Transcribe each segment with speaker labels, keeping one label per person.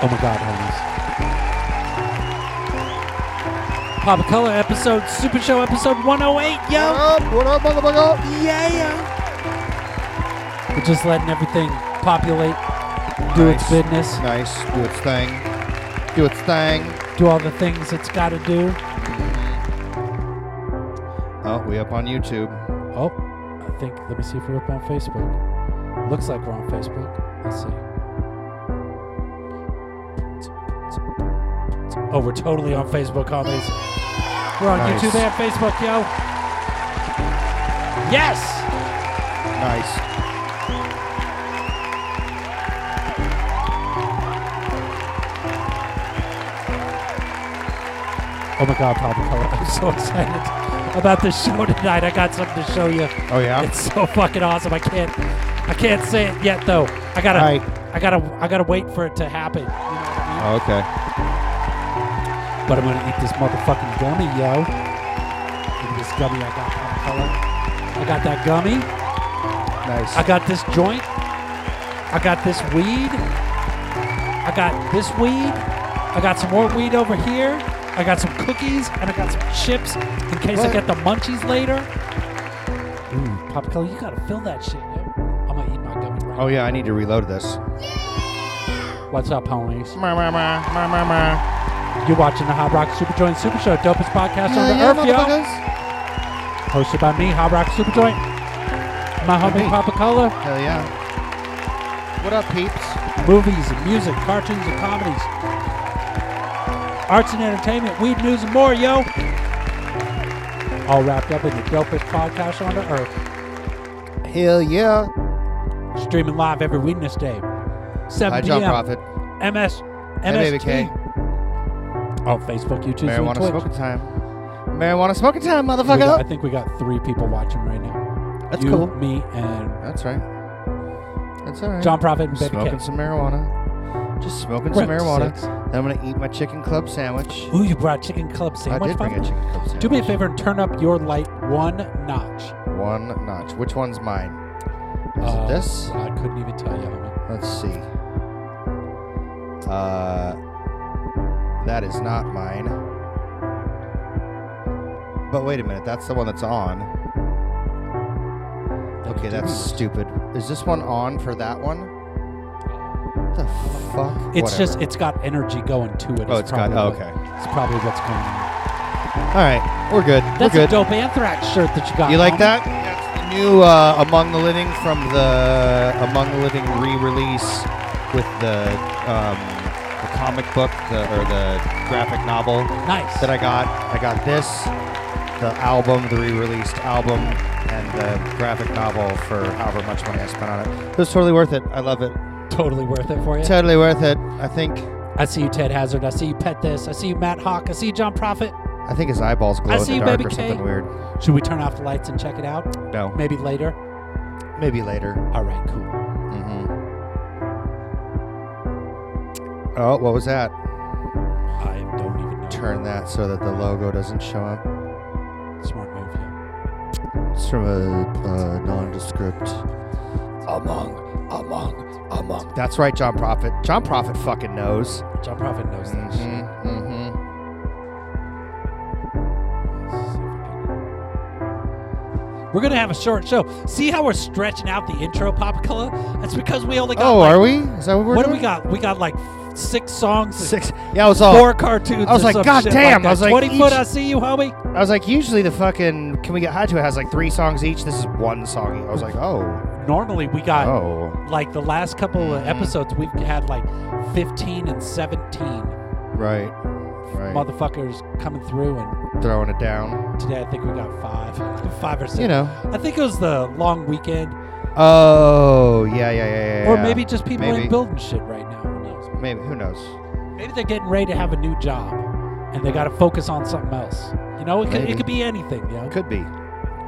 Speaker 1: Oh my god, homies. Pop Papa Color episode, Super Show episode 108, yo!
Speaker 2: What up? What up, motherfucker?
Speaker 1: Yeah! We're just letting everything populate, do its business,
Speaker 2: Nice. Do its thing. Do its thing.
Speaker 1: do all the things it's got to do. Mm-hmm.
Speaker 2: Oh, we up on YouTube.
Speaker 1: Oh, I think, let me see if we're up on Facebook. Looks like we're on Facebook. Let's see. Oh, we're totally on Facebook, homies. We're on
Speaker 2: Nice.
Speaker 1: YouTube and Facebook, yo. Yes!
Speaker 2: Nice.
Speaker 1: Oh my God, Papa Color. I'm so excited about this show tonight. I got something to show you.
Speaker 2: Oh yeah.
Speaker 1: It's so fucking awesome. I can't, I can't say it yet though. I gotta,
Speaker 2: Right.
Speaker 1: I gotta, I gotta wait for it to happen. You know what I mean?
Speaker 2: Oh, okay.
Speaker 1: But I'm gonna eat this motherfucking gummy, yo. Look at this gummy I got, Papa Color. I got that gummy.
Speaker 2: Nice.
Speaker 1: I got this joint. I got this weed. I got this weed. I got some more weed over here. I got some cookies and I got some chips in case I get the munchies later. Hmm. Ooh, Papa Color, you gotta fill that shit, yo. I'm gonna eat my gummy right
Speaker 2: oh yeah, I need to reload this.
Speaker 1: now. What's up, homies?
Speaker 2: Ma, ma, ma, ma, ma, ma.
Speaker 1: You're watching the Hot Rock Super Joint Super Show, dopest podcast on the
Speaker 2: Yeah,
Speaker 1: earth, yo. Hosted by me, Hot Rock Super Joint. My homie
Speaker 2: me.
Speaker 1: Papa Color.
Speaker 2: Hell yeah. What up, peeps?
Speaker 1: movies and music, cartoons and comedies, arts and entertainment, weed news and more, yo. All wrapped up in the dopest podcast on the earth.
Speaker 2: Hell yeah.
Speaker 1: Streaming live every Wednesday, 7
Speaker 2: Hi,
Speaker 1: p.m.
Speaker 2: Prophet.
Speaker 1: MS,
Speaker 2: Hey,
Speaker 1: MST.
Speaker 2: K.
Speaker 1: On Facebook, YouTube, and
Speaker 2: Marijuana
Speaker 1: Twitch.
Speaker 2: smoking time. Marijuana smoking time,
Speaker 1: We got-
Speaker 2: motherfucker.
Speaker 1: I think we got three people watching right now.
Speaker 2: That's
Speaker 1: you,
Speaker 2: cool.
Speaker 1: me, and
Speaker 2: That's right. That's all right.
Speaker 1: John Prophet and Baby
Speaker 2: smoking
Speaker 1: K.
Speaker 2: some marijuana. Just smoking
Speaker 1: We're
Speaker 2: some
Speaker 1: up to
Speaker 2: marijuana.
Speaker 1: six.
Speaker 2: Then I'm gonna eat my chicken club sandwich.
Speaker 1: Ooh, you brought chicken club sandwich.
Speaker 2: I did bring a
Speaker 1: Papa?
Speaker 2: chicken club sandwich.
Speaker 1: Do me a favor and turn up your light one notch.
Speaker 2: One notch. Which one's mine? Is
Speaker 1: Uh,
Speaker 2: it this?
Speaker 1: I couldn't even tell you, homie.
Speaker 2: Let's see. Uh, that is not mine. But wait a minute, that's the one that's on. Okay, that's stupid. Is this one on for that one? What the fuck?
Speaker 1: It's
Speaker 2: Whatever.
Speaker 1: just it's got energy going to it.
Speaker 2: Oh, it's got. Oh, okay.
Speaker 1: It's probably what's going on.
Speaker 2: All right, we're good.
Speaker 1: That's
Speaker 2: we're good.
Speaker 1: a dope Anthrax shirt that you got.
Speaker 2: You like
Speaker 1: homie.
Speaker 2: that? That's the new uh, Among the Living from the Among the Living re-release with the um, the comic book the, or the graphic novel
Speaker 1: Nice.
Speaker 2: that I got. I got this, the album, the re-released album, and the graphic novel for however much money I spent on it. It was totally worth it. I love it.
Speaker 1: totally worth it for you.
Speaker 2: Totally worth it. I think.
Speaker 1: I see you, Ted Hazard. I see you, Pet This. I see you, Matt Hawk. I see you, John Prophet.
Speaker 2: I think his eyeballs glow
Speaker 1: I
Speaker 2: in
Speaker 1: see
Speaker 2: the
Speaker 1: you,
Speaker 2: dark
Speaker 1: Baby
Speaker 2: or
Speaker 1: K.
Speaker 2: something weird.
Speaker 1: Should we turn off the lights and check it out?
Speaker 2: No,
Speaker 1: Maybe later.
Speaker 2: maybe later.
Speaker 1: All right, cool.
Speaker 2: hmm Oh, what was that?
Speaker 1: I don't even know.
Speaker 2: turn that so that the logo doesn't show up.
Speaker 1: Smart move, yeah.
Speaker 2: It's from a uh, nondescript. Among, among, among. That's right, John Prophet. John Prophet fucking knows.
Speaker 1: John Prophet knows that.
Speaker 2: Mm-hmm, mm-hmm.
Speaker 1: Let's see if I can- We're gonna have a short show. See how we're stretching out the intro, Papa Color? That's because we only got.
Speaker 2: Oh,
Speaker 1: like,
Speaker 2: are we? Is that what we're
Speaker 1: What do we got? We got like six songs,
Speaker 2: Six. Yeah, I was all.
Speaker 1: four cartoons.
Speaker 2: I was like, God damn,
Speaker 1: that.
Speaker 2: I was like,
Speaker 1: twenty foot. I see you, homie.
Speaker 2: I was like, usually the fucking "Can We Get High to It" has like three songs each. This is one song. I was like, oh,
Speaker 1: Normally we got
Speaker 2: oh,
Speaker 1: like the last couple of episodes. We've had like fifteen and seventeen
Speaker 2: right, right.
Speaker 1: motherfuckers coming through, and
Speaker 2: Throwing it down.
Speaker 1: today I think we got five, five or six.
Speaker 2: You know.
Speaker 1: I think it was the long weekend,
Speaker 2: Oh, yeah, yeah, yeah, yeah.
Speaker 1: or maybe just people
Speaker 2: Maybe.
Speaker 1: ain't building shit right now. Who knows?
Speaker 2: Maybe. Who knows?
Speaker 1: Maybe they're getting ready to have a new job, and they got to focus on something else. You know, it could,
Speaker 2: Maybe.
Speaker 1: it could be anything. You know?
Speaker 2: Could be.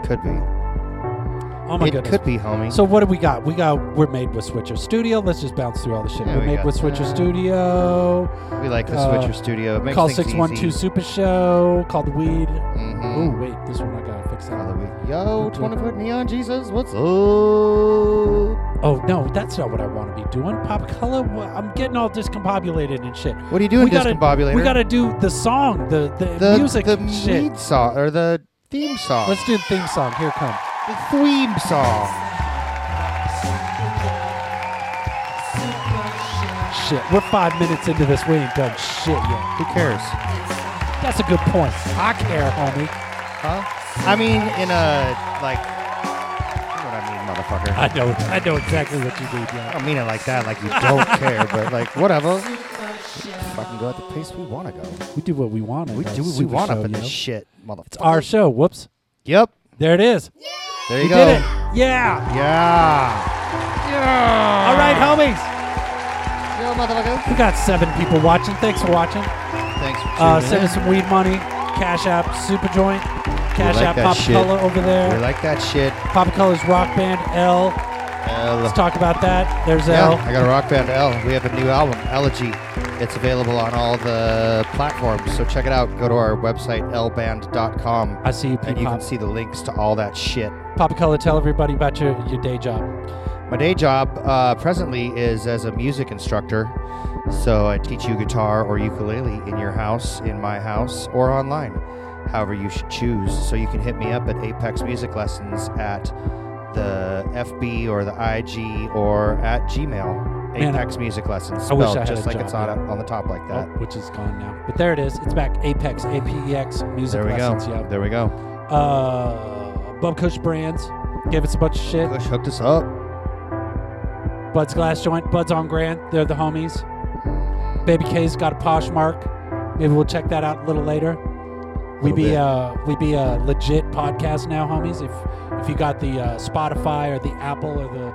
Speaker 2: Could be.
Speaker 1: Oh my
Speaker 2: it
Speaker 1: goodness.
Speaker 2: could be, homie.
Speaker 1: So what do we got? We got we're made with Switcher Studio. Let's just bounce through all the shit.
Speaker 2: Yeah,
Speaker 1: we're
Speaker 2: we
Speaker 1: made
Speaker 2: got
Speaker 1: with Switcher
Speaker 2: that.
Speaker 1: Studio.
Speaker 2: we like the
Speaker 1: uh,
Speaker 2: Switcher Studio. It makes
Speaker 1: Call six one two. Super Show. Called Weed.
Speaker 2: Mhm.
Speaker 1: Ooh, wait, this one I gotta fix
Speaker 2: Oh,
Speaker 1: that.
Speaker 2: the week. Yo, 20 foot neon Jesus, what's up?
Speaker 1: Oh no, that's not what I want to be doing. Pop color. I'm getting all discombobulated and shit.
Speaker 2: What are you doing,
Speaker 1: we gotta,
Speaker 2: discombobulator?
Speaker 1: we gotta do the song, the the,
Speaker 2: the
Speaker 1: music
Speaker 2: the
Speaker 1: shit.
Speaker 2: lead song or the theme song.
Speaker 1: Let's do the theme song. Here it comes.
Speaker 2: the theme song.
Speaker 1: Shit, we're five minutes into this. We ain't done shit yet.
Speaker 2: Who cares?
Speaker 1: That's a good point. I care, homie.
Speaker 2: Huh? I mean, in a like, you know what I mean, motherfucker.
Speaker 1: I know. I know exactly what you mean.
Speaker 2: I
Speaker 1: Yeah.
Speaker 2: don't mean it like that, like you don't care, but like whatever. We fucking go at the pace we want to go.
Speaker 1: We do what we want.
Speaker 2: We do what we want
Speaker 1: show,
Speaker 2: up in
Speaker 1: yo.
Speaker 2: this shit, motherfucker.
Speaker 1: It's our show. Whoops.
Speaker 2: Yep.
Speaker 1: There it is.
Speaker 2: There you
Speaker 1: we
Speaker 2: go.
Speaker 1: did it. Yeah.
Speaker 2: Yeah. Yeah.
Speaker 1: All right, homies.
Speaker 2: Yo, motherfucker.
Speaker 1: We got seven people watching. Thanks for watching.
Speaker 2: Thanks for tuning
Speaker 1: Uh,
Speaker 2: in.
Speaker 1: send us some weed money. Cash App Super Joint. Cash
Speaker 2: like
Speaker 1: App Pop
Speaker 2: shit.
Speaker 1: Color over
Speaker 2: We
Speaker 1: there.
Speaker 2: like that shit.
Speaker 1: Papa Color's Rock Band L.
Speaker 2: L.
Speaker 1: Let's talk about that. There's
Speaker 2: Yeah,
Speaker 1: L.
Speaker 2: I got a rock band L. We have a new album, Elegy. It's available on all the platforms, so check it out. Go to our website, lband.com,
Speaker 1: I see you,
Speaker 2: and you can see the links to all that shit.
Speaker 1: Papa Color, tell everybody about your, your day job.
Speaker 2: My day job uh, presently is as a music instructor. So I teach you guitar or ukulele in your house, in my house, or online, however you should choose. So you can hit me up at Apex Music Lessons at the FB or the IG or at Gmail.
Speaker 1: Man,
Speaker 2: Apex Music Lessons,
Speaker 1: I wish I had
Speaker 2: just
Speaker 1: a
Speaker 2: like
Speaker 1: job,
Speaker 2: it's on,
Speaker 1: yeah.
Speaker 2: on the top like that.
Speaker 1: Oh, which is gone now. But there it is. It's back. Apex, A-P-E-X, music
Speaker 2: there we
Speaker 1: lessons.
Speaker 2: go.
Speaker 1: Yeah.
Speaker 2: There we go.
Speaker 1: Uh, Bub Kush Brands gave us a bunch of shit.
Speaker 2: Push hooked us up.
Speaker 1: Bud's Glass Joint, Bud's on Grand. They're the homies. Baby K's got a Poshmark. Maybe we'll check that out a little later. We be
Speaker 2: bit.
Speaker 1: uh we be a legit podcast now, homies. If if you got the uh, Spotify or the Apple or the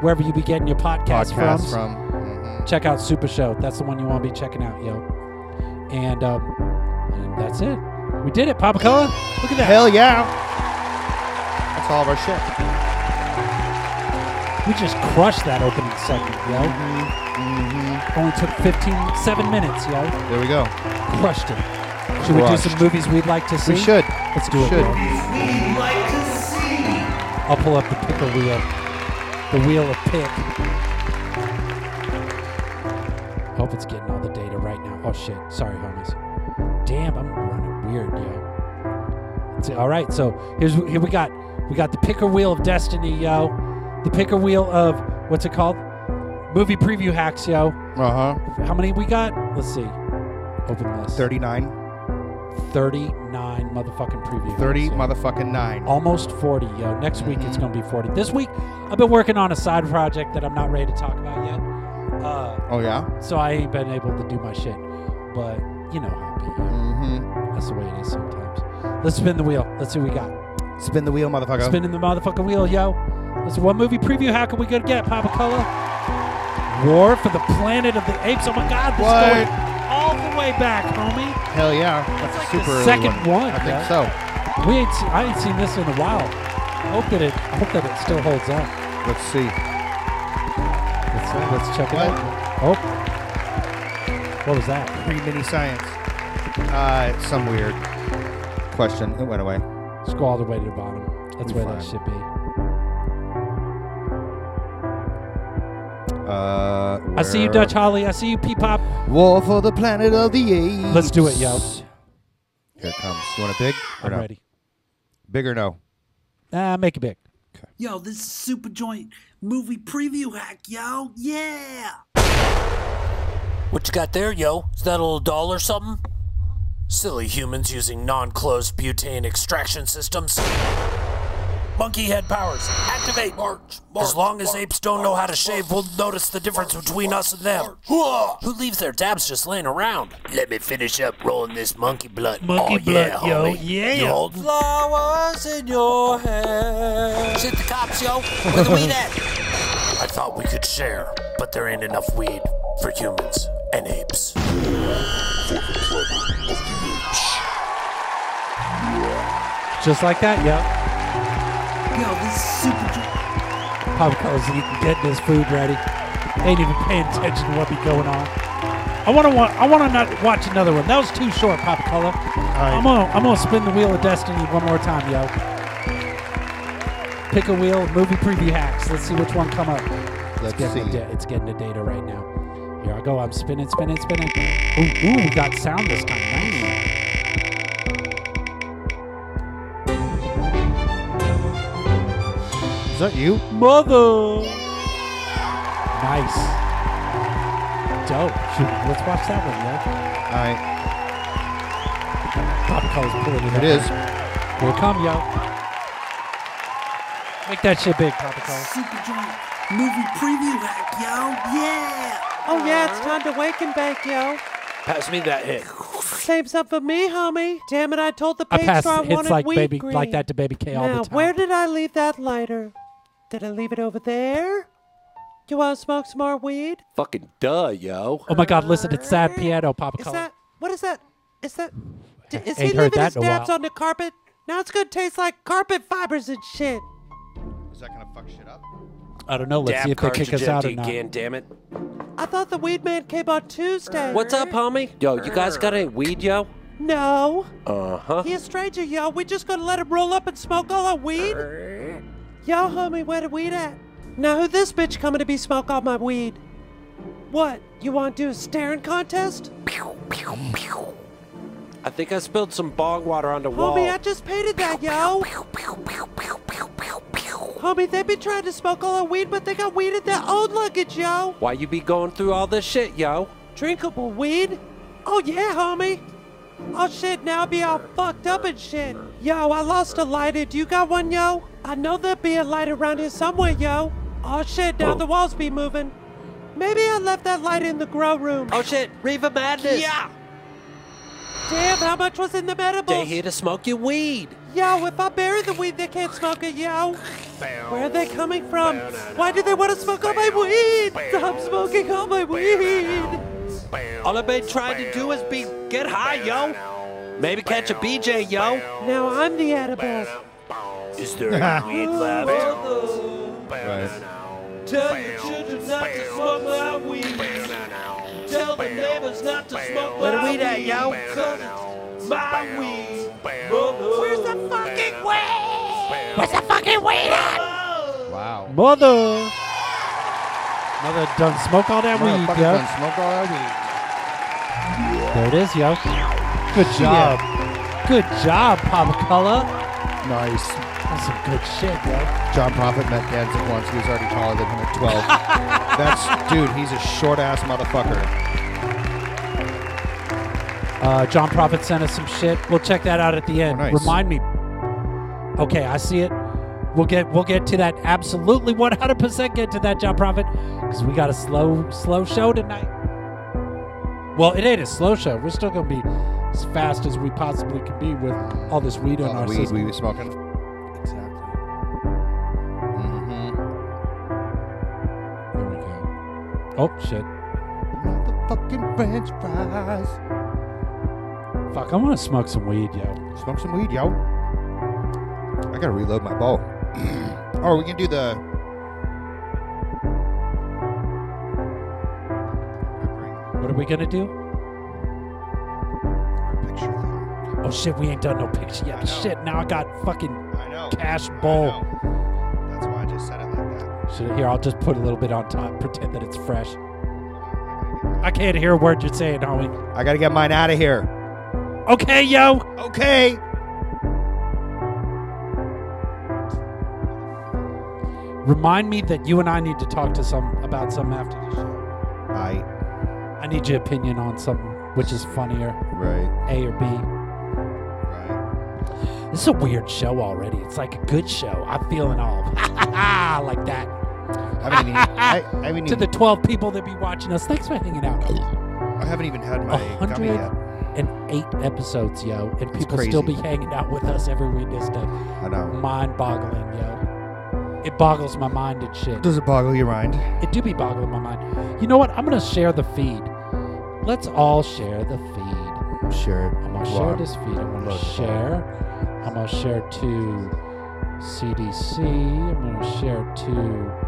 Speaker 1: wherever you be getting your podcast,
Speaker 2: Podcast
Speaker 1: from,
Speaker 2: from. mhm.
Speaker 1: check out Super Show. That's the one you want to be checking out, yo. And um, and that's it. We did it, Papa Cola. Look at that.
Speaker 2: Hell yeah. That's all of our shit.
Speaker 1: We just crushed that opening segment, yo.
Speaker 2: Mm-hmm.
Speaker 1: Only took 15, 7 minutes, yo.
Speaker 2: There we go.
Speaker 1: Crushed it. Should we do some movies we'd like to see?
Speaker 2: We should.
Speaker 1: Let's do it.
Speaker 2: Should.
Speaker 1: yo. I'll pull up the picker wheel. The wheel of pick. Hope it's getting all the data right now. Oh shit. Sorry, homies. Damn, I'm running weird, yo. It's- all right, so here's here we got we got the picker wheel of destiny, yo. The picker wheel of what's it called? Movie preview hacks, yo.
Speaker 2: Uh huh.
Speaker 1: How many we got? Let's see. Open list.
Speaker 2: 39.
Speaker 1: 39 motherfucking previews.
Speaker 2: 30
Speaker 1: hacks, yo.
Speaker 2: motherfucking 9.
Speaker 1: Almost 40, yo. Next week it's going to be 40. This week I've been working on a side project that I'm not ready to talk about yet. Uh,
Speaker 2: Oh, yeah?
Speaker 1: so I ain't been able to do my shit. But you know how it be. yo.
Speaker 2: Mm
Speaker 1: That's the way it is sometimes. Let's spin the wheel. Let's see what we got.
Speaker 2: Spin the wheel, motherfucker.
Speaker 1: Spinning the motherfucking wheel, yo. Let's see what movie preview How can we to get, Papa Color? War for the Planet of the Apes. Oh my god, this
Speaker 2: What?
Speaker 1: going all the way back, homie.
Speaker 2: Hell yeah. That's
Speaker 1: like
Speaker 2: a
Speaker 1: the
Speaker 2: super early
Speaker 1: second
Speaker 2: one.
Speaker 1: one,
Speaker 2: I think
Speaker 1: yeah.
Speaker 2: so.
Speaker 1: We ain't see, I ain't seen this in a while. I hope that it I hope that it still holds up.
Speaker 2: Let's see.
Speaker 1: Let's, let's check it
Speaker 2: What?
Speaker 1: out. Oh. What was that?
Speaker 2: Pre mini science. Uh, some weird question. It went away.
Speaker 1: Just go all the way to the bottom. That's
Speaker 2: Be
Speaker 1: where that
Speaker 2: fine.
Speaker 1: should be.
Speaker 2: Uh,
Speaker 1: I see you, Dutch Holly. I see you, P-Pop.
Speaker 2: War for the planet of the apes.
Speaker 1: Let's do it, yo.
Speaker 2: Here it comes. You want it big or
Speaker 1: I'm
Speaker 2: no?
Speaker 1: ready.
Speaker 2: Big or no?
Speaker 1: Ah, make it big.
Speaker 3: Yo, this is Super Joint movie preview hack, yo. Yeah.
Speaker 4: What you got there, yo? Is that a little doll or something? Silly humans using non-closed butane extraction systems. Monkey head powers, activate! March, as long as apes don't know how to shave, we'll notice the difference between us and them. Who leaves their dabs just laying around? Let me finish up rolling this monkey blunt.
Speaker 1: Monkey
Speaker 4: oh, yeah,
Speaker 1: blunt, yo,
Speaker 4: homie.
Speaker 1: yeah.
Speaker 4: You holding? Flowers in your hair. Shit the cops, yo. Where the weed at? I thought we could share, but there ain't enough weed for humans and apes.
Speaker 1: Just like that, yo.
Speaker 3: Yo, this is Super Joint.
Speaker 1: Papa Color's eating, getting his food ready. Ain't even paying attention to what be going on. I want to. I want to not watch another one. That was too short, Papa Color. I'm gonna. I'm gonna spin the wheel of destiny one more time, yo. Pick a wheel, movie preview hacks. Let's see which one come up.
Speaker 2: Let's
Speaker 1: It's getting,
Speaker 2: see.
Speaker 1: the da- it's getting the data right now. Here I go. I'm spinning, spinning, spinning. Ooh, ooh, we got sound this time. Nice.
Speaker 2: Is that you?
Speaker 1: Mother. Nice. Dope. Shoot, let's watch that one, yo.
Speaker 2: All right.
Speaker 1: Pop colors pulling it
Speaker 2: It
Speaker 1: up.
Speaker 2: is.
Speaker 1: Here it come, yo. Make that shit big, Papa Color.
Speaker 3: Super joint movie preview hack, yo. Yeah.
Speaker 5: Oh yeah, it's time to wake and bake, yo.
Speaker 4: Pass me that hit.
Speaker 5: Saves up for me, homie. Damn it, I told the
Speaker 1: I
Speaker 5: page
Speaker 1: pass
Speaker 5: store I
Speaker 1: hits
Speaker 5: wanted
Speaker 1: like
Speaker 5: weed
Speaker 1: baby
Speaker 5: green.
Speaker 1: like that to Baby K all
Speaker 5: now,
Speaker 1: the time.
Speaker 5: where did I leave that lighter? Did I leave it over there? You want to smoke some more weed?
Speaker 4: Fucking duh, yo.
Speaker 1: oh my God! Listen, it's sad piano, Papa
Speaker 5: Is
Speaker 1: Color.
Speaker 5: that what is that? Is that? D- is
Speaker 1: Ain't
Speaker 5: he
Speaker 1: heard
Speaker 5: leaving
Speaker 1: that
Speaker 5: his
Speaker 1: in a
Speaker 5: dabs
Speaker 1: while.
Speaker 5: on the carpet? Now it's gonna taste like carpet fibers and shit.
Speaker 2: Is that gonna fuck shit up?
Speaker 1: I don't know. Let's see if they kick us out or not.
Speaker 4: again, damn it.
Speaker 5: I thought the weed man came on Tuesday.
Speaker 6: What's up, homie? Yo, you guys got any weed, yo?
Speaker 5: No,
Speaker 6: Uh huh.
Speaker 5: he a stranger, yo. We just gonna let him roll up and smoke all our weed? Yo, homie, where the weed at? Now who this bitch coming to be smoke all my weed? What? You want to do a staring contest?
Speaker 6: I think I spilled some bong water on the wall.
Speaker 5: Homie, I just painted that, yo. Homie, they be trying to smoke all our weed, but they got weed in their own luggage, yo.
Speaker 6: Why you be going through all this shit, yo?
Speaker 5: Drinkable weed? Oh yeah, homie. Oh shit, now I be all fucked up and shit. Yo, I lost a lighter. Do you got one, yo? I know there'll be a light around here somewhere, yo. Oh shit, now oh. the walls be moving. Maybe I left that light in the grow room.
Speaker 6: Oh shit, Reefer Madness.
Speaker 5: yeah. Damn, how much was in the medibles?
Speaker 6: They here to smoke your weed.
Speaker 5: Yo, if I bury the weed, they can't smoke it, yo. Where are they coming from? Why do they want to smoke all my weed? Stop smoking all my weed.
Speaker 6: All I've been trying to do is be get high, yo. Maybe catch a BJ, yo.
Speaker 5: Now I'm the edible.
Speaker 4: Is there any weed left?
Speaker 2: Right.
Speaker 6: Tell your children not to smoke my weed. Tell the neighbors not to smoke
Speaker 5: Where the weed at, yo?
Speaker 6: My weed.
Speaker 5: Where's the fucking weed?
Speaker 1: Where's the fucking weed at?
Speaker 2: Wow.
Speaker 1: Mother. Mother done smoke all that weed,
Speaker 2: Motherfucker
Speaker 1: yo.
Speaker 2: done smoked all that weed.
Speaker 1: There it is, yo. Good job. Good job, Papa Color.
Speaker 2: Nice.
Speaker 1: That's some good shit, yo.
Speaker 2: John Prophet met Danzig once. He was already taller than him at 12. That's, dude, he's a short ass motherfucker.
Speaker 1: Uh, John Prophet sent us some shit. We'll check that out at the end.
Speaker 2: Oh, nice.
Speaker 1: Remind me. Okay, I see it. We'll get we'll get to that. Absolutely, 100% get to that, John Prophet, because we got a slow slow show tonight. Well, it ain't a slow show. We're still gonna be as fast as we possibly can be with all this weed on our
Speaker 2: weed
Speaker 1: system.
Speaker 2: we were smoking.
Speaker 1: Oh shit.
Speaker 2: Motherfucking French fries.
Speaker 1: Fuck, I want to smoke some weed, yo.
Speaker 2: Smoke some weed, yo. I gotta reload my bow. oh, we can do the.
Speaker 1: What are we gonna do?
Speaker 2: Picture thing.
Speaker 1: Oh shit, we ain't done no picture yet. Shit, now I got fucking
Speaker 2: I know.
Speaker 1: cash
Speaker 2: I know.
Speaker 1: Here, I'll just put a little bit on top, pretend that it's fresh. I can't hear a word you're saying, homie.
Speaker 2: I gotta get mine out of here.
Speaker 1: Okay, yo.
Speaker 2: Okay.
Speaker 1: Remind me that you and I need to talk to some about something after the show.
Speaker 2: I.
Speaker 1: I need your opinion on something, which is funnier,
Speaker 2: Right.
Speaker 1: A or B.
Speaker 2: Right.
Speaker 1: This is a weird show already. It's like a good show. I'm feeling all like that.
Speaker 2: I haven't even. I, I haven't
Speaker 1: To
Speaker 2: even.
Speaker 1: the 12 people that be watching us, thanks for hanging out.
Speaker 2: I haven't even had my gummy yet.
Speaker 1: and eight episodes, yo, and people
Speaker 2: crazy.
Speaker 1: still be hanging out with us every Wednesday.
Speaker 2: I know.
Speaker 1: Mind-boggling, yo. It boggles my mind and shit.
Speaker 2: Does it boggle your mind?
Speaker 1: It do be boggling my mind. You know what? I'm gonna share the feed. Let's all share the feed.
Speaker 2: Sure.
Speaker 1: I'm gonna share this feed. I'm gonna
Speaker 2: Look.
Speaker 1: share. I'm gonna share to CDC. I'm gonna share to.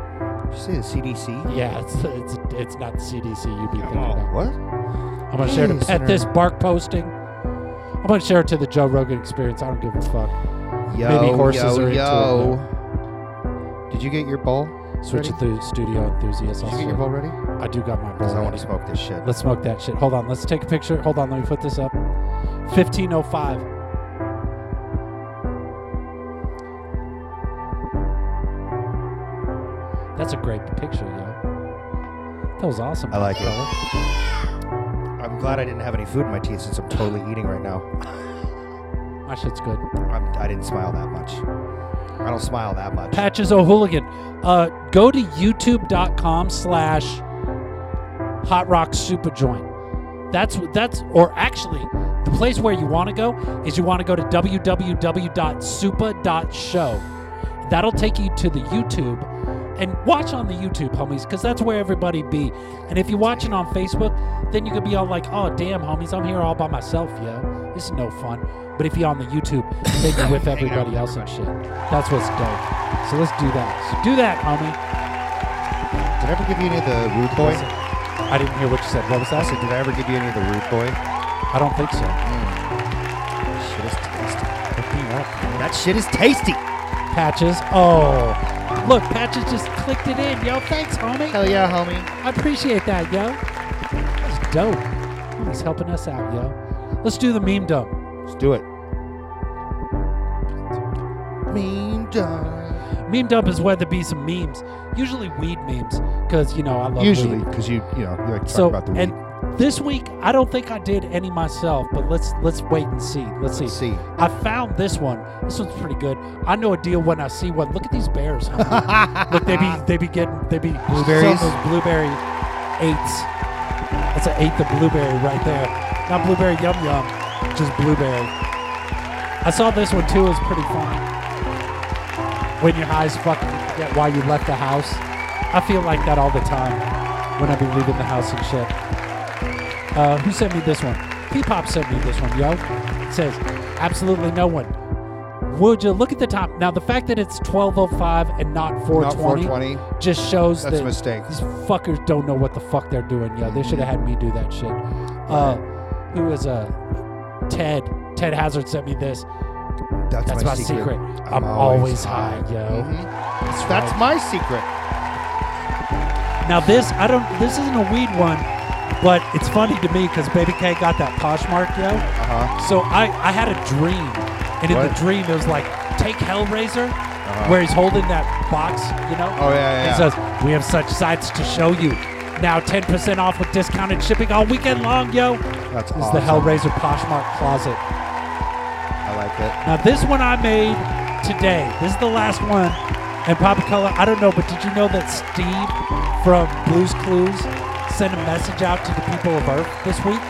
Speaker 2: Did you say the CDC?
Speaker 1: Yeah, it's it's it's not the CDC. You be thinking about.
Speaker 2: what?
Speaker 1: I'm gonna share to
Speaker 2: Hey,
Speaker 1: Pet
Speaker 2: Senator.
Speaker 1: This Bark posting. I'm gonna share it to the Joe Rogan Experience. I don't give a fuck.
Speaker 2: Yo,
Speaker 1: Maybe horses
Speaker 2: yo,
Speaker 1: are into it
Speaker 2: yo. Did you get your bowl?
Speaker 1: Switch
Speaker 2: ready?
Speaker 1: Enthu- Studio Enthusiast.
Speaker 2: Did
Speaker 1: I'll
Speaker 2: you get your
Speaker 1: switch-
Speaker 2: bowl ready?
Speaker 1: I do got my bowl.
Speaker 2: Because I want to smoke this shit.
Speaker 1: Let's smoke that shit. Hold on. Let's take a picture. Hold on. Let me put this up. 1505. That's a great picture, yo. That was awesome.
Speaker 2: I like it. I'm glad I didn't have any food in my teeth since I'm totally eating right now.
Speaker 1: My shit's good.
Speaker 2: I'm, I didn't smile that much. I don't smile that much.
Speaker 1: Patches O'Hooligan. Uh, go to youtube.com slash Hot Rock Super Joint. That's that's or actually the place where you want to go is you want to go to www.supa.show. That'll take you to the YouTube and watch on the YouTube, homies, because that's where everybody be. And if you're watching on Facebook, then you could be all like, "Oh, damn, homies, I'm here all by myself, yo. This is no fun." But if you're on the YouTube, then you're with everybody else and shit. That's what's dope. So let's do that. So do that, homie.
Speaker 2: Did I ever give you any of the Rude Boy?
Speaker 1: I didn't hear what you said. What was
Speaker 2: I
Speaker 1: that?
Speaker 2: said, did I ever give you any of the Rude Boy?
Speaker 1: I don't think so. Mm.
Speaker 2: Shit is tasty.
Speaker 1: Hook me up.
Speaker 2: That shit is tasty.
Speaker 1: Patches. Oh, look, Patches just clicked it in, yo. Thanks, homie.
Speaker 2: Hell yeah, homie.
Speaker 1: I appreciate that, yo. That's dope. He's helping us out, yo. Let's do the meme dump.
Speaker 2: Let's do it. Meme dump.
Speaker 1: Meme dump is where there be some memes, usually weed memes, because you know I love
Speaker 2: Usually, because you you know you like to talk
Speaker 1: So
Speaker 2: about the weed.
Speaker 1: and this week I don't think I did any myself, but let's let's wait and see. Let's see.
Speaker 2: Let's see.
Speaker 1: I found this one. This one's pretty good. I know a deal when I see one. Look at these bears. Look, they be they be getting they be
Speaker 2: Blueberries?
Speaker 1: blueberry eights. That's an eighth of blueberry right there. Not blueberry yum yum, just blueberry. I saw this one too. It was pretty funny. When you're high as fuck forget why you left the house. I feel like that all the time when I be leaving the house and shit. Uh, who sent me this one? P-Pop sent me this one, yo. It says, absolutely no one. Would you look at the top? Now, the fact that it's 1205 and not 420,
Speaker 2: Not 420.
Speaker 1: just shows
Speaker 2: That's a
Speaker 1: that
Speaker 2: mistake.
Speaker 1: these fuckers don't know what the fuck they're doing, yo. They should have had me do that shit. Uh, who is uh, Ted? Ted Hazard sent me this.
Speaker 2: That's,
Speaker 1: That's
Speaker 2: my,
Speaker 1: my secret.
Speaker 2: I'm,
Speaker 1: I'm always high, yo.
Speaker 2: Mhm. That's
Speaker 1: right.
Speaker 2: my secret.
Speaker 1: Now this, I don't. This isn't a weed one, but it's funny to me because Baby K got that Poshmark, yo.
Speaker 2: Uh huh.
Speaker 1: So I, I had a dream, and in
Speaker 2: What?
Speaker 1: the dream it was like take Hellraiser, where he's holding that box, you know.
Speaker 2: Uh-huh. Oh, yeah, yeah,
Speaker 1: He
Speaker 2: yeah.
Speaker 1: says, "We have such sights to show you. Now 10% off with discounted shipping all weekend long, yo."
Speaker 2: That's
Speaker 1: This
Speaker 2: awesome.
Speaker 1: is the Hellraiser Poshmark closet.
Speaker 2: I like it.
Speaker 1: Now this one I made today. This is the last one. And Papa Color, I don't know, but did you know that Steve from Blues Clues sent a message out to the people of Earth this week?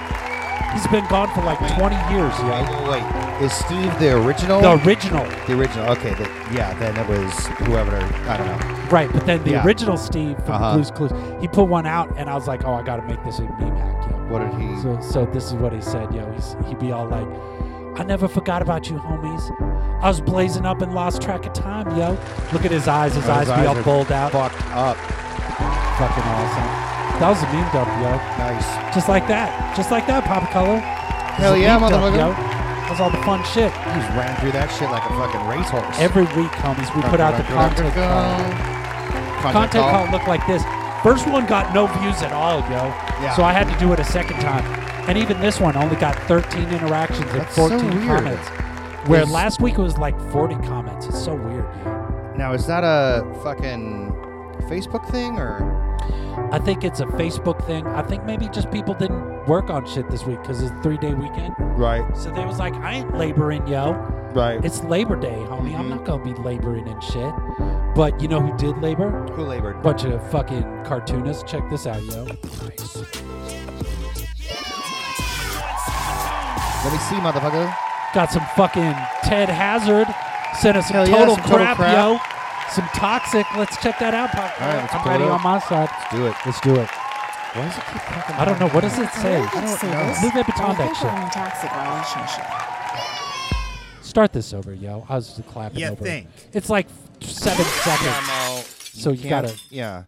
Speaker 1: He's been gone for like 20 years,
Speaker 2: Wait,
Speaker 1: yo.
Speaker 2: wait, wait. Is Steve the original?
Speaker 1: The original,
Speaker 2: The original. Okay. The, yeah. Then it was whoever. I don't know.
Speaker 1: right? But then the
Speaker 2: Yeah.
Speaker 1: original Steve from
Speaker 2: Uh-huh.
Speaker 1: Blues Clues, he put one out, and I was like, oh, I gotta make this a meme hack, yo.
Speaker 2: What did he?
Speaker 1: So, so this is what he said, yo. He's, he'd be all like, I never forgot about you, homies. I was blazing up and lost track of time, yo. Look at his eyes. His eyes be all
Speaker 2: are
Speaker 1: bulled out.
Speaker 2: fucked up.
Speaker 1: Fucking awesome. That was a meme dump, yo.
Speaker 2: Nice.
Speaker 1: Just like that. Just like that, Papa Color.
Speaker 2: Hell yeah, motherfucker.
Speaker 1: yo. That was all the fun shit.
Speaker 2: He just ran through that shit like a fucking racehorse.
Speaker 1: Every week, homies, we put out the content call. Content call looked like this. First one got no views at all, yo.
Speaker 2: Yeah.
Speaker 1: So I had to do it a second time. And even this one only got 13 interactions and
Speaker 2: That's so
Speaker 1: 14
Speaker 2: weird.
Speaker 1: comments. Where last week it was like 40 comments. It's so weird.
Speaker 2: Now is that a fucking Facebook thing or?
Speaker 1: I think it's a Facebook thing. I think maybe just people didn't work on shit this week because it's a three day weekend.
Speaker 2: Right.
Speaker 1: So they was like, I ain't laboring, yo.
Speaker 2: Right.
Speaker 1: It's Labor Day, homie. I'm
Speaker 2: Mhm.
Speaker 1: not gonna be laboring and shit. But you know who did labor?
Speaker 2: Who labored?
Speaker 1: Bunch of fucking cartoonists. Check this out, yo.
Speaker 2: Let me see, motherfucker.
Speaker 1: Got some fucking Ted Hazard. Sent us some
Speaker 2: Hell yeah,
Speaker 1: total,
Speaker 2: some total
Speaker 1: crap,
Speaker 2: crap.
Speaker 1: yo. Some toxic. Let's check that out, Pop.
Speaker 2: All right, let's
Speaker 1: I'm
Speaker 2: pull it
Speaker 1: ready
Speaker 2: up.
Speaker 1: on my side.
Speaker 2: Let's do it.
Speaker 1: Let's do it.
Speaker 2: Why does it keep fucking?
Speaker 1: I don't know. What does it say?
Speaker 7: I don't
Speaker 2: know.
Speaker 7: know.
Speaker 1: Louis Vuitton
Speaker 7: I
Speaker 1: that shit.
Speaker 7: in a toxic relationship.
Speaker 1: Start this over, yo. I was just clapping
Speaker 8: You
Speaker 1: over. it.
Speaker 8: think?
Speaker 1: It's like seven seconds. So you
Speaker 2: can't-
Speaker 1: gotta-
Speaker 2: Yeah.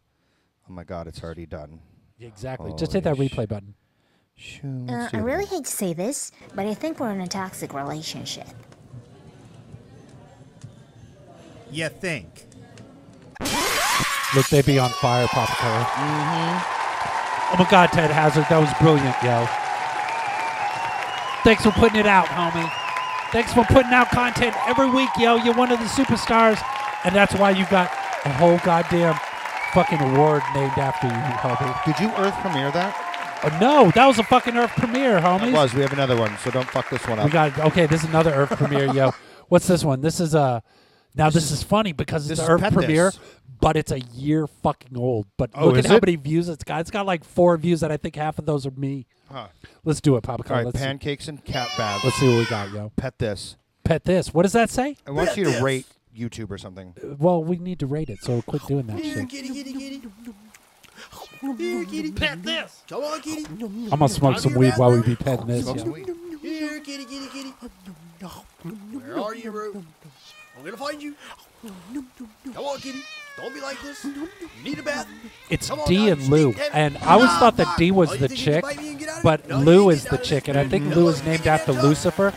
Speaker 2: Oh my god, it's already done.
Speaker 1: Exactly. Just hit that
Speaker 2: Holy
Speaker 1: replay button.
Speaker 2: Shoo,
Speaker 7: Uh,
Speaker 2: let's
Speaker 7: I
Speaker 2: do
Speaker 7: really
Speaker 2: this.
Speaker 7: hate to say this, but I think we're in a toxic relationship.
Speaker 8: You think?
Speaker 1: Look, they be on fire, Papa Color. Mm-hmm. Oh my God, Ted Hazard, that was brilliant, yo. Thanks for putting it out, homie. Thanks for putting out content every week, yo. You're one of the superstars, and that's why you got a whole goddamn fucking award named after you, homie.
Speaker 2: Did you Earth premiere that?
Speaker 1: Oh, no, that was a fucking Earth premiere, homie.
Speaker 2: It was. We have another one, so don't fuck this one up.
Speaker 1: We got okay. This is another Earth premiere, yo. What's this one? This is uh now this, is funny because it's
Speaker 2: this
Speaker 1: the
Speaker 2: is
Speaker 1: Earth
Speaker 2: Pet
Speaker 1: premiere,
Speaker 2: This.
Speaker 1: but it's a year fucking old. But
Speaker 2: Oh,
Speaker 1: look at
Speaker 2: is
Speaker 1: how
Speaker 2: it?
Speaker 1: many views it's got. It's got like four views, and I think half of those are me.
Speaker 2: Huh.
Speaker 1: Let's do it, Papa.
Speaker 2: All right,
Speaker 1: let's, see,
Speaker 2: pancakes and cat baths.
Speaker 1: let's see what we got, yo.
Speaker 2: Pet this.
Speaker 1: Pet this. What does that say?
Speaker 2: I want you to
Speaker 6: this.
Speaker 2: rate YouTube or something.
Speaker 1: Uh, well, we need to rate it, so quit doing that
Speaker 6: Here,
Speaker 1: shit.
Speaker 6: kitty, kitty, kitty. Here, kitty. Pet this. Come on, kitty.
Speaker 1: I'm gonna smoke some weed while we be petting this.
Speaker 2: Smoke
Speaker 1: yo.
Speaker 2: some weed.
Speaker 6: Here, kitty, kitty, kitty. Where are you, bro? I'm gonna find you. Come on, kitty. Don't be like this. You need a bath.
Speaker 1: It's
Speaker 6: Come
Speaker 1: D
Speaker 6: now,
Speaker 1: and Lou,
Speaker 6: stink,
Speaker 1: and I always
Speaker 6: Nah,
Speaker 1: thought that
Speaker 6: nah.
Speaker 1: D was
Speaker 6: Oh,
Speaker 1: the
Speaker 6: think you can
Speaker 1: chick,
Speaker 6: bite me and get out of
Speaker 1: but?
Speaker 6: No,
Speaker 1: Lou is the chick, and I think
Speaker 6: No,
Speaker 1: Lou is named after. Lucifer.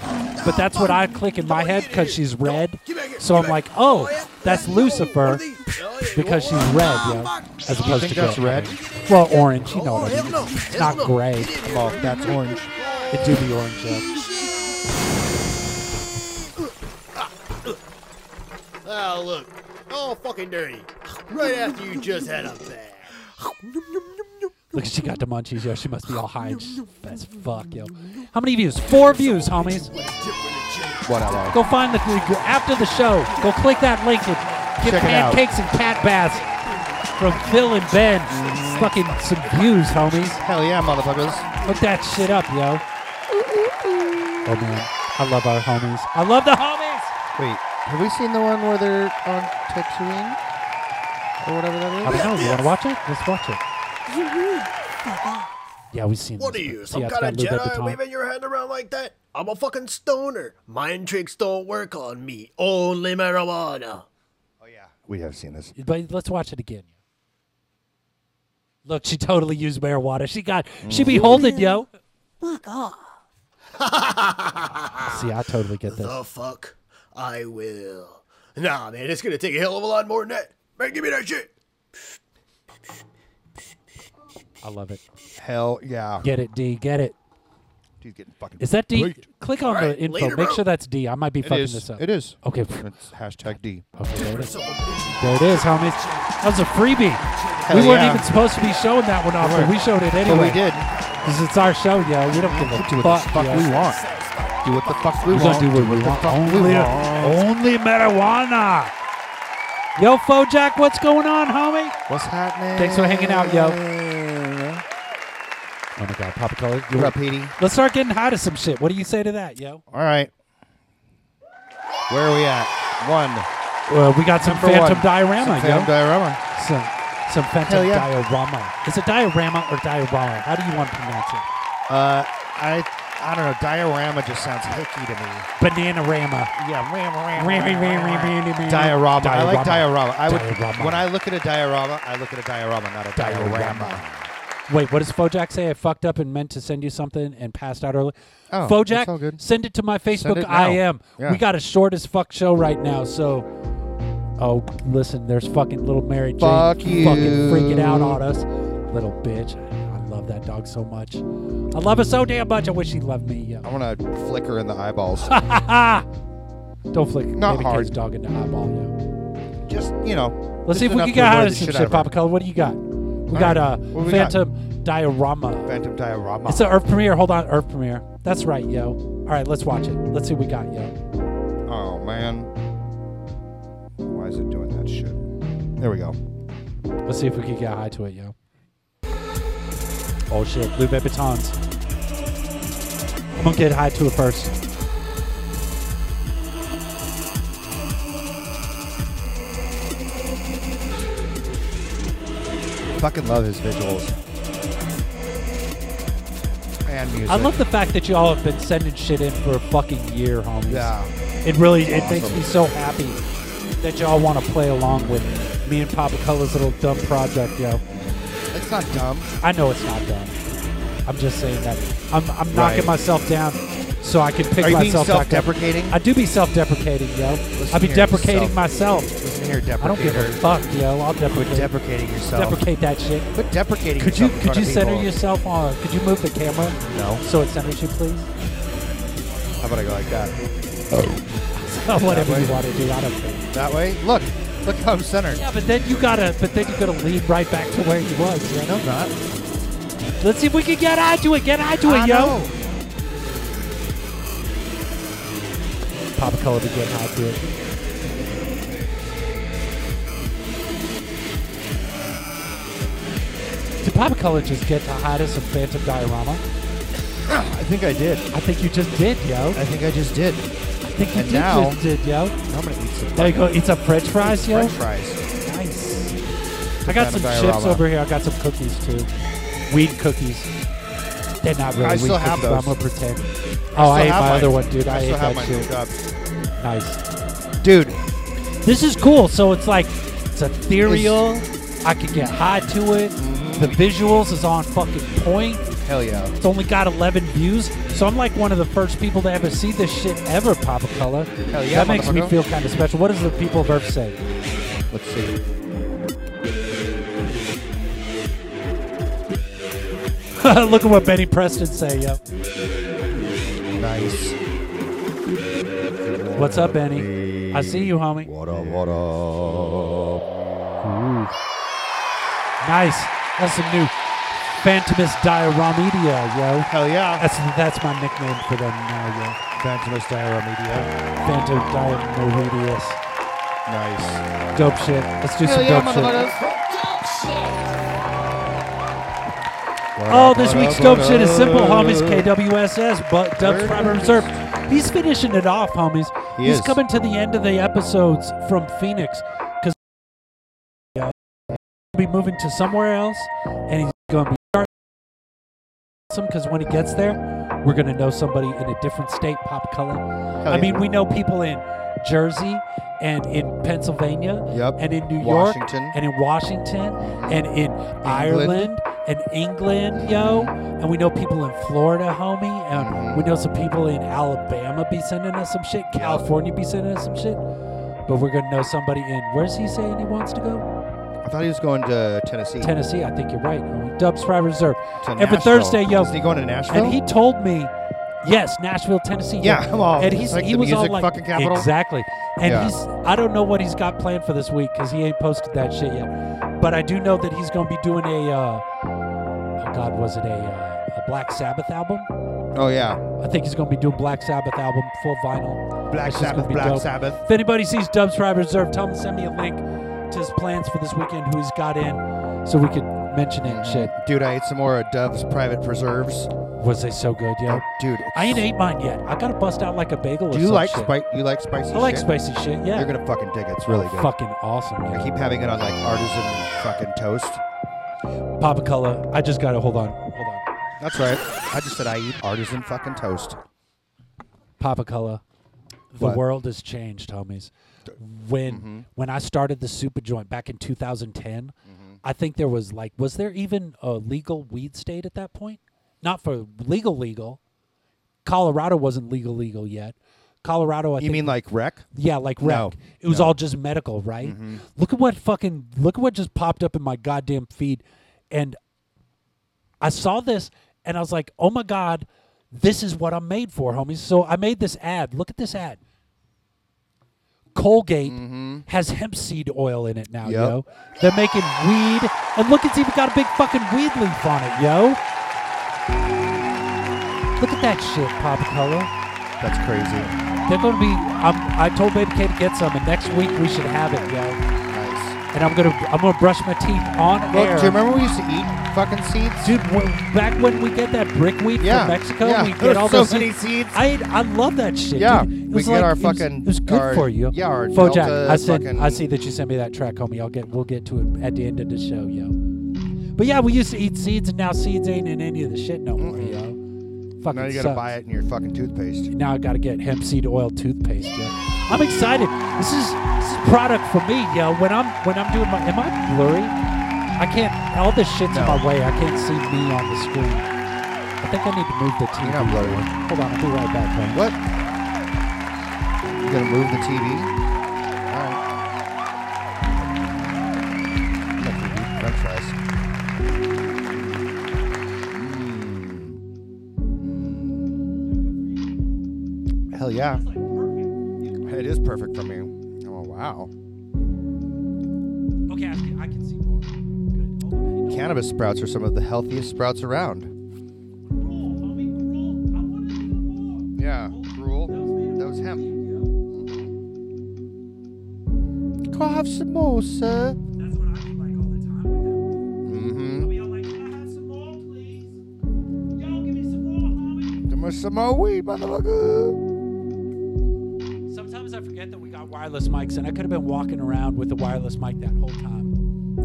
Speaker 1: But that's what I click in my head because she's red.
Speaker 6: Oh, get back here,
Speaker 1: So I'm like, oh, that's Lucifer
Speaker 6: what are these? Yeah,
Speaker 1: because she's red, yo, as opposed to
Speaker 2: that's red?
Speaker 1: Well, orange. You know
Speaker 6: Oh,
Speaker 1: what I mean. It's not gray.
Speaker 6: Get in here.
Speaker 2: Well, that's orange.
Speaker 1: It do be orange, yo.
Speaker 6: Oh, look. All fucking dirty. Right after you just had a bath.
Speaker 1: Look, she got the munchies, yo. She must be all high and sh- as fuck, yo. How many views? Four views, homies.
Speaker 2: Whatever.
Speaker 1: Go find the after the show. Go click that link and get
Speaker 2: Check
Speaker 1: pancakes and cat baths from Phil and Ben. Fucking some views, homies.
Speaker 2: Hell yeah, motherfuckers.
Speaker 1: Look that shit up, yo. Oh man, I love our homies. I love the homies.
Speaker 2: Wait, have we seen the one where they're on Tatooine? Or whatever that is?
Speaker 1: I don't know. You want to watch it? Let's watch it. Yeah, we've seen.
Speaker 6: What are
Speaker 1: this.
Speaker 6: you,
Speaker 1: See,
Speaker 6: some
Speaker 1: it's
Speaker 6: kind of
Speaker 1: got Louis
Speaker 6: Jedi
Speaker 1: Vuitton.
Speaker 6: waving your hand around like that? I'm a fucking stoner. Mind tricks don't work on me. Only marijuana.
Speaker 2: Oh yeah, we have seen this.
Speaker 1: But let's watch it again. Look, she totally used marijuana. She got. She be holding, yo.
Speaker 7: Fuck off.
Speaker 1: See, I totally get this.
Speaker 6: The fuck? I will. Nah, man, it's gonna take a hell of a lot more than that. Man, give me that shit.
Speaker 1: I love it.
Speaker 2: Hell yeah.
Speaker 1: Get it, D. Get it.
Speaker 2: Dude, getting fucking.
Speaker 1: Is that D?
Speaker 2: Great.
Speaker 1: Click on
Speaker 6: Alright,
Speaker 1: the info.
Speaker 6: later,
Speaker 1: Make
Speaker 6: bro.
Speaker 1: sure that's D. I might be
Speaker 2: It
Speaker 1: fucking
Speaker 2: is.
Speaker 1: this up.
Speaker 2: It is.
Speaker 1: Okay.
Speaker 2: It's hashtag D.
Speaker 1: Okay, there it is. There it is, homies. That was a freebie.
Speaker 2: Hell
Speaker 1: we weren't
Speaker 2: yeah.
Speaker 1: even supposed to be showing that one off, but we showed it
Speaker 2: But
Speaker 1: anyway.
Speaker 2: we did.
Speaker 1: Because it's our show, yo. We don't give a
Speaker 2: Do what
Speaker 1: fuck,
Speaker 2: the fuck
Speaker 1: yo.
Speaker 2: we want. Do what the fuck we
Speaker 1: We're
Speaker 2: want.
Speaker 1: gonna do what we want. Only, only marijuana. Yo, Fojack, what's going on, homie?
Speaker 2: What's happening?
Speaker 1: Thanks for hanging out, yo. Oh my God, Papa Color.
Speaker 2: You're up, Petey?
Speaker 1: Let's start getting high to some shit. What do you say to that, yo?
Speaker 2: All right. Where are we at? One.
Speaker 1: Well, we got some
Speaker 2: Number
Speaker 1: Phantom
Speaker 2: one.
Speaker 1: diorama,
Speaker 2: Some
Speaker 1: yo.
Speaker 2: Phantom diorama.
Speaker 1: some some Phantom
Speaker 2: yeah.
Speaker 1: diorama. Is it diorama or diorama? How do you want to pronounce it?
Speaker 2: Uh, I I don't know. Diorama just sounds hicky to me.
Speaker 1: Bananarama.
Speaker 2: Yeah, ram,
Speaker 1: Rammy, rammy, rammy, rammy.
Speaker 2: Diorama. I like diorama. I would
Speaker 1: Diorama.
Speaker 2: when I look at a diorama, I look at a diorama, not a diorama.
Speaker 1: Wait, what does Fojack say? I fucked up and meant to send you something and passed out early.
Speaker 2: Oh,
Speaker 1: Fojack,
Speaker 2: all good.
Speaker 1: send it to my Facebook.
Speaker 2: it
Speaker 1: I
Speaker 2: now.
Speaker 1: am.
Speaker 2: Yeah.
Speaker 1: We got a short as fuck show right now, so. Oh, listen, there's fucking little Mary Jane
Speaker 2: Fuck
Speaker 1: fucking freaking out on us. Little bitch. That dog so much. I love her so damn much. I wish she loved me. Yo.
Speaker 2: I want to flick her in the eyeballs.
Speaker 1: Don't flick
Speaker 2: Not
Speaker 1: baby
Speaker 2: hard.
Speaker 1: Dog in the eyeball, yo.
Speaker 2: just you know.
Speaker 1: Let's see if we can get out of some
Speaker 2: shit
Speaker 1: shit,
Speaker 2: out of her.
Speaker 1: Papa Color. What do you got? We
Speaker 2: All
Speaker 1: got
Speaker 2: right.
Speaker 1: uh,
Speaker 2: What we got?
Speaker 1: Phantom Diorama.
Speaker 2: Phantom diorama.
Speaker 1: It's an Earth premiere. Hold on, Earth premiere. That's right, yo. All right, let's watch it. Let's see what we got, yo.
Speaker 2: oh man. Why is it doing that shit? There we go.
Speaker 1: Let's see if we can get high to it, yo. Oh shit, Louis Vuittons. I'm gonna get high to it first.
Speaker 2: Fucking love his visuals. And music.
Speaker 1: I love the fact that y'all have been sending shit in for a fucking year, homies.
Speaker 2: Yeah.
Speaker 1: It really it makes me so happy that y'all want to play along with me and Papa Color's little dumb project, yo.
Speaker 2: Not dumb.
Speaker 1: I know it's not done. I'm just saying that I'm, I'm knocking myself down so I can pick
Speaker 2: Are you being
Speaker 1: myself up.
Speaker 2: self-deprecating?
Speaker 1: I do be self-deprecating, yo.
Speaker 2: Listen
Speaker 1: I be
Speaker 2: here,
Speaker 1: deprecating
Speaker 2: self-
Speaker 1: myself.
Speaker 2: Listen here,
Speaker 1: I don't give a fuck, yo. I'll
Speaker 2: Quit
Speaker 1: deprecate.
Speaker 2: deprecating yourself.
Speaker 1: Deprecate that shit.
Speaker 2: Quit deprecating
Speaker 1: Could you could you center
Speaker 2: people.
Speaker 1: yourself on? Could you move the camera
Speaker 2: No.
Speaker 1: so it centers you, please?
Speaker 2: How about I go like that?
Speaker 1: Oh, whatever
Speaker 2: way?
Speaker 1: you want to do. I don't care.
Speaker 2: That way? Look. Look how I'm centered.
Speaker 1: Yeah, but then you gotta, but then you gotta lead right back to where he was, you know?
Speaker 2: Not.
Speaker 1: Let's see if we can get onto it. Get onto
Speaker 2: I
Speaker 1: it, yo.
Speaker 2: know.
Speaker 1: Papa Color to get onto it. Did Papa Color just get to hide us some Phantom Diorama?
Speaker 2: I think I did.
Speaker 1: I think you just did, yo.
Speaker 2: I think I just did.
Speaker 1: I think you
Speaker 2: and now-
Speaker 1: did, yo.
Speaker 2: I'm gonna eat some.
Speaker 1: There you go. Eat some French fries, yo.
Speaker 2: French fries.
Speaker 1: Nice. I got some chips
Speaker 2: Diorama.
Speaker 1: over here. I got some cookies too. Weed cookies. They're not really
Speaker 2: I
Speaker 1: weed
Speaker 2: still have
Speaker 1: cookies, but I'm gonna pretend. Oh, I,
Speaker 2: still
Speaker 1: ate
Speaker 2: have
Speaker 1: my other one, dude. I,
Speaker 2: I
Speaker 1: ate
Speaker 2: have
Speaker 1: that
Speaker 2: my
Speaker 1: shit. Nice.
Speaker 2: Dude,
Speaker 1: This is cool. So it's like it's ethereal. I could get high to it. The mm-hmm. visuals is on fucking point.
Speaker 2: Hell yeah.
Speaker 1: It's only got 11 views, so I'm like one of the first people to ever see this shit ever. Papa Color.
Speaker 2: Hell yeah,
Speaker 1: that makes me feel kind of special. What does the people of Earth say?
Speaker 2: Let's see.
Speaker 1: Look at what Benny Preston say, yo.
Speaker 2: Nice.
Speaker 1: What's up, Benny? I see you, homie.
Speaker 2: What up? What up?
Speaker 1: Nice. That's some new Phantomus Dioramedia, yo.
Speaker 2: Hell yeah.
Speaker 1: That's that's my nickname for them now, yo.
Speaker 2: Phantomus Dioramadia.
Speaker 1: Phantom Dioramidius.
Speaker 2: Nice.
Speaker 1: Dope shit. Let's do some dope shit. Oh, this week's dope shit is simple, homies. KWSS, but Dubs Private Reserve. He's finishing it off, homies.
Speaker 2: He
Speaker 1: He's
Speaker 2: is.
Speaker 1: coming to the end of the episodes from Phoenix because he'll be moving to somewhere else, and he's going to be because when he gets there, we're going to know somebody in a different state, pop color. I
Speaker 2: yeah.
Speaker 1: mean, we know people in Jersey and in Pennsylvania
Speaker 2: Yep.
Speaker 1: and in New York
Speaker 2: Washington.
Speaker 1: and in Washington and in Ireland and England, yo. And we know people in Florida, homie. And
Speaker 2: Mhm.
Speaker 1: we know some people in Alabama be sending us some shit. California be sending us some shit. But we're gonna know somebody in where's he saying he wants to go?
Speaker 2: I thought he was going to Tennessee.
Speaker 1: Tennessee. I think you're right. Dubs Private Reserve.
Speaker 2: To
Speaker 1: Every
Speaker 2: Nashville.
Speaker 1: Thursday, yo.
Speaker 2: Is he going to Nashville?
Speaker 1: And he told me, yes, Nashville, Tennessee.
Speaker 2: Yeah, come on.
Speaker 1: And he's
Speaker 2: Like
Speaker 1: he was all like
Speaker 2: fucking capital?
Speaker 1: exactly. And
Speaker 2: Yeah.
Speaker 1: he's I don't know what he's got planned for this week because he ain't posted that shit yet. But I do know that he's gonna be doing a uh, oh God, was it a uh, a Black Sabbath album?
Speaker 2: oh yeah.
Speaker 1: I think he's gonna be doing Black Sabbath album full vinyl.
Speaker 2: Black Sabbath. Black
Speaker 1: dope.
Speaker 2: Sabbath.
Speaker 1: If anybody sees Dubs Private Reserve, tell him to send me a link to his plans for this weekend, who he's got in, so we could mention it and shit.
Speaker 2: Dude, I ate some more of Dove's private preserves.
Speaker 1: Was they so good, yo?
Speaker 2: Oh, dude,
Speaker 1: I ain't ate mine yet. I gotta bust out like a bagel or
Speaker 2: Do you
Speaker 1: some
Speaker 2: like
Speaker 1: shit.
Speaker 2: spice? You like spicy?
Speaker 1: I like
Speaker 2: shit?
Speaker 1: spicy shit. Yeah.
Speaker 2: You're gonna fucking dig it. It's really good.
Speaker 1: Fucking awesome.
Speaker 2: I keep having it on like artisan fucking toast.
Speaker 1: Papa Color. I just gotta hold on. Hold on.
Speaker 2: That's right. I just said I eat artisan fucking toast.
Speaker 1: Papa Color. The
Speaker 2: What?
Speaker 1: world has changed, homies. When
Speaker 2: Mm-hmm.
Speaker 1: when I started the super joint back in 2010,
Speaker 2: Mm-hmm.
Speaker 1: I think there was like was there even a legal weed state at that point? Not for legal legal. Colorado wasn't legal legal yet. Colorado, I
Speaker 2: You
Speaker 1: think
Speaker 2: mean like rec?
Speaker 1: Yeah, like rec.
Speaker 2: No,
Speaker 1: it was
Speaker 2: no.
Speaker 1: all just medical, right?
Speaker 2: Mhm.
Speaker 1: Look at what fucking look at what just popped up in my goddamn feed, and I saw this and I was like, oh my god, this is what I'm made for, homies. So I made this ad. Look at this ad. Colgate has hemp seed oil in it now,
Speaker 2: Mm-hmm. Yep.
Speaker 1: yo. They're making weed, and look, it's even got a big fucking weed leaf on it, yo. Look at that shit, Papa Color.
Speaker 2: That's crazy.
Speaker 1: They're going to be. I'm, I told Baby K to get some, and next week we should have it, yo. And I'm gonna I'm gonna brush my teeth on
Speaker 2: Look,
Speaker 1: air.
Speaker 2: do you remember we used to eat fucking seeds?
Speaker 1: Dude, when, back when we get that brick weed
Speaker 2: Yeah,
Speaker 1: from Mexico,
Speaker 2: yeah.
Speaker 1: we get all
Speaker 2: so
Speaker 1: those
Speaker 2: many
Speaker 1: seeds. I I love that shit.
Speaker 2: Yeah,
Speaker 1: dude. It
Speaker 2: we
Speaker 1: was
Speaker 2: get
Speaker 1: like-
Speaker 2: our
Speaker 1: it was-
Speaker 2: fucking-
Speaker 1: It was good
Speaker 2: our-
Speaker 1: for you.
Speaker 2: yeah, our
Speaker 1: Fojack,
Speaker 2: Delta
Speaker 1: I said I see that you sent me that track, homie. I'll get we'll get to it at the end of the show, yo. But yeah, we used to eat seeds, and now seeds ain't in any of the shit no more, yo. Fucking
Speaker 2: Now you gotta
Speaker 1: sucks.
Speaker 2: buy it in your fucking toothpaste.
Speaker 1: Now I gotta get hemp seed oil toothpaste, yo. I'm excited. This is this is product for me, yo. When I'm when I'm doing my am I blurry? I can't all this shit's in
Speaker 2: No.
Speaker 1: my way. I can't see me on the screen. I think I need to move the TV.
Speaker 2: You're not blurry.
Speaker 1: Hold on, I'll be right back. Bro.
Speaker 2: What? You gonna move the TV? All right. Look, we need French fries. Mm. Hell yeah. Perfect for me. Oh wow.
Speaker 1: Okay, I can, I can see more. Good. Hold on.
Speaker 2: Cannabis sprouts are some of the healthiest sprouts around. Yeah, gruel. That was hemp. Can I have some more, sir?
Speaker 1: That's what I do like all the time with them.
Speaker 2: Mm-hmm.
Speaker 1: We all like, can I have some more, please? Yo, give me some more, homie.
Speaker 2: Give me some more weed, motherfucker.
Speaker 1: Wireless mics, and I could have been walking around with the wireless mic that whole time.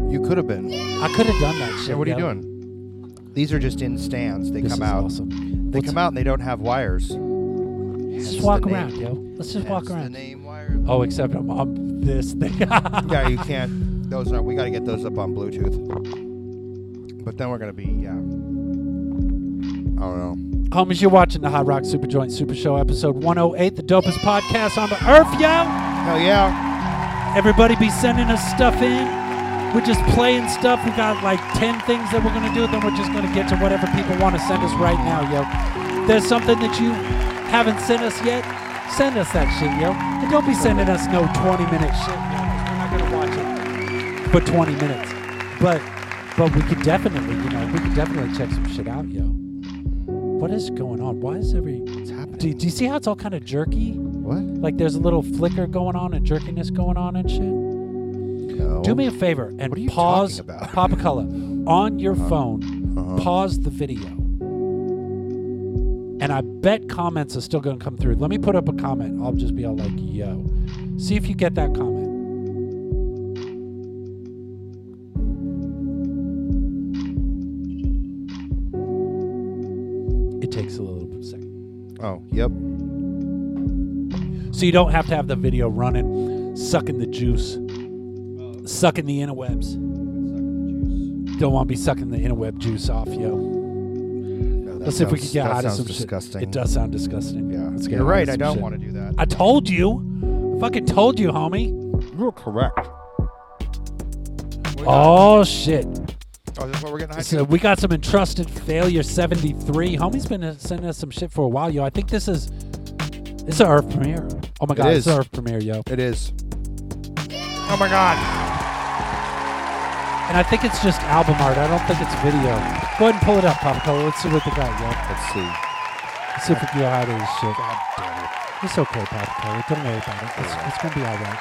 Speaker 2: You could have been.
Speaker 1: I could have done that shit.
Speaker 2: Yeah, what are you
Speaker 1: yo.
Speaker 2: doing? These are just in stands. They
Speaker 1: This
Speaker 2: come
Speaker 1: is
Speaker 2: out.
Speaker 1: awesome.
Speaker 2: They
Speaker 1: Let's-
Speaker 2: come out and they don't have wires.
Speaker 1: Let's just walk around,
Speaker 2: name.
Speaker 1: yo. Let's just walk
Speaker 2: Hence the
Speaker 1: around.
Speaker 2: name wire.
Speaker 1: Oh, except I'm on this thing.
Speaker 2: yeah, you can't. Those are. We got to get those up on Bluetooth. But then we're gonna be. Yeah. I don't know.
Speaker 1: Homies, you're watching the Hot Rock Super Joint Super Show episode 108, the dopest podcast on the earth, yo.
Speaker 2: Hell yeah.
Speaker 1: Everybody be sending us stuff in. We're just playing stuff. We got like 10 things that we're going to do. Then we're just going to get to whatever people want to send us right now, yo. There's something that you haven't sent us yet, send us that shit, yo. And don't be sending us no 20 minute shit, yo, we're not going to watch it for 20 minutes. But but we could definitely, you know, we could definitely check some shit out, yo. What is going on? Why is every.
Speaker 2: What's happening?
Speaker 1: Do, do you see how it's all kind of jerky?
Speaker 2: What?
Speaker 1: Like there's a little flicker going on and jerkiness going on and shit?
Speaker 2: No.
Speaker 1: Do me a favor and
Speaker 2: What are you
Speaker 1: pause? Papa Color on your phone.
Speaker 2: Uh-huh.
Speaker 1: Pause the video. And I bet comments are still going to come through. Let me put up a comment. I'll just be all like, "Yo." See if you get that comment. It takes a little bit second.
Speaker 2: Oh, yep.
Speaker 1: So you don't have to have the video running, sucking the juice, sucking the interwebs. Don't want to be sucking the interweb juice off, yo. Let's see if we can get
Speaker 2: that
Speaker 1: out of
Speaker 2: sounds
Speaker 1: some
Speaker 2: disgusting.
Speaker 1: shit. It does sound disgusting.
Speaker 2: Yeah.
Speaker 1: Let's get
Speaker 2: You're
Speaker 1: out
Speaker 2: right.
Speaker 1: some
Speaker 2: I don't
Speaker 1: shit.
Speaker 2: want to do that.
Speaker 1: I told you. I fucking told you, homie.
Speaker 2: You're correct.
Speaker 1: Oh shit.
Speaker 2: Oh, this is what we're getting high
Speaker 1: So we got some entrusted failure 73. Homie's been uh, sending us some shit for a while, yo. I think this is it's an Earth premiere. Oh my god,
Speaker 2: It
Speaker 1: it's
Speaker 2: is.
Speaker 1: an Earth premiere, yo.
Speaker 2: It is. Oh my god.
Speaker 1: And I think it's just album art. I don't think it's video. Go ahead and pull it up, Papa Color. Let's see what they got, yo.
Speaker 2: Let's see.
Speaker 1: Let's see if we can get out of this shit.
Speaker 2: God damn it.
Speaker 1: It's okay, Papa Color. Don't worry about it. It's, it's gonna be all right.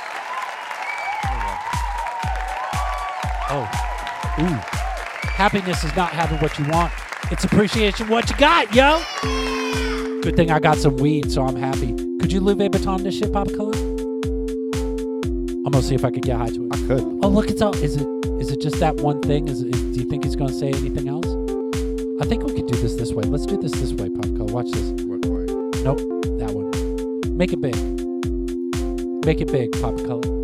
Speaker 1: Oh, oh. ooh. Happiness is not having what you want. It's appreciation what you got, yo. Good thing I got some weed, so I'm happy. Could you Louis Vuitton this shit, Papa Color? I'm gonna see if I could get high to it.
Speaker 2: I could.
Speaker 1: Oh, look, it's all. Is it? Is it just that one thing? Is it? Do you think he's gonna say anything else? I think we could do this this way. Let's do this this way, Papa Color. Watch this.
Speaker 2: What way?
Speaker 1: Nope, that one. Make it big. Make it big, Papa Color.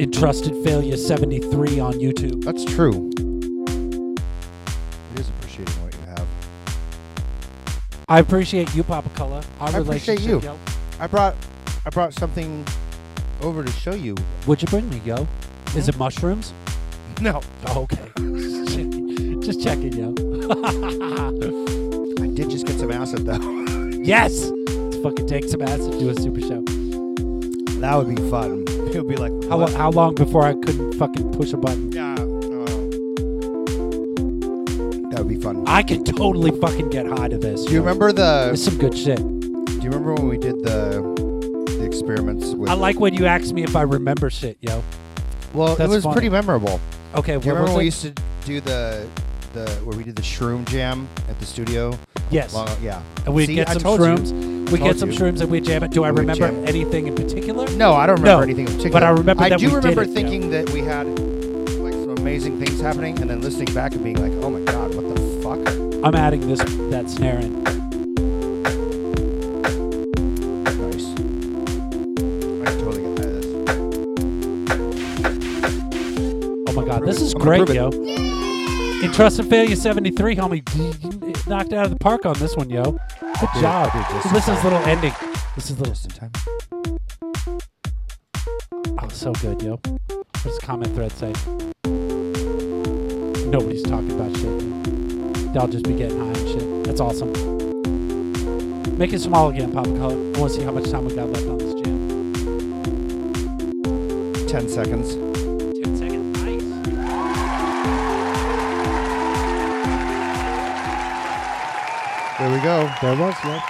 Speaker 1: Entrusted Failure 73 on YouTube.
Speaker 2: That's true. It is appreciating what you have.
Speaker 1: I appreciate you, Papa Color. Our
Speaker 2: I appreciate
Speaker 1: relationship,
Speaker 2: you.
Speaker 1: yo.
Speaker 2: I brought I brought something over to show you.
Speaker 1: What'd you bring me, yo? Is it hmm? mushrooms?
Speaker 2: No.
Speaker 1: Oh, okay. Just checking, yo.
Speaker 2: I did just get some acid though.
Speaker 1: yes! Let's fucking take some acid, do a super show.
Speaker 2: that would be fun. It would be like
Speaker 1: How,
Speaker 2: what?
Speaker 1: how long before I couldn't fucking push a button?
Speaker 2: Yeah. uh, that would be fun.
Speaker 1: I could totally fucking get high to this.
Speaker 2: Do you remember the?
Speaker 1: It's some good shit.
Speaker 2: Do you remember when we did the the experiments with?
Speaker 1: I like when you ask me if I remember shit, yo.
Speaker 2: Well, it was
Speaker 1: funny.
Speaker 2: pretty memorable.
Speaker 1: Okay,
Speaker 2: Do you remember
Speaker 1: was
Speaker 2: when we
Speaker 1: it?
Speaker 2: used to do the the where we did the shroom jam at the studio?
Speaker 1: Yes.
Speaker 2: Long, yeah.
Speaker 1: and
Speaker 2: See,
Speaker 1: get
Speaker 2: I
Speaker 1: some
Speaker 2: told you.
Speaker 1: shrooms. We
Speaker 2: Told
Speaker 1: get some
Speaker 2: you.
Speaker 1: shrooms and we jam it. Do I remember
Speaker 2: jam.
Speaker 1: anything in particular?
Speaker 2: No, I don't remember
Speaker 1: No,
Speaker 2: anything in particular.
Speaker 1: but I remember
Speaker 2: I
Speaker 1: that
Speaker 2: do
Speaker 1: we did
Speaker 2: remember
Speaker 1: it,
Speaker 2: thinking that we had like some amazing things happening, and then listening back and being like, "Oh my god, what the fuck?"
Speaker 1: I'm adding this that snare in.
Speaker 2: Nice. I can totally get that.
Speaker 1: Oh my god, this is
Speaker 2: I'm gonna
Speaker 1: great,
Speaker 2: prove
Speaker 1: yo. Entrusted Failure 73, homie, knocked out of the park on this one, yo. Good job.
Speaker 2: dude,
Speaker 1: this is
Speaker 2: time.
Speaker 1: little ending. This is a little.
Speaker 2: Just time.
Speaker 1: Oh, so good, yo. What does comment thread say? Nobody's talking about shit. They'll just be getting high and shit. That's awesome. Make it small again, Papa Color. I want to see how much time we got left on this jam.
Speaker 2: 10 seconds. There we go.
Speaker 1: There was, yeah.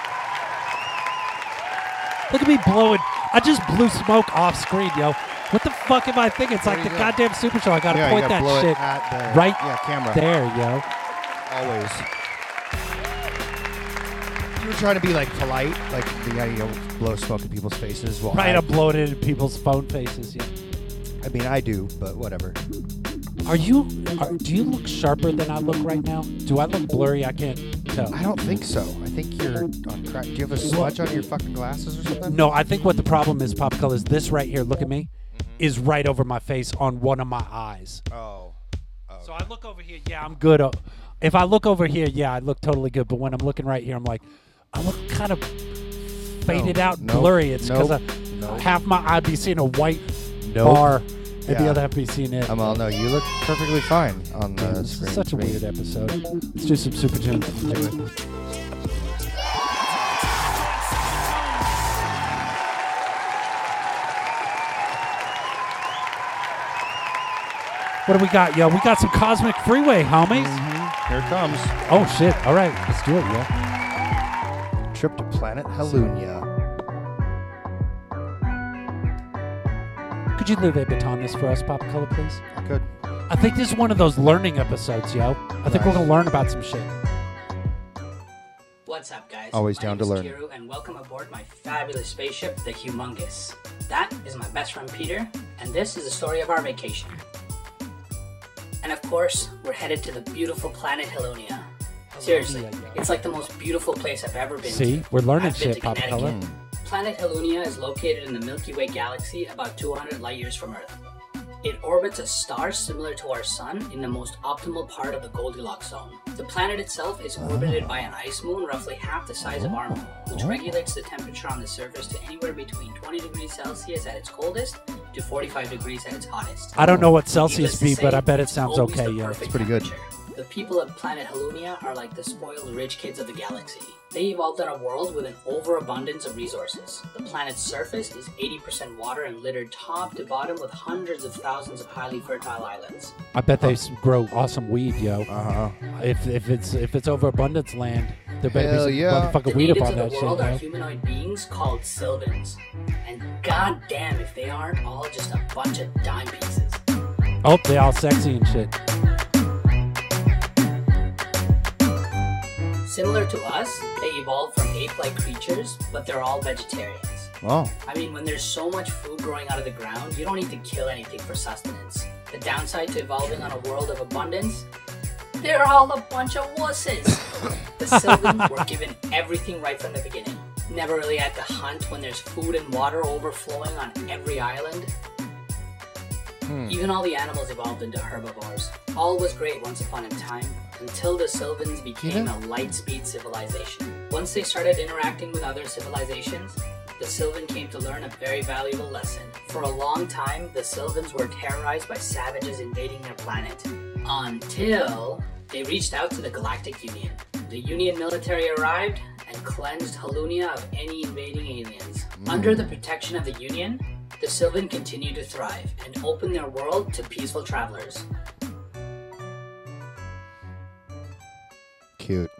Speaker 1: Look at me blowing. I just blew smoke off screen, yo. What the fuck am I thinking? It's like the
Speaker 2: go.
Speaker 1: goddamn Super Show. I gotta
Speaker 2: yeah,
Speaker 1: point
Speaker 2: gotta
Speaker 1: that
Speaker 2: blow it
Speaker 1: shit
Speaker 2: at the
Speaker 1: right
Speaker 2: yeah, camera.
Speaker 1: there, yo.
Speaker 2: Always. You were trying to be like polite, like the guy you know, blow smoke in people's faces. Well,
Speaker 1: Right,
Speaker 2: I,
Speaker 1: I'm blowing it in people's phone faces, yeah.
Speaker 2: I mean, I do, but whatever.
Speaker 1: Are you? Are, do you look sharper than I look right now? Do I look blurry? I can't tell.
Speaker 2: I don't think so. I think you're on crack. Do you have a smudge on your fucking glasses or something?
Speaker 1: No, I think what the problem is, Pop Color, is this right here. Look at me,
Speaker 2: Mm-hmm.
Speaker 1: is right over my face on one of my eyes.
Speaker 2: Oh.
Speaker 1: So I look over here. Yeah, I'm good. Uh, If I look over here, yeah, I look totally good. But when I'm looking right here, I'm like, I look kind of faded
Speaker 2: No,
Speaker 1: out,
Speaker 2: nope,
Speaker 1: blurry. It's because
Speaker 2: nope,
Speaker 1: I
Speaker 2: nope.
Speaker 1: half my eye be seeing a white
Speaker 2: Nope.
Speaker 1: bar, and the
Speaker 2: Yeah.
Speaker 1: other half be seeing it.
Speaker 2: Um, well, no, you look perfectly fine on the
Speaker 1: this
Speaker 2: screen.
Speaker 1: is such a
Speaker 2: to me.
Speaker 1: weird episode. Let's do some super tunes. What do we got, yo? We got some Cosmic Freeway, homies.
Speaker 2: Here it comes.
Speaker 1: Oh shit! All right, let's do it, yo.
Speaker 2: Trip to planet Halunia.
Speaker 1: Could you Louis Vuitton this for us, Pop Color, please?
Speaker 2: I could.
Speaker 1: I think this is one of those learning episodes, yo. I think we're gonna learn about some shit.
Speaker 8: What's up, guys?
Speaker 2: Always
Speaker 8: my
Speaker 2: down
Speaker 8: name
Speaker 2: to
Speaker 8: is
Speaker 2: learn.
Speaker 8: Kiru, and welcome aboard my fabulous spaceship, the Humongous. That is my best friend Peter, and this is the story of our vacation. And of course, we're headed to the beautiful planet Helonia. Seriously, it's like the most beautiful place I've ever been
Speaker 1: See,
Speaker 8: to.
Speaker 1: we're learning
Speaker 8: I've been
Speaker 1: shit,
Speaker 8: to
Speaker 1: Pop Color.
Speaker 8: Planet Helunia is located in the Milky Way galaxy about 200 light years from Earth. It orbits a star similar to our sun in the most optimal part of the Goldilocks zone. The planet itself is orbited by an ice moon roughly half the size of our moon, which regulates the temperature on the surface to anywhere between 20 degrees Celsius at its coldest to 45 degrees at its hottest.
Speaker 1: I don't know what Celsius be, but I bet it sounds okay, yo.
Speaker 8: perfect
Speaker 2: pretty good.
Speaker 8: Temperature. The people of planet Halunia are like the spoiled rich kids of the galaxy. They evolved in a world with an overabundance of resources. The planet's surface is 80% water and littered top to bottom with hundreds of thousands of highly fertile islands.
Speaker 1: I bet they s- grow awesome weed, yo.
Speaker 2: Uh huh.
Speaker 1: If if it's if it's overabundance land, there better
Speaker 2: Hell
Speaker 1: be some
Speaker 2: yeah.
Speaker 1: motherfucking
Speaker 8: The
Speaker 1: weed up
Speaker 8: natives
Speaker 1: on
Speaker 8: of
Speaker 1: that
Speaker 8: the
Speaker 1: shit,
Speaker 8: world are
Speaker 1: yo.
Speaker 8: humanoid beings called Sylvans. And goddamn if they aren't all just a bunch of dime pieces.
Speaker 1: Oh, they all sexy and shit.
Speaker 8: Similar to us, they evolved from ape-like creatures, but they're all vegetarians.
Speaker 2: Oh.
Speaker 8: I mean, when there's so much food growing out of the ground, you don't need to kill anything for sustenance. The downside to evolving on a world of abundance? They're all a bunch of wusses. the Sylvans were given everything right from the beginning. Never really had to hunt when there's food and water overflowing on every island. Hmm. Even all the animals evolved into herbivores. All was great once upon a time, until the Sylvans became a light-speed civilization. Once they started interacting with other civilizations, the Sylvan came to learn a very valuable lesson. For a long time, the Sylvans were terrorized by savages invading their planet. Until they reached out to the Galactic Union. The Union military arrived and cleansed Halunia of any invading aliens. Under the protection of the Union, the Sylvan continued to thrive and opened their world to peaceful travelers.
Speaker 2: Cute.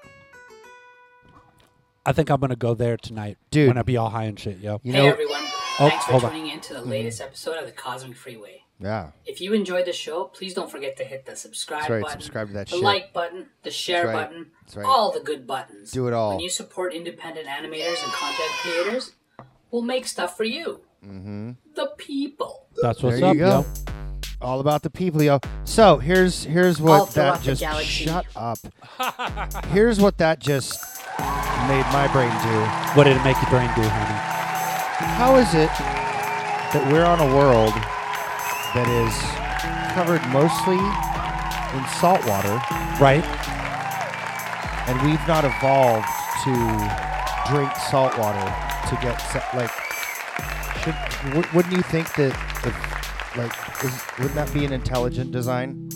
Speaker 1: I think I'm gonna go there tonight,
Speaker 2: Dude.
Speaker 1: When I be all high and shit, yo.
Speaker 2: You
Speaker 8: hey
Speaker 2: know.
Speaker 8: everyone,
Speaker 1: Oh,
Speaker 8: thanks for
Speaker 1: hold on.
Speaker 8: tuning in to the latest episode of the Cosmic Freeway.
Speaker 2: Yeah.
Speaker 8: If you enjoyed the show, please don't forget to hit the subscribe
Speaker 2: right,
Speaker 8: button,
Speaker 2: subscribe to that
Speaker 8: the
Speaker 2: shit.
Speaker 8: like button, the share
Speaker 2: right,
Speaker 8: button,
Speaker 2: right.
Speaker 8: all the good buttons.
Speaker 2: Do it all.
Speaker 8: When you support independent animators and content creators, we'll make stuff for you. Mm-hmm. The people.
Speaker 1: That's what's
Speaker 2: there
Speaker 1: up,
Speaker 2: you go.
Speaker 1: yo.
Speaker 2: All about the people, yo. So here's here's
Speaker 8: All
Speaker 2: what
Speaker 8: throughout
Speaker 2: that just shut up. here's what that just made my brain do.
Speaker 1: What did it make your brain do, honey?
Speaker 2: How is it that we're on a world that is covered mostly in salt water,
Speaker 1: Right?
Speaker 2: and we've not evolved to drink salt water to get se- like. Should w- wouldn't you think that if like is, wouldn't that be an intelligent design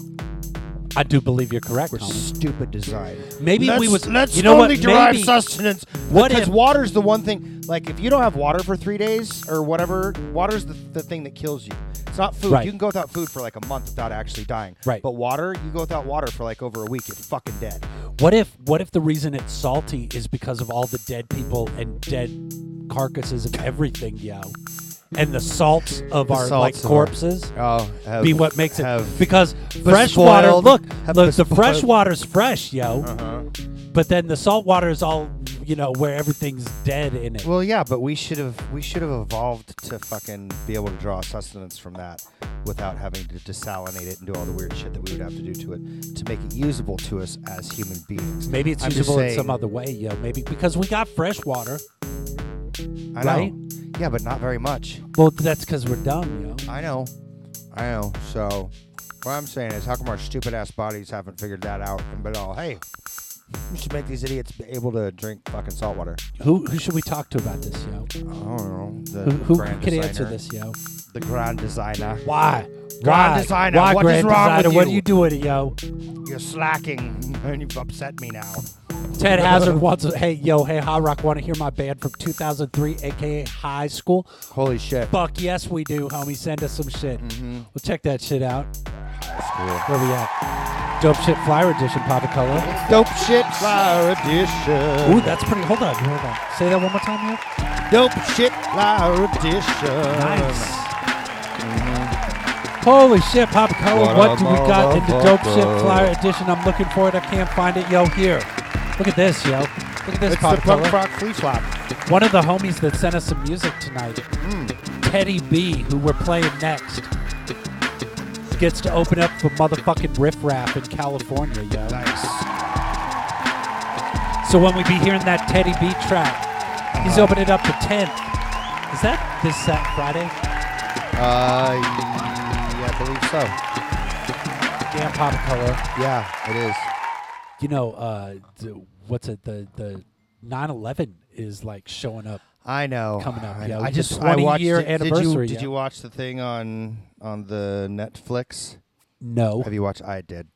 Speaker 1: I do believe you're correct.
Speaker 2: or
Speaker 1: Holmes.
Speaker 2: stupid design?
Speaker 1: Maybe
Speaker 2: let's,
Speaker 1: we was.
Speaker 2: let's
Speaker 1: you know
Speaker 2: only
Speaker 1: what?
Speaker 2: derive
Speaker 1: Maybe,
Speaker 2: sustenance.
Speaker 1: What
Speaker 2: because
Speaker 1: if-
Speaker 2: water's the one thing. Like if you don't have water for three days or whatever, water's the, the thing that kills you. It's not food.
Speaker 1: Right.
Speaker 2: You can go without food for like a month without actually dying.
Speaker 1: Right.
Speaker 2: But water, you go without water for like over a week, you're fucking dead.
Speaker 1: What if? What if the reason it's salty is because of all the dead people and dead carcasses of everything, yo, and the salts of our like
Speaker 2: salts of our-
Speaker 1: corpses
Speaker 2: Oh, have,
Speaker 1: be what makes it
Speaker 2: have
Speaker 1: because fresh water. Look,
Speaker 2: have
Speaker 1: look, the fresh water's fresh, yo,
Speaker 2: Uh-huh.
Speaker 1: but then the salt water is all you know where everything's dead in it.
Speaker 2: Well, yeah, but we should have we should have evolved to fucking be able to draw sustenance from that without having to desalinate it and do all the weird shit that we would have to do to it to make it usable to us as human beings.
Speaker 1: Maybe it's
Speaker 2: I'm just
Speaker 1: usable in
Speaker 2: saying-
Speaker 1: some other way, yo. Maybe because we got fresh water.
Speaker 2: I
Speaker 1: right?
Speaker 2: know. Yeah, but not very much.
Speaker 1: Well, that's because we're dumb, yo.
Speaker 2: I know. I know. So what I'm saying is how come our stupid ass bodies haven't figured that out and been all, hey, we should make these idiots be able to drink fucking salt water.
Speaker 1: Who who should we talk to about this, yo?
Speaker 2: I don't know. The
Speaker 1: Who, who
Speaker 2: grand
Speaker 1: can
Speaker 2: designer,
Speaker 1: answer this, yo?
Speaker 2: The grand designer.
Speaker 1: Why? Why?
Speaker 2: designer,
Speaker 1: Why,
Speaker 2: what is wrong
Speaker 1: designer?
Speaker 2: with you?
Speaker 1: What are
Speaker 2: you?
Speaker 1: doing, yo?
Speaker 2: You're slacking and you've upset me now.
Speaker 1: Ted Hazard wants. Hey, yo, hey, Hot Rock, want to hear my band from 2003, aka High School?
Speaker 2: Holy shit.
Speaker 1: Fuck yes, we do, homie. Send us some shit.
Speaker 2: Mm-hmm.
Speaker 1: We'll check that shit out.
Speaker 2: Cool.
Speaker 1: Where we at? Dope shit flyer edition, Papa Color.
Speaker 2: Dope shit flower edition.
Speaker 1: Ooh, that's pretty. Hold on, hold on. Say that one more time, yo.
Speaker 2: Dope shit flower edition.
Speaker 1: Nice. Holy shit, Papa Color.
Speaker 2: What
Speaker 1: What, do we got in the dope shit flyer edition? I'm looking for it. I can't find it. Yo, here. Look at this, yo. Look at this,
Speaker 2: It's
Speaker 1: Papa
Speaker 2: the punk
Speaker 1: Color.
Speaker 2: rock flea flop.
Speaker 1: One of the homies that sent us some music tonight,
Speaker 2: Hmm.
Speaker 1: Teddy B, who we're playing next, gets to open up for motherfucking Riff Raff in California, yo.
Speaker 2: Nice.
Speaker 1: So when we be hearing that Teddy B track, he's
Speaker 2: Uh-huh.
Speaker 1: opening up the 10th. Is that this Sat Friday?
Speaker 2: Uh, yeah, I believe so.
Speaker 1: Damn Pop Color.
Speaker 2: Yeah, it is.
Speaker 1: You know, uh, the, what's it? The the 9/11 is like showing up.
Speaker 2: I know.
Speaker 1: Coming up,
Speaker 2: I,
Speaker 1: yo.
Speaker 2: I just
Speaker 1: 20
Speaker 2: I watched
Speaker 1: year
Speaker 2: it. Did you,
Speaker 1: anniversary,
Speaker 2: did
Speaker 1: yo.
Speaker 2: you watch the thing on on the Netflix?
Speaker 1: No.
Speaker 2: Have you watched? I did.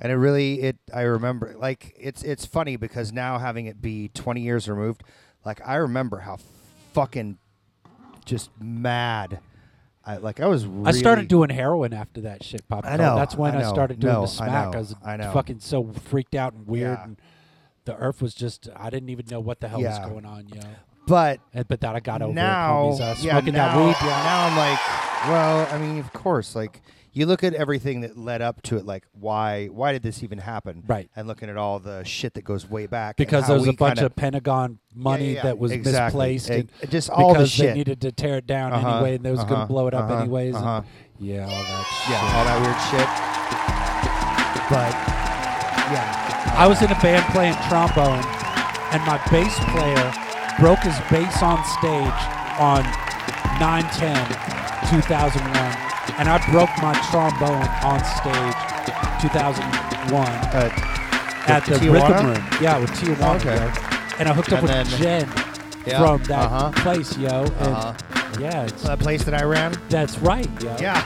Speaker 2: And it really, it I remember like it's it's funny because now having it be 20 years removed, like I remember how fucking just mad. I like I was. Really,
Speaker 1: I started doing heroin after that shit, Pop.
Speaker 2: I know,
Speaker 1: That's when
Speaker 2: I
Speaker 1: I, started doing
Speaker 2: no,
Speaker 1: the
Speaker 2: I
Speaker 1: smack.
Speaker 2: know,
Speaker 1: was
Speaker 2: I know.
Speaker 1: fucking so freaked out and weird,
Speaker 2: Yeah.
Speaker 1: and the earth was just. I didn't even know what the hell
Speaker 2: Yeah.
Speaker 1: was going on, yo.
Speaker 2: But
Speaker 1: And, but that I got over
Speaker 2: now,
Speaker 1: it. homies. Uh,
Speaker 2: yeah,
Speaker 1: smoking
Speaker 2: now,
Speaker 1: that weed, yeah.
Speaker 2: Now I'm like, well, I mean, of course, like you look at everything that led up to it, like why why did this even happen?
Speaker 1: Right.
Speaker 2: And looking at all the shit that goes way back,
Speaker 1: because there was a bunch
Speaker 2: kinda-
Speaker 1: of Pentagon money
Speaker 2: yeah, yeah,
Speaker 1: that was
Speaker 2: exactly.
Speaker 1: misplaced,
Speaker 2: Egg-
Speaker 1: and
Speaker 2: just all the
Speaker 1: because
Speaker 2: shit.
Speaker 1: they needed to tear it down
Speaker 2: Uh-huh,
Speaker 1: anyway, and they was going
Speaker 2: uh-huh,
Speaker 1: to blow it up
Speaker 2: uh-huh,
Speaker 1: anyways. and-
Speaker 2: uh-huh.
Speaker 1: yeah, all that shit.
Speaker 2: yeah, all that weird shit. But yeah,
Speaker 1: I was in a band playing trombone, and my bass player broke his bass on stage on 9-10-2001, and I broke my trombone on stage 2001
Speaker 2: uh,
Speaker 1: at the
Speaker 2: Tijuana?
Speaker 1: Rhythm Room. Yeah, with Tijuana.
Speaker 2: Okay.
Speaker 1: yo. And I hooked up
Speaker 2: And
Speaker 1: with
Speaker 2: then-
Speaker 1: Jen
Speaker 2: Yeah,
Speaker 1: from that
Speaker 2: uh-huh.
Speaker 1: place, yo. And
Speaker 2: Uh-huh.
Speaker 1: yeah, it's,
Speaker 2: that place that I ran.
Speaker 1: that's right, yo.
Speaker 2: Yeah,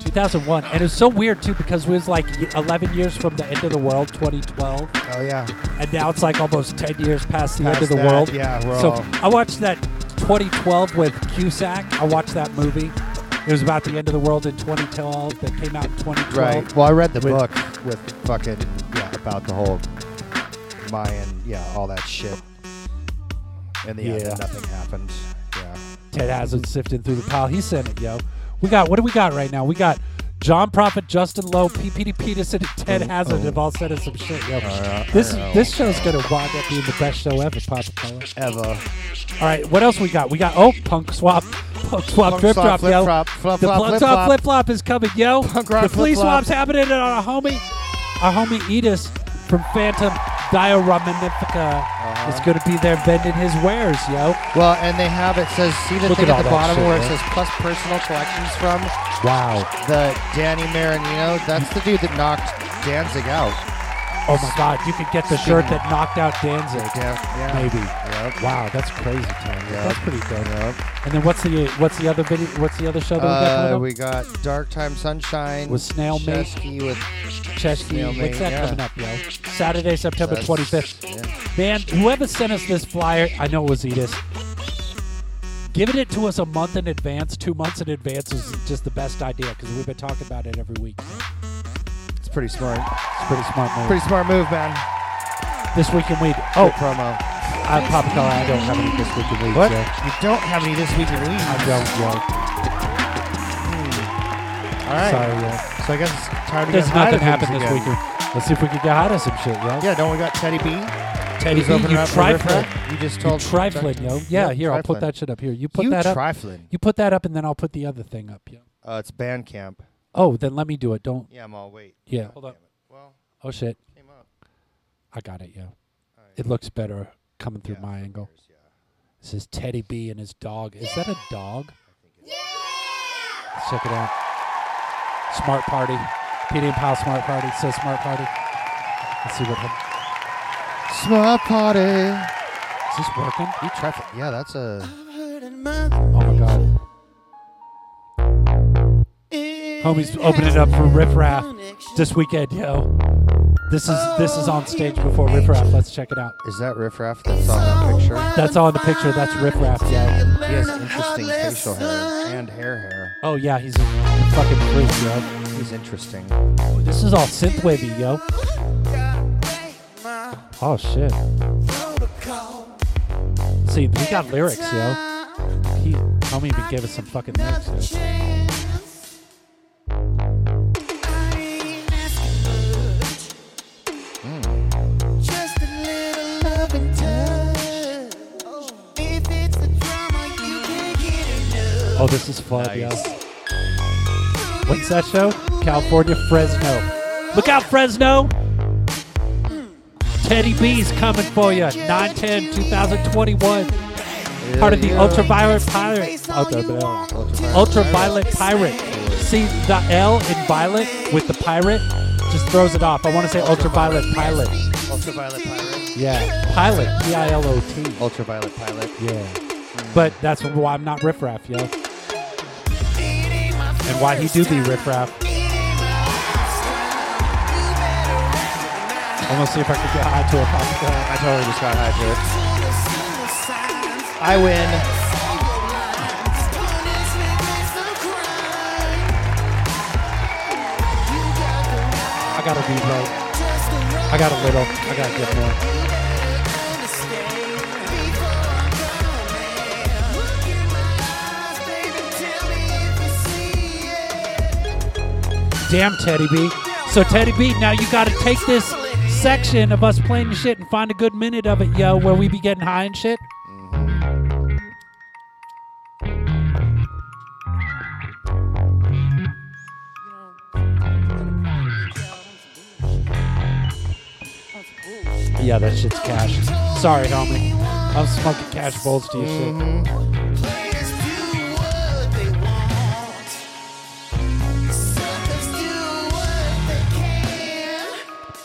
Speaker 1: 2001. And it was so weird, too, because it was like 11 years from the end of the world, 2012.
Speaker 2: oh yeah,
Speaker 1: And now it's like almost 10 years past the end of the
Speaker 2: that,
Speaker 1: world.
Speaker 2: yeah,
Speaker 1: so
Speaker 2: all-
Speaker 1: I watched that 2012 with Cusack. I watched that movie. It was about the end of the world in 2012 that came out in 2012.
Speaker 2: right. Well, I read the
Speaker 1: With-
Speaker 2: book with fucking yeah about the whole Mayan, yeah, all that shit. In the uh,
Speaker 1: end,
Speaker 2: nothing happened. Yeah.
Speaker 1: Ted Hazard sifting through the pile. He sent it, yo. We got, what do we got right now? We got John Prophet, Justin Lowe, PPD Peterson, and Ted Hazard have all sent us some shit, yo. this this show's to wind up being the best show ever, Papa.
Speaker 2: Ever.
Speaker 1: All right, what else we got? We got oh punk swap, punk swap
Speaker 2: Punk
Speaker 1: drip drop,
Speaker 2: flip
Speaker 1: yo. the punk swap flip flop is coming, yo. The flea swap's happening on our homie, our homie Edis from Phantom Diorama Magnifica is going to be there vending his wares, yo.
Speaker 2: Well, and they have it says see the
Speaker 1: Look
Speaker 2: thing
Speaker 1: at
Speaker 2: at, the bottom
Speaker 1: shit,
Speaker 2: where it says plus personal collections from
Speaker 1: Wow.
Speaker 2: the Danny Marianino. That's the dude that knocked Danzig out.
Speaker 1: Oh my God, you could get the shirt that knocked out Danzig.
Speaker 2: Yeah, yeah.
Speaker 1: Maybe.
Speaker 2: Yep.
Speaker 1: Wow, that's crazy, Tony.
Speaker 2: Yep.
Speaker 1: That's pretty dope.
Speaker 2: Yep.
Speaker 1: And then what's the what's the other video? What's the other show that we got
Speaker 2: Uh, we got Dark Time Sunshine
Speaker 1: With Snail Mate.
Speaker 2: Chesky with
Speaker 1: Chesky.
Speaker 2: Snail
Speaker 1: What's
Speaker 2: Mate,
Speaker 1: that
Speaker 2: yeah.
Speaker 1: coming up, yo? Saturday, September 25th.
Speaker 2: yeah.
Speaker 1: Man, whoever sent us this flyer, I know it was Edith. Giving it to us a month in advance, two months in advance is just the best idea because we've been talking about it every week.
Speaker 2: Pretty smart.
Speaker 1: It's pretty smart move.
Speaker 2: Pretty smart move, man.
Speaker 1: this week in weed.
Speaker 2: Oh,
Speaker 1: Oh,
Speaker 2: promo.
Speaker 1: I Papa Color, I don't have any this week in weed.
Speaker 2: What?
Speaker 1: Yo.
Speaker 2: You don't have any this week in weed.
Speaker 1: I don't, yo.
Speaker 2: All right.
Speaker 1: Sorry, yo.
Speaker 2: So I guess it's time to
Speaker 1: There's
Speaker 2: get
Speaker 1: nothing happened this
Speaker 2: again.
Speaker 1: weekend. Let's see if we can get high to some shit, yo.
Speaker 2: Yeah, don't we got Teddy B?
Speaker 1: Teddy
Speaker 2: Who's
Speaker 1: B,
Speaker 2: opening
Speaker 1: you trifling.
Speaker 2: You just
Speaker 1: You
Speaker 2: told
Speaker 1: trifling, yo. Yeah, here, I'll put that shit up here. You put
Speaker 2: you
Speaker 1: that up.
Speaker 2: trifling.
Speaker 1: You put that up, and then I'll put the other thing up, yo.
Speaker 2: Uh, it's Bandcamp.
Speaker 1: Oh, then let me do it. Don't.
Speaker 2: Yeah, I'm all wait.
Speaker 1: Yeah,
Speaker 2: God
Speaker 1: hold up.
Speaker 2: Well,
Speaker 1: Oh shit,
Speaker 2: came up.
Speaker 1: I got it, Yeah,
Speaker 2: All right.
Speaker 1: It looks better coming through
Speaker 2: Yeah,
Speaker 1: my
Speaker 2: from
Speaker 1: angle.
Speaker 2: yours, yeah.
Speaker 1: This is Teddy B and his dog. Is that a dog? Let's check it out. Smart Party. PD and Pal Smart Party. It says Smart Party. Let's see what happens.
Speaker 2: Smart party.
Speaker 1: Is this working?
Speaker 2: You trifling. Yeah, that's a.
Speaker 1: Oh my god. Homies opening it up for Riff Raff this weekend, yo. This is this is on stage before Riff Raff. Let's check it out.
Speaker 2: Is that Riff Raff that's on that picture?
Speaker 1: That's on the picture. That's Riff Raff, yo.
Speaker 2: He has interesting facial hair and hair hair.
Speaker 1: Oh yeah, he's a fucking freak, yo.
Speaker 2: He's interesting.
Speaker 1: This is all synth wavy, yo. Oh shit. See, we got lyrics, yo. He, homie, even gave us some fucking lyrics. Yo. This is fun, yo.
Speaker 2: Nice.
Speaker 1: What's that show? California, Fresno. Look out, Fresno! Teddy B's coming for you. 9 2021. Part of the
Speaker 2: Yeah.
Speaker 1: Ultraviolet Pirate. Ultraviolet.
Speaker 2: Ultraviolet
Speaker 1: Ultraviolet Pirate. See the L in violet with the pirate? Just throws it off. I want to say Ultraviolet Pilot.
Speaker 2: Ultraviolet Pirate?
Speaker 1: Yeah. Pilot. P I L O T.
Speaker 2: Ultraviolet pilot.
Speaker 1: Yeah. But that's why I'm not Riff Raff, yo. And why he do be Riff Raff. I'm gonna see if I can get high to a pop uh,
Speaker 2: I totally just got high to it. I win.
Speaker 1: I gotta reload. I got a little. I gotta get more. Damn, Teddy B. So, Teddy B, now you gotta take this section of us playing the shit and find a good minute of it, yo, where we be getting high and shit. Yeah, that shit's cash. Sorry, homie. I'm smoking cash bowls to your shit. Mm-hmm.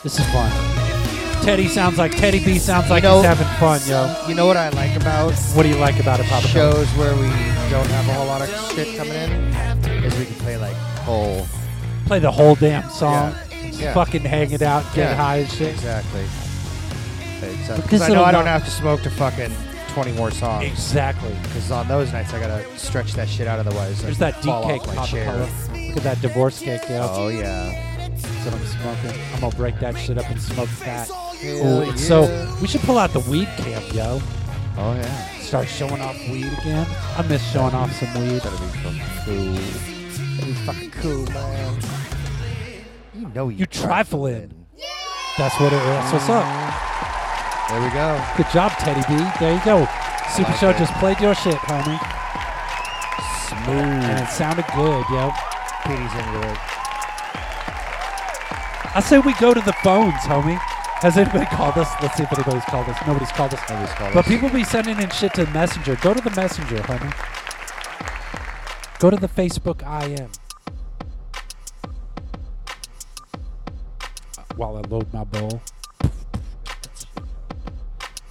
Speaker 1: This is fun. Teddy sounds like Teddy B sounds like
Speaker 2: know-
Speaker 1: he's having fun, yo.
Speaker 2: You know what I like about
Speaker 1: What do you like about it, Papa?
Speaker 2: Shows where we don't have a whole lot of shit coming in? Is we can play like whole.
Speaker 1: Play the whole damn song.
Speaker 2: Yeah. Yeah.
Speaker 1: fucking hang it out, get
Speaker 2: Yeah.
Speaker 1: high and shit.
Speaker 2: Exactly. Exactly.
Speaker 1: Uh,
Speaker 2: because I know I don't have to smoke to fucking 20 more songs.
Speaker 1: Exactly.
Speaker 2: Because on those nights I gotta stretch that shit out otherwise.
Speaker 1: There's that
Speaker 2: fall
Speaker 1: D cake
Speaker 2: off my
Speaker 1: Papa
Speaker 2: chair.
Speaker 1: Look at that divorce cake, yo.
Speaker 2: Oh yeah.
Speaker 1: That's what I'm smoking. I'm gonna break that shit up and smoke that. Ooh, and So we should pull out the weed camp, yo.
Speaker 2: Oh yeah.
Speaker 1: Start showing off weed again. I miss showing off some weed.
Speaker 2: That'd be fucking cool. That'd be fucking cool, man. You know you.
Speaker 1: You trifling. That's what it is. That's what's up. Mm-hmm.
Speaker 2: There we go.
Speaker 1: Good job, Teddy B. There you go. Super
Speaker 2: like
Speaker 1: Show
Speaker 2: it.
Speaker 1: just played your shit, homie.
Speaker 2: Smooth.
Speaker 1: And it sounded good, yo.
Speaker 2: Petey's into it.
Speaker 1: I say we go to the phones, homie. Has anybody called us? Let's see if anybody's called us. Nobody's called us.
Speaker 2: Nobody's called
Speaker 1: but
Speaker 2: us.
Speaker 1: people be sending in shit to Messenger. Go to the Messenger, homie. Go to the Facebook IM. While I load my bowl.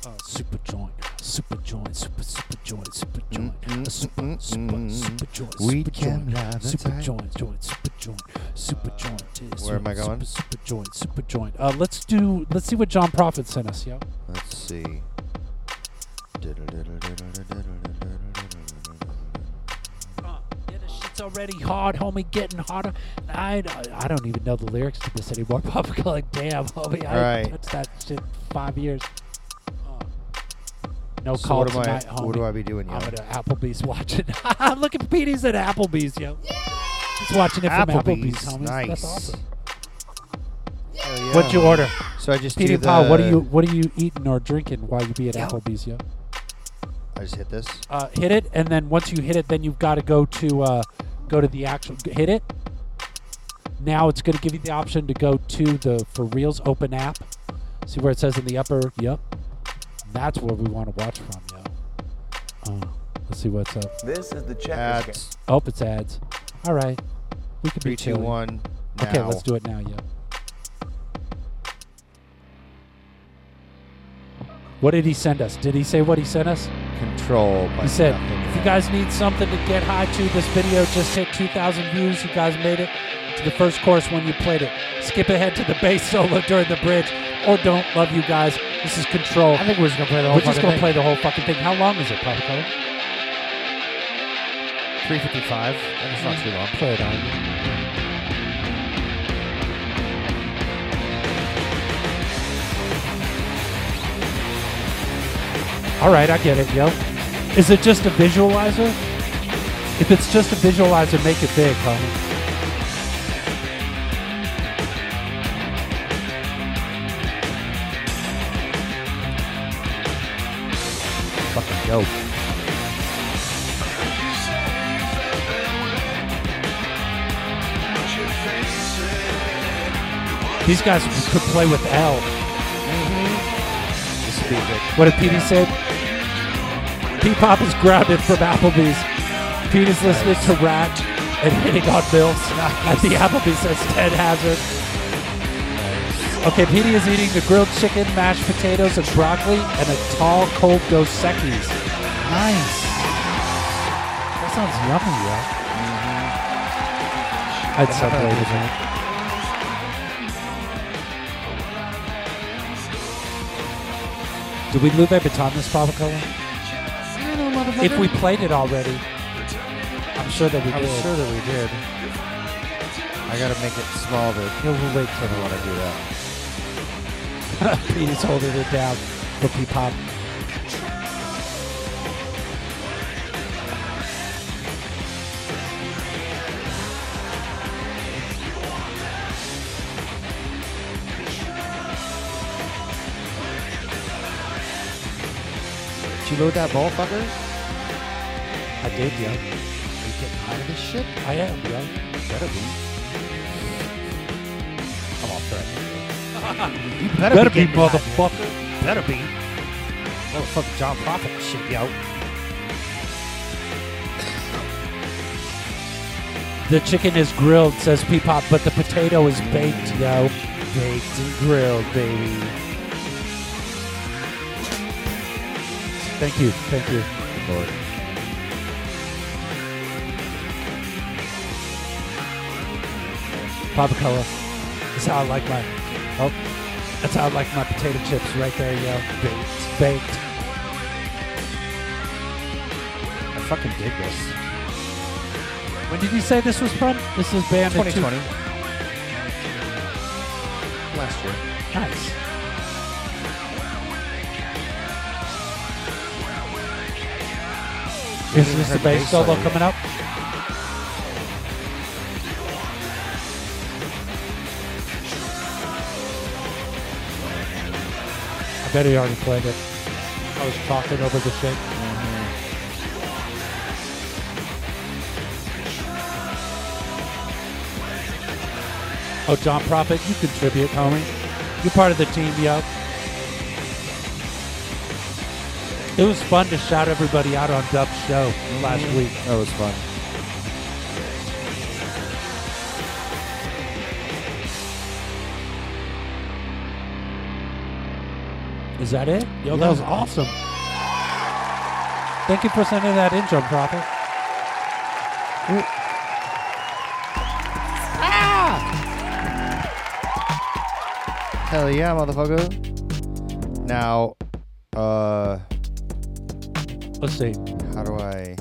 Speaker 1: Uh, super joint, super joint, super super joint, super mm, joint, mm, a super mm, super super joint,
Speaker 2: We
Speaker 1: super
Speaker 2: can that's
Speaker 1: super joint, joint, super joint, super joint.
Speaker 2: Where am I going?
Speaker 1: Super joint, super joint. Uh, let's do. Let's see what John Prophet sent us, yo.
Speaker 2: Let's see.
Speaker 1: Yeah, shit's already hard, homie. Getting harder. I, I don't even know the lyrics to this anymore. Papa like, damn, homie. I haven't touched that shit five years. No
Speaker 2: So
Speaker 1: call
Speaker 2: what am I-
Speaker 1: tonight, homie.
Speaker 2: what do I be doing, yo?
Speaker 1: I'm at Applebee's watching. Look at Petey's at Applebee's, yo. Just watching it from Applebee's,
Speaker 2: Applebee's,
Speaker 1: homie.
Speaker 2: nice.
Speaker 1: That's awesome.
Speaker 2: yeah.
Speaker 1: What'd you order?
Speaker 2: So I just
Speaker 1: Petey
Speaker 2: do
Speaker 1: Paul, what are you what are you eating or drinking while you be at Applebee's, yo?
Speaker 2: I just hit this.
Speaker 1: uh, hit it, and then once you hit it, then you've got to go to uh, go to the actual hit it. Now it's going to give you the option to go to the for reals open app. See where it says in the upper. Yep, that's where we want to watch from, yo. Uh, let's see what's up.
Speaker 9: This is the checkers
Speaker 2: Ads.
Speaker 1: Oh, it's ads. All right, we can
Speaker 2: Three,
Speaker 1: be
Speaker 2: two,
Speaker 1: chilly.
Speaker 2: one.
Speaker 1: Okay, let's do it now, yo. What did he send us? Did he say what he sent us?
Speaker 2: Control.
Speaker 1: He said, if you guys need something to get high to, this video just hit 2,000 views. You guys made it to the first chorus when you played it. Skip ahead to the bass solo during the bridge, or don't. Love you guys. This is Control. I
Speaker 2: think we're just gonna play the whole
Speaker 1: We're just
Speaker 2: fucking
Speaker 1: gonna
Speaker 2: thing.
Speaker 1: play the whole fucking thing. How long is it, Papa Color?
Speaker 2: 355. That's not too long.
Speaker 1: Play it on. All right, I get it, yo. Is it just a visualizer? If it's just a visualizer, make it big, homie.
Speaker 2: Fucking dope.
Speaker 1: These guys could play with L.
Speaker 2: This would be good.
Speaker 1: What did Petey say? P-Pop is grounded from Applebee's. Pete is listening to Rat and hitting on MILFs at the Applebee's says Ted Hazard. Okay, Petey is eating the grilled chicken, mashed potatoes, and broccoli, and a tall, cold Dos Equis. Nice. That sounds yummy, yeah. Mm-hmm. I'd separate it. Did we Louis Vuitton this Papa Color? If we played it already, I'm sure that we
Speaker 2: I
Speaker 1: did.
Speaker 2: was sure that we did. I gotta make it small to.
Speaker 1: He'll wait till
Speaker 2: I want to do that.
Speaker 1: Peter's holding it down for P-Pop.
Speaker 2: Did you load that ball, fucker?
Speaker 1: I did, yo.
Speaker 2: Are you getting out of this shit?
Speaker 1: I am, yo.
Speaker 2: Better be. Come on, Fred.
Speaker 1: You
Speaker 2: better
Speaker 1: better,
Speaker 2: be
Speaker 1: be,
Speaker 2: getting high,
Speaker 1: motherfucker.
Speaker 2: Better be. Motherfucking John Prophet shit, yo.
Speaker 1: The chicken is grilled, says P-Pop, but the potato is baked, yo. Baked and grilled, baby. Thank you, thank you.
Speaker 2: Lord.
Speaker 1: Papa Color. That's how I like my. Oh, that's how I like my potato chips right there, yo. Baked, baked.
Speaker 2: I fucking dig this.
Speaker 1: When did you say this was from? This is two-
Speaker 2: 2020. Last year.
Speaker 1: Nice. Is this
Speaker 2: heard the
Speaker 1: bass solo coming up? I bet he already played it. I was talking over the shit. Oh, John Prophet, you contribute, homie. You're part of the team, yo. It was fun to shout everybody out on Dub's show last week.
Speaker 2: That was fun.
Speaker 1: Is that it? Yo, that was awesome. Thank you for sending that in, John Prophet.
Speaker 2: Hell yeah, motherfucker. Now, uh,
Speaker 1: Let's see.
Speaker 2: how do I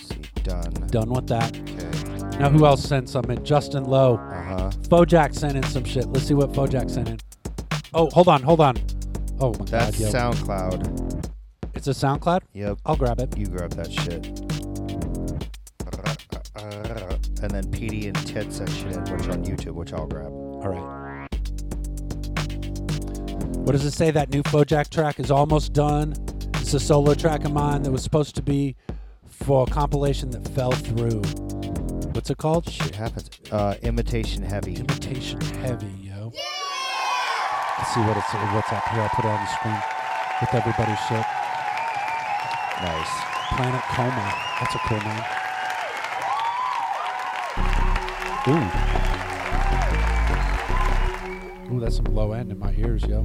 Speaker 2: see? Done.
Speaker 1: Done with that.
Speaker 2: Okay.
Speaker 1: Now, who else sent some in? Justin Lowe.
Speaker 2: Uh huh.
Speaker 1: Fojack sent in some shit. Let's see what Fojack sent in. Oh, hold on, hold on. Oh my
Speaker 2: That's
Speaker 1: god, yo.
Speaker 2: SoundCloud.
Speaker 1: It's a SoundCloud?
Speaker 2: Yep.
Speaker 1: I'll grab it.
Speaker 2: You grab that shit. And then PD and Ted sent shit in, which on YouTube, which I'll grab.
Speaker 1: All right. What does it say? That new Fojack track is almost done. It's a solo track of mine that was supposed to be for a compilation that fell through. What's it called?
Speaker 2: Shit happens. Uh, Imitation Heavy.
Speaker 1: Imitation Heavy, yo. Let's see what it's what's up here. I'll put it on the screen with everybody's shit.
Speaker 2: Nice.
Speaker 1: Planet Coma. That's a cool name. Ooh. Ooh, that's some low end in my ears, yo.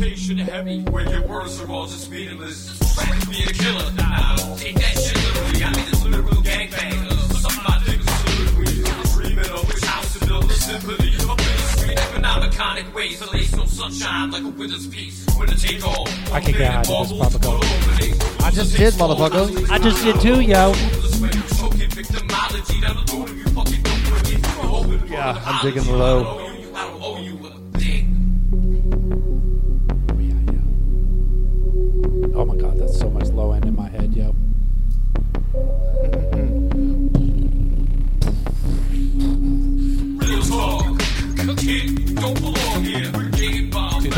Speaker 9: Where your words are all just meaningless. Trying to be a killer. Nah, take that shit literally. I mean, this literal gangbang. Some of my niggas literally dreaming of which house to build a symphony. Up in the street, economic ways. To lace no sunshine like a winter's piece. Winter take all.
Speaker 1: I can get out of this, Go.
Speaker 2: I just did, motherfucker.
Speaker 1: I just did too, yo.
Speaker 2: Yeah, I'm digging the low.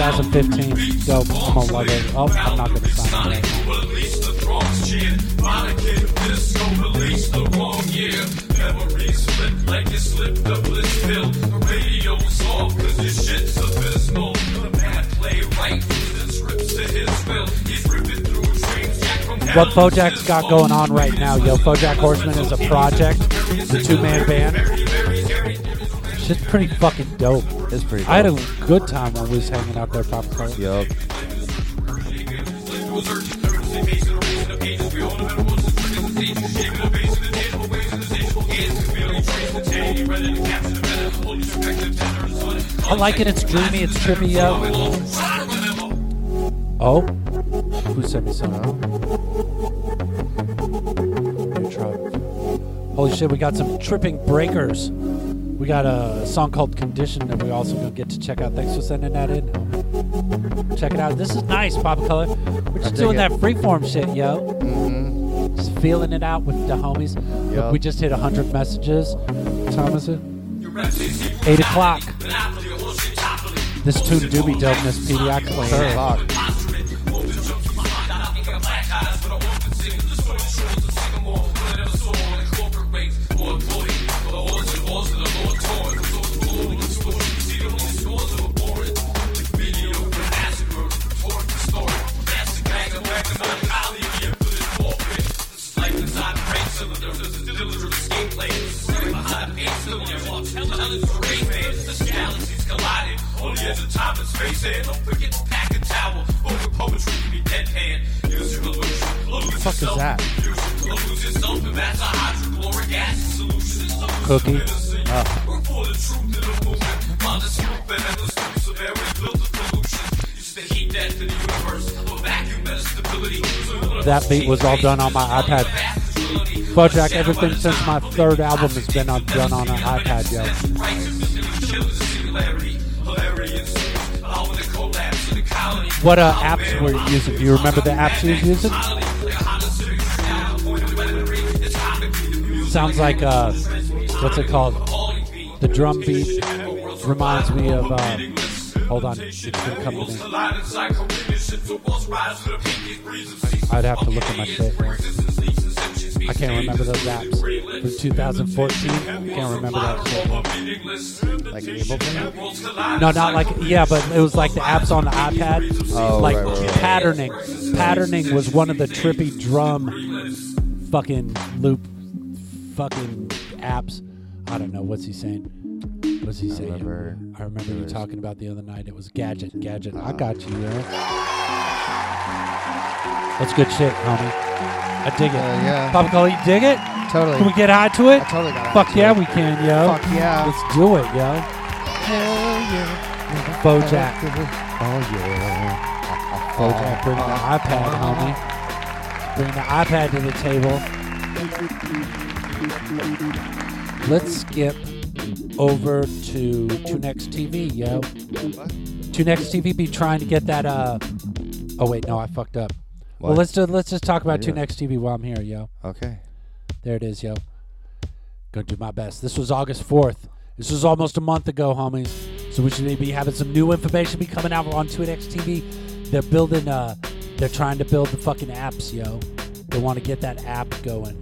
Speaker 1: 2015. Come on. Oh, I'm not gonna sign it. What Bojack's got going on right now, yo. Bojack Horseman is a project, the two man band. Shit's pretty fucking dope.
Speaker 2: It's pretty.
Speaker 1: I had a good time when we was hanging out there, Papa Color.
Speaker 2: Yup.
Speaker 1: I like it. It's dreamy. It's trippy, yo. Oh, who sent me some? Holy shit, we got some tripping breakers. We got a song called Condition that we also gonna get to check out. Thanks for sending that in. homie. Check it out. This is nice, Papa Color. We're just doing
Speaker 2: it.
Speaker 1: that freeform shit, yo.
Speaker 2: Mm-hmm.
Speaker 1: Just feeling it out with the homies. Look, we just hit 100 messages. What time is it? 8 o'clock. This tune do be dopeness, PD. I
Speaker 2: Eight
Speaker 1: Cookie. That beat was all done on my iPad. Bojack, everything since my third album has been done on an iPad, yo. What uh, apps were you using? Do you remember the apps you was using? Sounds like uh, what's it called? The drum beat reminds me of. Uh, hold on, it's gonna come to me. I'd have to look at my shit. I can't remember those apps from 2014. Can't remember that shit.
Speaker 2: Like Ableton?
Speaker 1: No, not like yeah, but it was like the apps on the iPad.
Speaker 2: Oh,
Speaker 1: like
Speaker 2: right, right, right.
Speaker 1: patterning. Patterning was one of the trippy drum fucking loop fucking apps. I don't know what's he saying. What's he saying?
Speaker 2: remember
Speaker 1: I remember you talking about the other night. It was gadget, gadget. I got you. Yeah. That's good shit, homie. I dig it.
Speaker 2: Uh, yeah.
Speaker 1: Papa Cola, you dig it?
Speaker 2: Totally.
Speaker 1: Can we get high to it?
Speaker 2: I totally got
Speaker 1: Fuck yeah,
Speaker 2: it.
Speaker 1: we can, yo.
Speaker 2: Fuck yeah.
Speaker 1: Let's do it, yo.
Speaker 2: Hell yeah.
Speaker 1: Bojack.
Speaker 2: Oh yeah.
Speaker 1: Bojack, bring the iPad, homie. Bring the iPad to the table. Let's skip over to to next TV, yo. next TV be trying to get that. Uh, oh wait, no, I fucked up. Well, let's do, let's just talk about
Speaker 2: What doing?
Speaker 1: Tunex TV while I'm here, yo.
Speaker 2: Okay.
Speaker 1: There it is, yo. Gonna do my best. This was August 4th. This was almost a month ago, homies. So we should be having some new information be coming out on 2X TV. They're building, uh, they're trying to build the fucking apps, yo. They want to get that app going.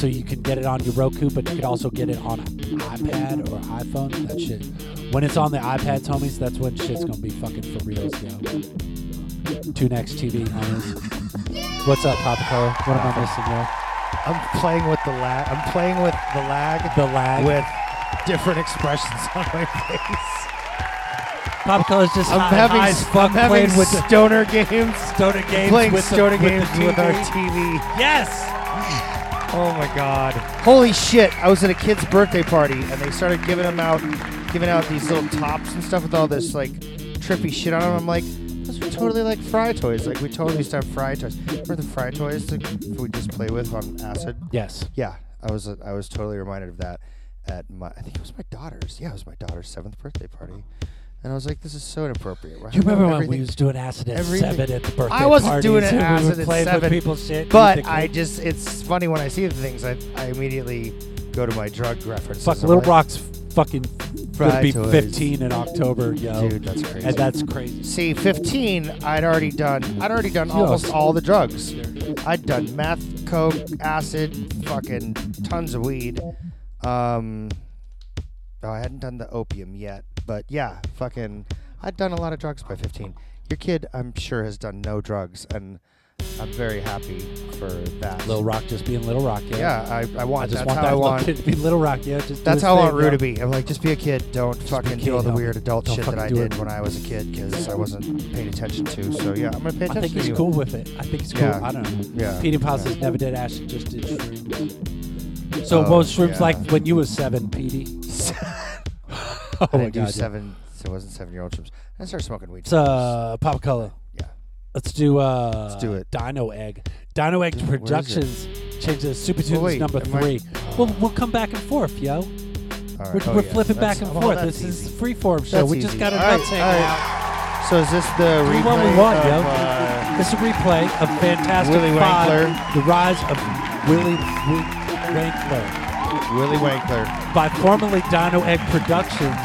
Speaker 1: So you can get it on your Roku, but you can also get it on an iPad or iPhone. That shit. When it's on the iPads, homies, that's when shit's gonna be fucking for reals, yo. 2X TV, homies. What's up, Papa Cola? What am I missing, yo?
Speaker 2: I'm playing with the lag. I'm playing with the lag.
Speaker 1: The lag.
Speaker 2: with different expressions on my face.
Speaker 1: Papa Cola's just
Speaker 2: I'm
Speaker 1: high,
Speaker 2: having,
Speaker 1: high as
Speaker 2: I'm
Speaker 1: fuck
Speaker 2: having
Speaker 1: playing with
Speaker 2: stoner games.
Speaker 1: stoner games.
Speaker 2: playing
Speaker 1: with
Speaker 2: stoner
Speaker 1: the
Speaker 2: games with, our
Speaker 1: TV.
Speaker 2: TV.
Speaker 1: Yes.
Speaker 2: Oh my god! Holy shit! I was at a kid's birthday party and they started giving them out, giving out these little tops and stuff with all this like trippy shit on them. I'm like, those are totally like fry toys. Like we totally used to have fry toys. Remember the fry toys that we just play with on acid?
Speaker 1: Yes.
Speaker 2: Yeah, I was I was totally reminded of that at my I think it was my daughter's. Yeah, it was my daughter's seventh birthday party, and I was like, this is so inappropriate. We're
Speaker 1: you remember when we was doing acid at
Speaker 2: everything-
Speaker 1: seven at the birthday
Speaker 2: I wasn't
Speaker 1: parties
Speaker 2: doing it
Speaker 1: and
Speaker 2: acid
Speaker 1: we were
Speaker 2: at
Speaker 1: playing
Speaker 2: seven,
Speaker 1: people's shit.
Speaker 2: But I just it's funny when I see the things I I immediately go to my drug references.
Speaker 1: fuck
Speaker 2: I'm
Speaker 1: Little
Speaker 2: like,
Speaker 1: Rock's fucking gonna
Speaker 2: Fry
Speaker 1: be
Speaker 2: toys.
Speaker 1: 15 in October, yo.
Speaker 2: Dude, that's crazy.
Speaker 1: And that's crazy.
Speaker 2: See, 15, I'd already done. I'd already done almost all the drugs. I'd done meth, coke, acid, fucking tons of weed. Um, oh, I hadn't done the opium yet, but yeah, fucking, I'd done a lot of drugs by 15. Your kid, I'm sure, has done no drugs, and I'm very happy for that.
Speaker 1: Little Rock just being Little Rock, yeah.
Speaker 2: Yeah, I, I want.
Speaker 1: I just
Speaker 2: that's
Speaker 1: want
Speaker 2: how
Speaker 1: that
Speaker 2: I
Speaker 1: little
Speaker 2: want.
Speaker 1: kid to be Little Rock, yeah. Just do
Speaker 2: That's
Speaker 1: his
Speaker 2: how I
Speaker 1: thing,
Speaker 2: want Rue to be. I'm like, just be a kid. Don't fucking
Speaker 1: kid,
Speaker 2: do all the weird adult
Speaker 1: Don't
Speaker 2: shit that I
Speaker 1: do
Speaker 2: did
Speaker 1: it.
Speaker 2: when I was a kid because I wasn't paying attention to. So yeah, I'm gonna pay attention
Speaker 1: I think
Speaker 2: to
Speaker 1: he's
Speaker 2: you.
Speaker 1: cool with it. I think he's cool.
Speaker 2: Yeah.
Speaker 1: I don't know.
Speaker 2: Yeah. Yeah.
Speaker 1: says never did acid, just did shrooms. So
Speaker 2: Oh,
Speaker 1: what was shrooms
Speaker 2: yeah.
Speaker 1: like when you was seven, Petey? oh
Speaker 2: I
Speaker 1: my
Speaker 2: didn't do
Speaker 1: god. yeah.
Speaker 2: seven. So it wasn't seven year old trips. I started smoking weed.
Speaker 1: It's uh Papa Color.
Speaker 2: Yeah.
Speaker 1: Let's do uh
Speaker 2: Let's do it.
Speaker 1: Dino Egg. Dino Egg
Speaker 2: Where is it?
Speaker 1: Productions changes Super Tunes
Speaker 2: wait,
Speaker 1: number
Speaker 2: am I-
Speaker 1: three. We'll we'll come back and forth, yo.
Speaker 2: All right.
Speaker 1: We're,
Speaker 2: Oh,
Speaker 1: we're
Speaker 2: yeah.
Speaker 1: flipping
Speaker 2: That's-
Speaker 1: back and
Speaker 2: oh,
Speaker 1: forth.
Speaker 2: that's
Speaker 1: This is
Speaker 2: easy.
Speaker 1: freeform show.
Speaker 2: That's
Speaker 1: we just
Speaker 2: easy.
Speaker 1: got a
Speaker 2: All right,
Speaker 1: nuts hanging
Speaker 2: right.
Speaker 1: out.
Speaker 2: So is this the
Speaker 1: Do
Speaker 2: replay
Speaker 1: what we want,
Speaker 2: of,
Speaker 1: yo.
Speaker 2: uh,
Speaker 1: This is a replay of Fantastic
Speaker 2: Willy
Speaker 1: Five,
Speaker 2: Wankler.
Speaker 1: The Rise of Willy Wink- Wankler
Speaker 2: Willy Wankler?
Speaker 1: by formerly Dino Egg Productions,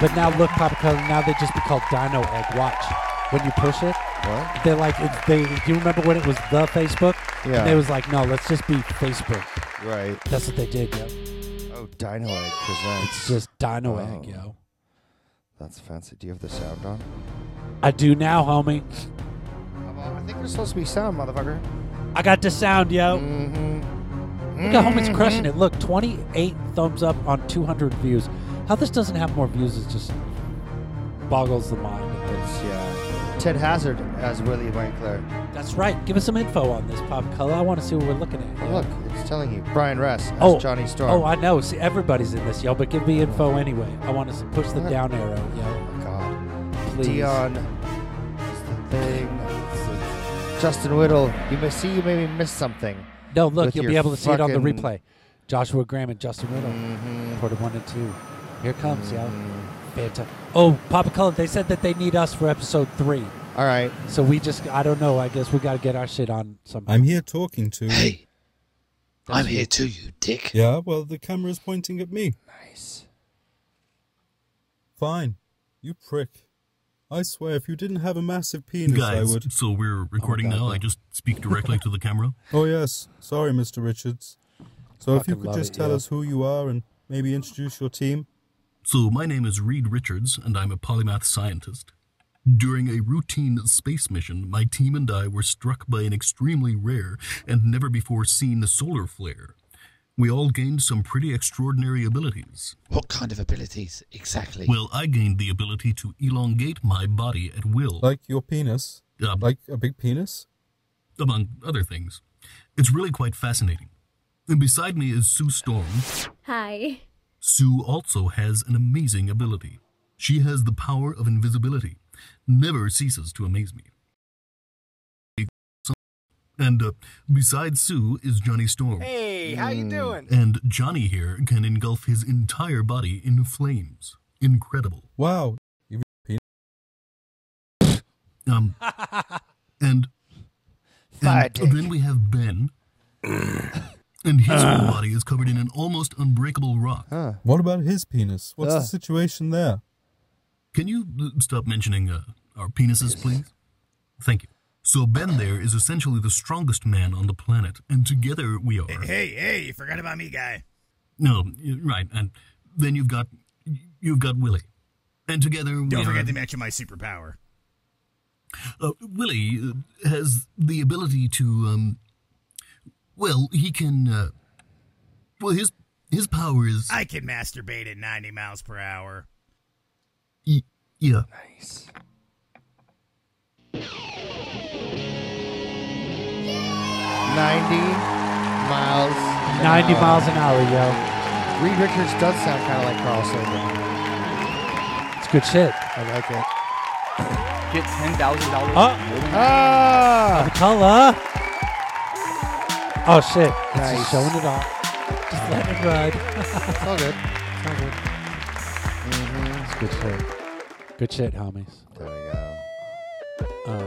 Speaker 1: but now look, Papa Color, now they just be called Dino Egg. Watch. When you push it,
Speaker 2: What?
Speaker 1: they're like, it's, they, do you remember when it was the Facebook?
Speaker 2: Yeah.
Speaker 1: And they was like, no, let's just be Facebook.
Speaker 2: Right.
Speaker 1: That's what they did, yo.
Speaker 2: Oh, Dino Egg presents.
Speaker 1: It's just Dino
Speaker 2: Oh.
Speaker 1: Egg, yo.
Speaker 2: That's fancy. Do you have the sound on?
Speaker 1: I do now, homie.
Speaker 2: I think there's supposed to be sound, motherfucker.
Speaker 1: I got the sound, yo.
Speaker 2: Mm-hmm.
Speaker 1: Look at homie's mm-hmm. crushing it. Look, 28 thumbs up on 200 views. How this doesn't have more views is just boggles the mind.
Speaker 2: It's yeah. Ted Hazard as Willie Wankler.
Speaker 1: That's right. Give us some info on this pop color. I want to see what we're looking at. Yo.
Speaker 2: look, it's telling you. Brian Ress as
Speaker 1: Oh,
Speaker 2: Johnny Storm.
Speaker 1: Oh, I know. See, everybody's in this, yo. But give me info anyway. I want to push the down arrow, yo.
Speaker 2: Oh, God.
Speaker 1: Please.
Speaker 2: Dion. What's the thing? Justin Whittle. You may see you maybe missed something.
Speaker 1: No, look, you'll be able to see it on the
Speaker 2: fucking-
Speaker 1: replay. Joshua Graham and Justin Riddle.
Speaker 2: Mhm.
Speaker 1: Quarter one and two. Here it comes, yo. Fanta. Oh, Papa Cullen, they said that they need us for episode three.
Speaker 2: All right.
Speaker 1: So we just, I don't know. I guess we got to get our shit on some.
Speaker 10: I'm here talking to.
Speaker 11: Hey, I'm here too, you dick.
Speaker 10: Yeah, well, the camera's pointing at me.
Speaker 2: Nice.
Speaker 10: Fine. You prick. I swear, if you didn't have a massive penis, I
Speaker 12: Guys,
Speaker 10: would.
Speaker 12: so we're recording oh,
Speaker 10: God,
Speaker 12: now.
Speaker 10: yeah.
Speaker 12: I just speak directly to the camera.
Speaker 10: Oh, yes. Sorry, Mr. Richards. So if you
Speaker 12: Fucking
Speaker 10: could
Speaker 12: love
Speaker 10: just
Speaker 12: it,
Speaker 10: tell
Speaker 12: yeah.
Speaker 10: us who you are and maybe introduce your team.
Speaker 12: So, my name is Reed Richards, and I'm a polymath scientist. During a routine space mission, my team and I were struck by an extremely rare and never before seen solar flare. We all gained some pretty extraordinary abilities.
Speaker 11: What kind of abilities exactly?
Speaker 12: Well, I gained the ability to elongate my body at will.
Speaker 10: Like your penis?
Speaker 12: Uh,
Speaker 10: like a big penis?
Speaker 12: among other things. It's really quite fascinating. And beside me is Sue Storm.
Speaker 13: Hi.
Speaker 12: Sue also has an amazing ability. She has the power of invisibility, never ceases to amaze me. And uh, beside Sue is Johnny Storm.
Speaker 14: Hey, how you doing?
Speaker 12: And Johnny here can engulf his entire body in flames. Incredible.
Speaker 10: Wow. You penis?
Speaker 12: Um, and, and then we have Ben. And his whole body is covered in an almost unbreakable rock.
Speaker 10: What about his penis? What's the situation there?
Speaker 12: Can you uh, stop mentioning uh, our penises, please? Thank you. So Ben there is essentially the strongest man on the planet, and together we are.
Speaker 14: Hey, hey, you forgot about me, guy.
Speaker 12: No, y- right, and then you've got you've got Willie, and together we
Speaker 14: Don't
Speaker 12: are.
Speaker 14: forget to mention my superpower.
Speaker 12: Uh, Willie uh, has the ability to, um, well, he can. Uh, well, his his power is.
Speaker 14: I can masturbate at 90 miles per hour.
Speaker 12: Y- yeah.
Speaker 2: Nice. 90 miles. an
Speaker 1: 90
Speaker 2: hour.
Speaker 1: miles an hour, yo.
Speaker 2: Reed Richards does sound kind of like Carl Sagan.
Speaker 1: It's good shit.
Speaker 2: I like it.
Speaker 15: Get ten thousand dollars.
Speaker 1: Oh.
Speaker 2: Ah!
Speaker 1: Color. Oh shit! It's
Speaker 2: Nice.
Speaker 1: just showing it off. Just let it ride.
Speaker 2: It's all good. It's all good.
Speaker 1: It's good shit. Good shit, homies.
Speaker 2: There we go.
Speaker 1: Uh,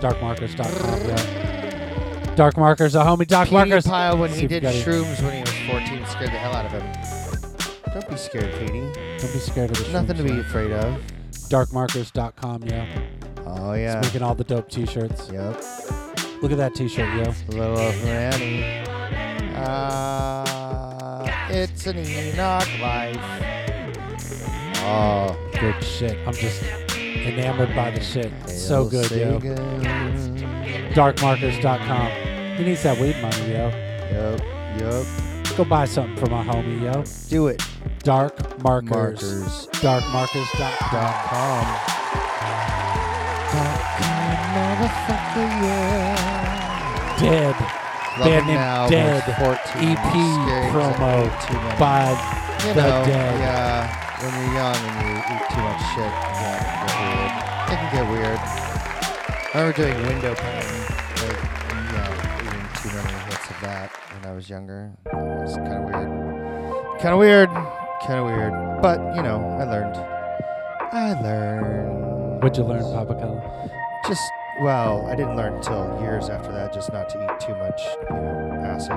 Speaker 1: darkmarkers.com, yeah. Dark markers, a homie. Dark markers.
Speaker 2: Pyle, when he did shrooms when he was 14, scared the hell out of him. Don't be scared, Petey.
Speaker 1: Don't be scared of the
Speaker 2: Nothing to be afraid of.
Speaker 1: Darkmarkers.com, yeah.
Speaker 2: Oh, yeah.
Speaker 1: It's making all the dope t-shirts.
Speaker 2: Yep.
Speaker 1: Look at that t-shirt, yo.
Speaker 2: Little old. Uh, it's an Enoch life.
Speaker 1: Oh, good shit. I'm just enamored by the shit. It's so good, yo. Darkmarkers.com. He needs that weed money, yo.
Speaker 2: Yep, yep.
Speaker 1: Go buy something for my homie, yo.
Speaker 2: Do it.
Speaker 1: Dark Markers.
Speaker 2: Markers.
Speaker 1: Darkmarkers.com.
Speaker 2: Motherfucker, yeah.
Speaker 1: Dead.
Speaker 2: Love
Speaker 1: Band
Speaker 2: It Now
Speaker 1: Dead.
Speaker 2: 14.
Speaker 1: EP
Speaker 2: Scared 'cause I
Speaker 1: promo
Speaker 2: ate too many.
Speaker 1: by
Speaker 2: You
Speaker 1: the
Speaker 2: know,
Speaker 1: Dead.
Speaker 2: yeah. When you're young and you eat too much shit, yeah, it can get weird. It can get weird. I remember doing window pane, of that when I was younger. It was kind of weird. Kind of weird. Kind of weird. But, you know, I learned. I learned.
Speaker 1: What'd you learn, Papa Color?
Speaker 2: Just, well, I didn't learn until years after that, just not to eat too much, you know, acid.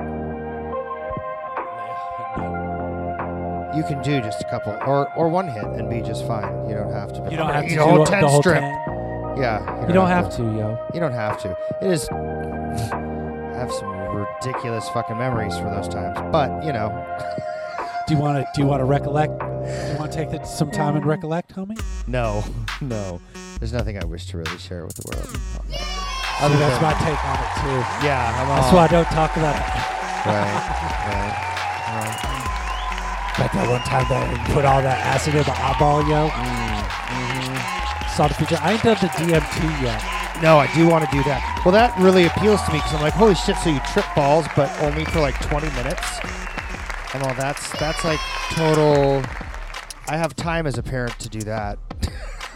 Speaker 2: You can do just a couple, or or one hit and be just fine. You don't have to. Be,
Speaker 1: You don't have
Speaker 2: eat
Speaker 1: do
Speaker 2: whole
Speaker 1: the whole
Speaker 2: strip.
Speaker 1: 10.
Speaker 2: Yeah,
Speaker 1: You don't have to, yo.
Speaker 2: You don't have to. It is. Have some ridiculous fucking memories for those times, but you know.
Speaker 1: Do you want to? Do you want to recollect? Do you want to take the, some time and recollect, homie?
Speaker 2: No, no. There's nothing I wish to really share with the world.
Speaker 1: See,
Speaker 2: Other
Speaker 1: that's my take on it too.
Speaker 2: Yeah, I'm
Speaker 1: that's
Speaker 2: all-
Speaker 1: why I don't talk about it.
Speaker 2: Right, right.
Speaker 1: Like that one time that I put all that acid in the eyeball, yo. Mm. Saw the picture. I ain't done the DMT yet.
Speaker 2: No, I do want to do that. Well, that really appeals to me because I'm like, holy shit! So you trip balls, but only for like 20 minutes. And all that's that's like total. I have time as a parent to do that.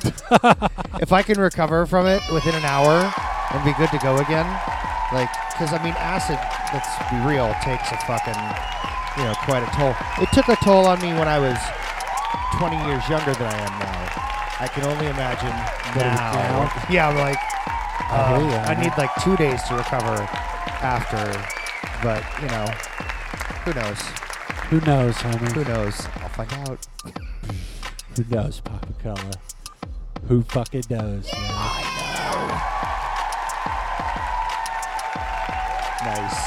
Speaker 2: if I can recover from it within an hour and be good to go again, like, because I mean, acid. Let's be real, takes a fucking, you know, quite a toll. It took a toll on me when I was 20 years younger than I am now. I can only imagine now.
Speaker 1: now?
Speaker 2: Yeah, I'm like,
Speaker 1: I
Speaker 2: uh, I need like two days to recover after, but you know, who knows?
Speaker 1: Who knows, homie?
Speaker 2: Who knows? I'll find out.
Speaker 1: Who knows, Papa Color? Who fucking knows? I know.
Speaker 2: Nice.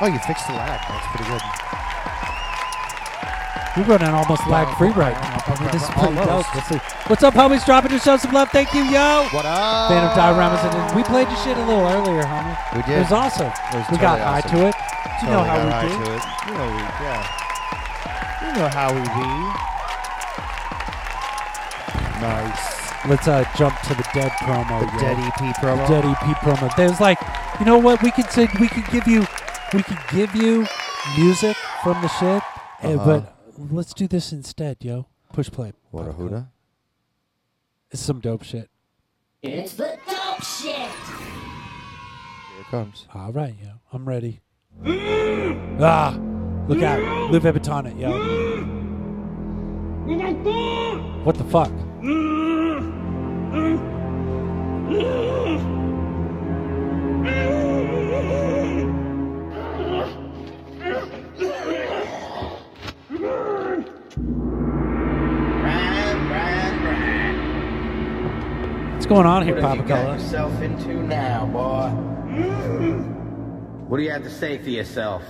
Speaker 2: Oh, you fixed the lag. That's pretty good.
Speaker 1: We're running almost lag free right now. This is pretty dope. Let's see. What's up, homies? Dropping show some love. Thank you, yo.
Speaker 2: What up?
Speaker 1: Phantom Dioramas. And we played your shit a little earlier, homie.
Speaker 2: We did.
Speaker 1: It was awesome.
Speaker 2: It was
Speaker 1: we got
Speaker 2: totally
Speaker 1: high
Speaker 2: awesome.
Speaker 1: to it. You know how we do.
Speaker 2: it. You know we, yeah. You know how we be. Nice.
Speaker 1: Let's uh, jump to the Dead promo.
Speaker 2: The
Speaker 1: yo.
Speaker 2: Dead EP promo?
Speaker 1: The Dead EP promo. There's like, you know what? We could say we could give you, we could give you music from the shit, eh,
Speaker 2: Uh-huh.
Speaker 1: but let's do this instead, yo. Push play.
Speaker 2: What a huda.
Speaker 1: It's some dope shit.
Speaker 7: It's the dope shit.
Speaker 2: Here it comes.
Speaker 1: All right, yo. I'm ready. ah, look out. Louis Vuitton it, yo. What the fuck? What's going on here, Papa
Speaker 13: got yourself into now, boy? What do you have to say for yourself?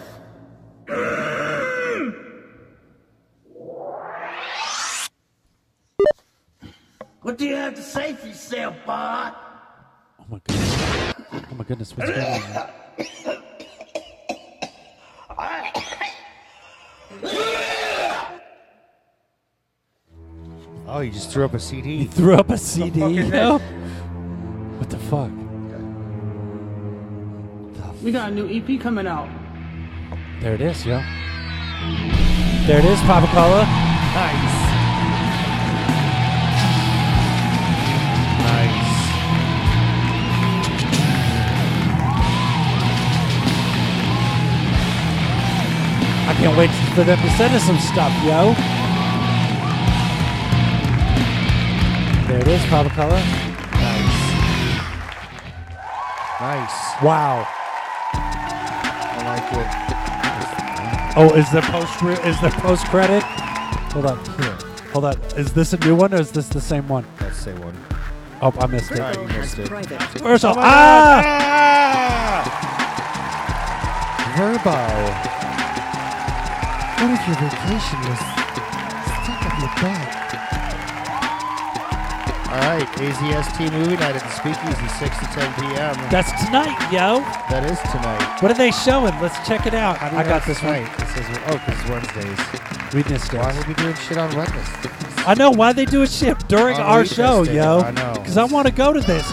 Speaker 3: What do you have to say for yourself, boy?
Speaker 1: Oh my goodness. Oh my goodness, what's going on?
Speaker 2: Oh, you just threw up a CD.
Speaker 1: He threw up a CD, yo. What the fuck?
Speaker 16: We got a new EP coming out.
Speaker 1: There it is, yo. There it is, Papa Color.
Speaker 2: Nice. Nice.
Speaker 1: I can't wait for them to send us some stuff, yo. There it is, Papa Color.
Speaker 2: Nice. Nice.
Speaker 1: Wow.
Speaker 2: I like it.
Speaker 1: Oh, is there post is there post credit? Hold on. Here. Hold on. Is this a new one or is this the same one?
Speaker 2: That's the same one.
Speaker 1: Oh, I missed it.
Speaker 2: You missed it.
Speaker 1: First
Speaker 2: Oh
Speaker 1: off,
Speaker 2: my
Speaker 1: ah!
Speaker 2: Verbo. What if your vacation was stuck up your butt? All right, AZST movie night at the Speakeasy, 6 to 10 p.m.
Speaker 1: That's tonight, yo.
Speaker 2: That is tonight.
Speaker 1: What are they showing? Let's check it out.
Speaker 2: You
Speaker 1: I got this
Speaker 2: right. It says, oh, because it's Wednesdays.
Speaker 1: We missed it.
Speaker 2: Why would we doing shit on Wednesdays?
Speaker 1: I know why they do a ship during
Speaker 2: On
Speaker 1: our
Speaker 2: weekdays,
Speaker 1: show, yo.
Speaker 2: I know.
Speaker 1: Because I want to go to this.